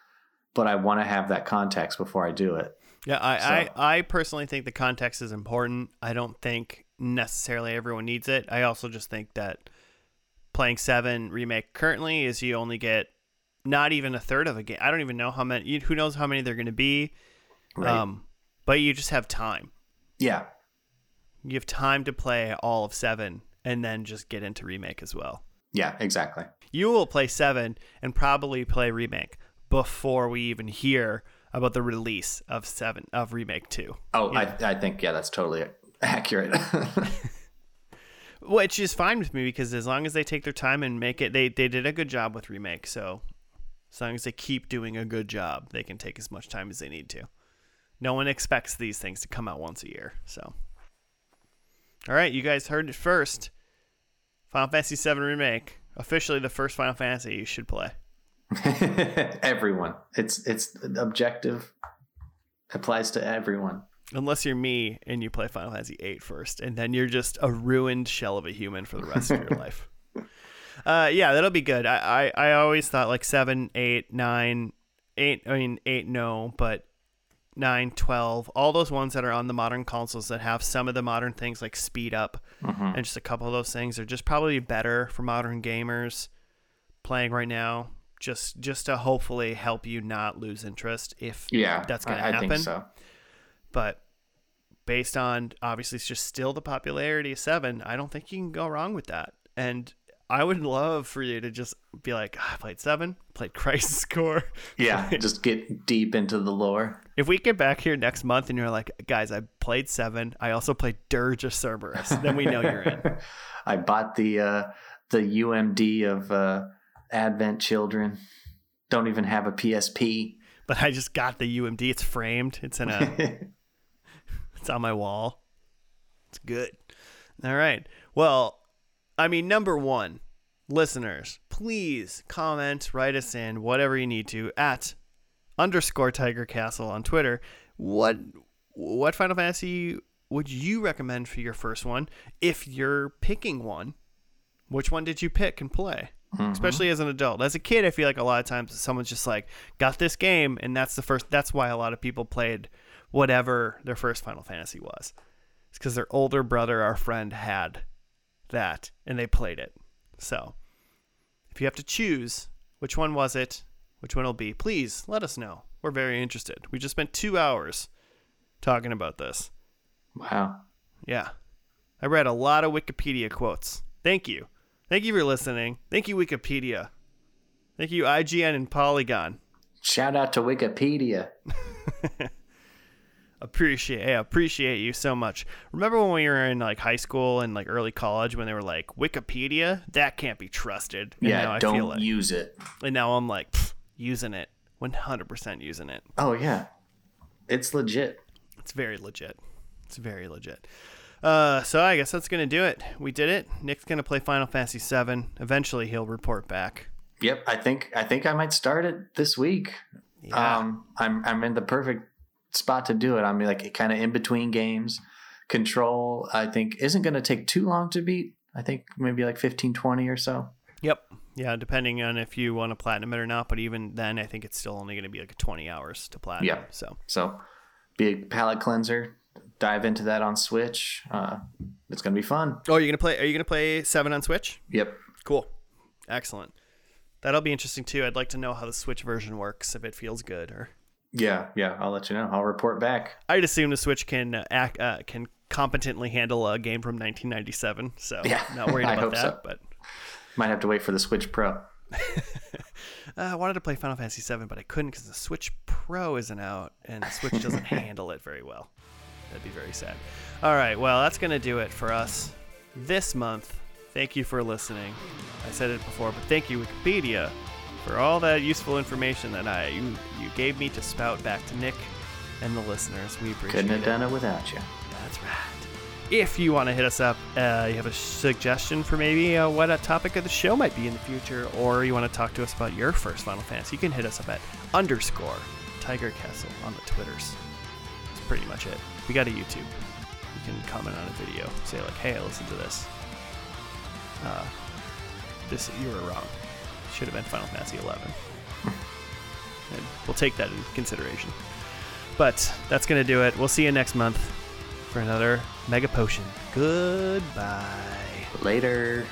but I want to have that context before I do it. Yeah, I, So- I, I personally think the context is important. I don't think necessarily everyone needs it. I also just think that playing seven remake currently is you only get not even a third of a game. I don't even know how many. Who knows how many they're going to be? Right? Um, but you just have time. yeah, You have time to play all of seven and then just get into remake as well. yeah, exactly. You will play seven and probably play remake before we even hear about the release of seven of remake two. Oh. I I think yeah, that's totally accurate. Which is fine with me because as long as they take their time and make it, they, they did a good job with remake. So as long as they keep doing a good job, they can take as much time as they need to. No one expects these things to come out once a year. So, all right, you guys heard it first. Final Fantasy VII remake, officially the first Final Fantasy you should play. everyone, it's it's objective, applies to everyone. Unless you're me and you play Final Fantasy VIII first, and then you're just a ruined shell of a human for the rest of your life. Uh, yeah, that'll be good. I, I, I always thought like seven, eight, nine, eight. I mean eight, no, but nine, twelve, all those ones that are on the modern consoles that have some of the modern things like speed up Mhm. and just a couple of those things are just probably better for modern gamers playing right now. Just just to hopefully help you not lose interest if Yeah, That's I think happen. so. but based on obviously it's just still the popularity of seven, I don't think you can go wrong with that. And I would love for you to just be like, "Ah, I played seven, played Crisis Core. Yeah, just get deep into the lore. If we get back here next month and you're like, guys, I played seven, I also played Dirge of Cerberus, then we know you're in. I bought the uh, the UMD of uh, Advent Children. Don't even have a PSP. But I just got the UMD. It's framed. It's in a. It's on my wall. It's good. All right. Well, I mean, number one, listeners, please comment, write us in, whatever you need to, at underscore Tiger Castle on Twitter. What what Final Fantasy would you recommend for your first one? If you're picking one, which one did you pick and play? Mm-hmm. Especially as an adult. As a kid, I feel like a lot of times someone's just like, got this game, and that's the first. That's why a lot of people played whatever their first Final Fantasy was. It's because their older brother our friend had that and they played it. So, if you have to choose, which one was it? Which one will be? Please let us know. We're very interested. We just spent two hours talking about this. wow. Yeah. I read a lot of Wikipedia quotes. Thank you. Thank you for listening. Thank you, Wikipedia. Thank you, IGN and Polygon. Shout out to Wikipedia. appreciate appreciate you so much. Remember when we were in like high school and like early college when they were like Wikipedia that can't be trusted. And Yeah, I don't like, use it. and now I'm like pff, using it, 100% using it. Oh yeah, it's legit. It's very legit. It's very legit. Uh, so I guess that's gonna do it. We did it. Nick's gonna play Final Fantasy VII. Eventually, he'll report back. Yep, I think I think I might start it this week. Yeah. Um, I'm I'm in the perfect spot to do it. I mean, like kind of in between games. Control, I think, isn't going to take too long to beat. I think maybe like 15, 20 or so. Yep. Yeah, depending on if you want to platinum it or not, but even then, I think it's still only going to be like 20 hours to platinum. Yeah. So So, big palate cleanser. Dive into that on Switch. Uh, it's gonna be fun. Oh, you're gonna play? Are you gonna play Seven on Switch? Yep. Cool, excellent. That'll be interesting too. I'd like to know how the Switch version works, if it feels good, or Yeah, yeah. I'll let you know. I'll report back. I'd assume the Switch can uh, act uh, can competently handle a game from 1997. So Yeah, not worried about that. so. But Might have to wait for the Switch Pro. uh, I wanted to play Final Fantasy VII, but I couldn't because the Switch Pro isn't out, and the Switch doesn't handle it very well. That'd be very sad. All right, well, that's gonna do it for us this month. Thank you for listening. I said it before, but thank you Wikipedia for all that useful information that I you you gave me to spout back to Nick and the listeners. We appreciate Couldn't have it. done it without you. That's right. If you want to hit us up, uh, you have a suggestion for maybe uh, what a topic of the show might be in the future, or you want to talk to us about your first Final Fantasy, you can hit us up at underscore Tiger Castle on the Twitters. That's pretty much it. We got a YouTube. You can comment on a video, say like, "Hey, I listened to this. Uh, this you were wrong. Should have been Final Fantasy 11." and we'll take that into consideration. But that's gonna do it. We'll see you next month for another Mega Potion. Goodbye. Later.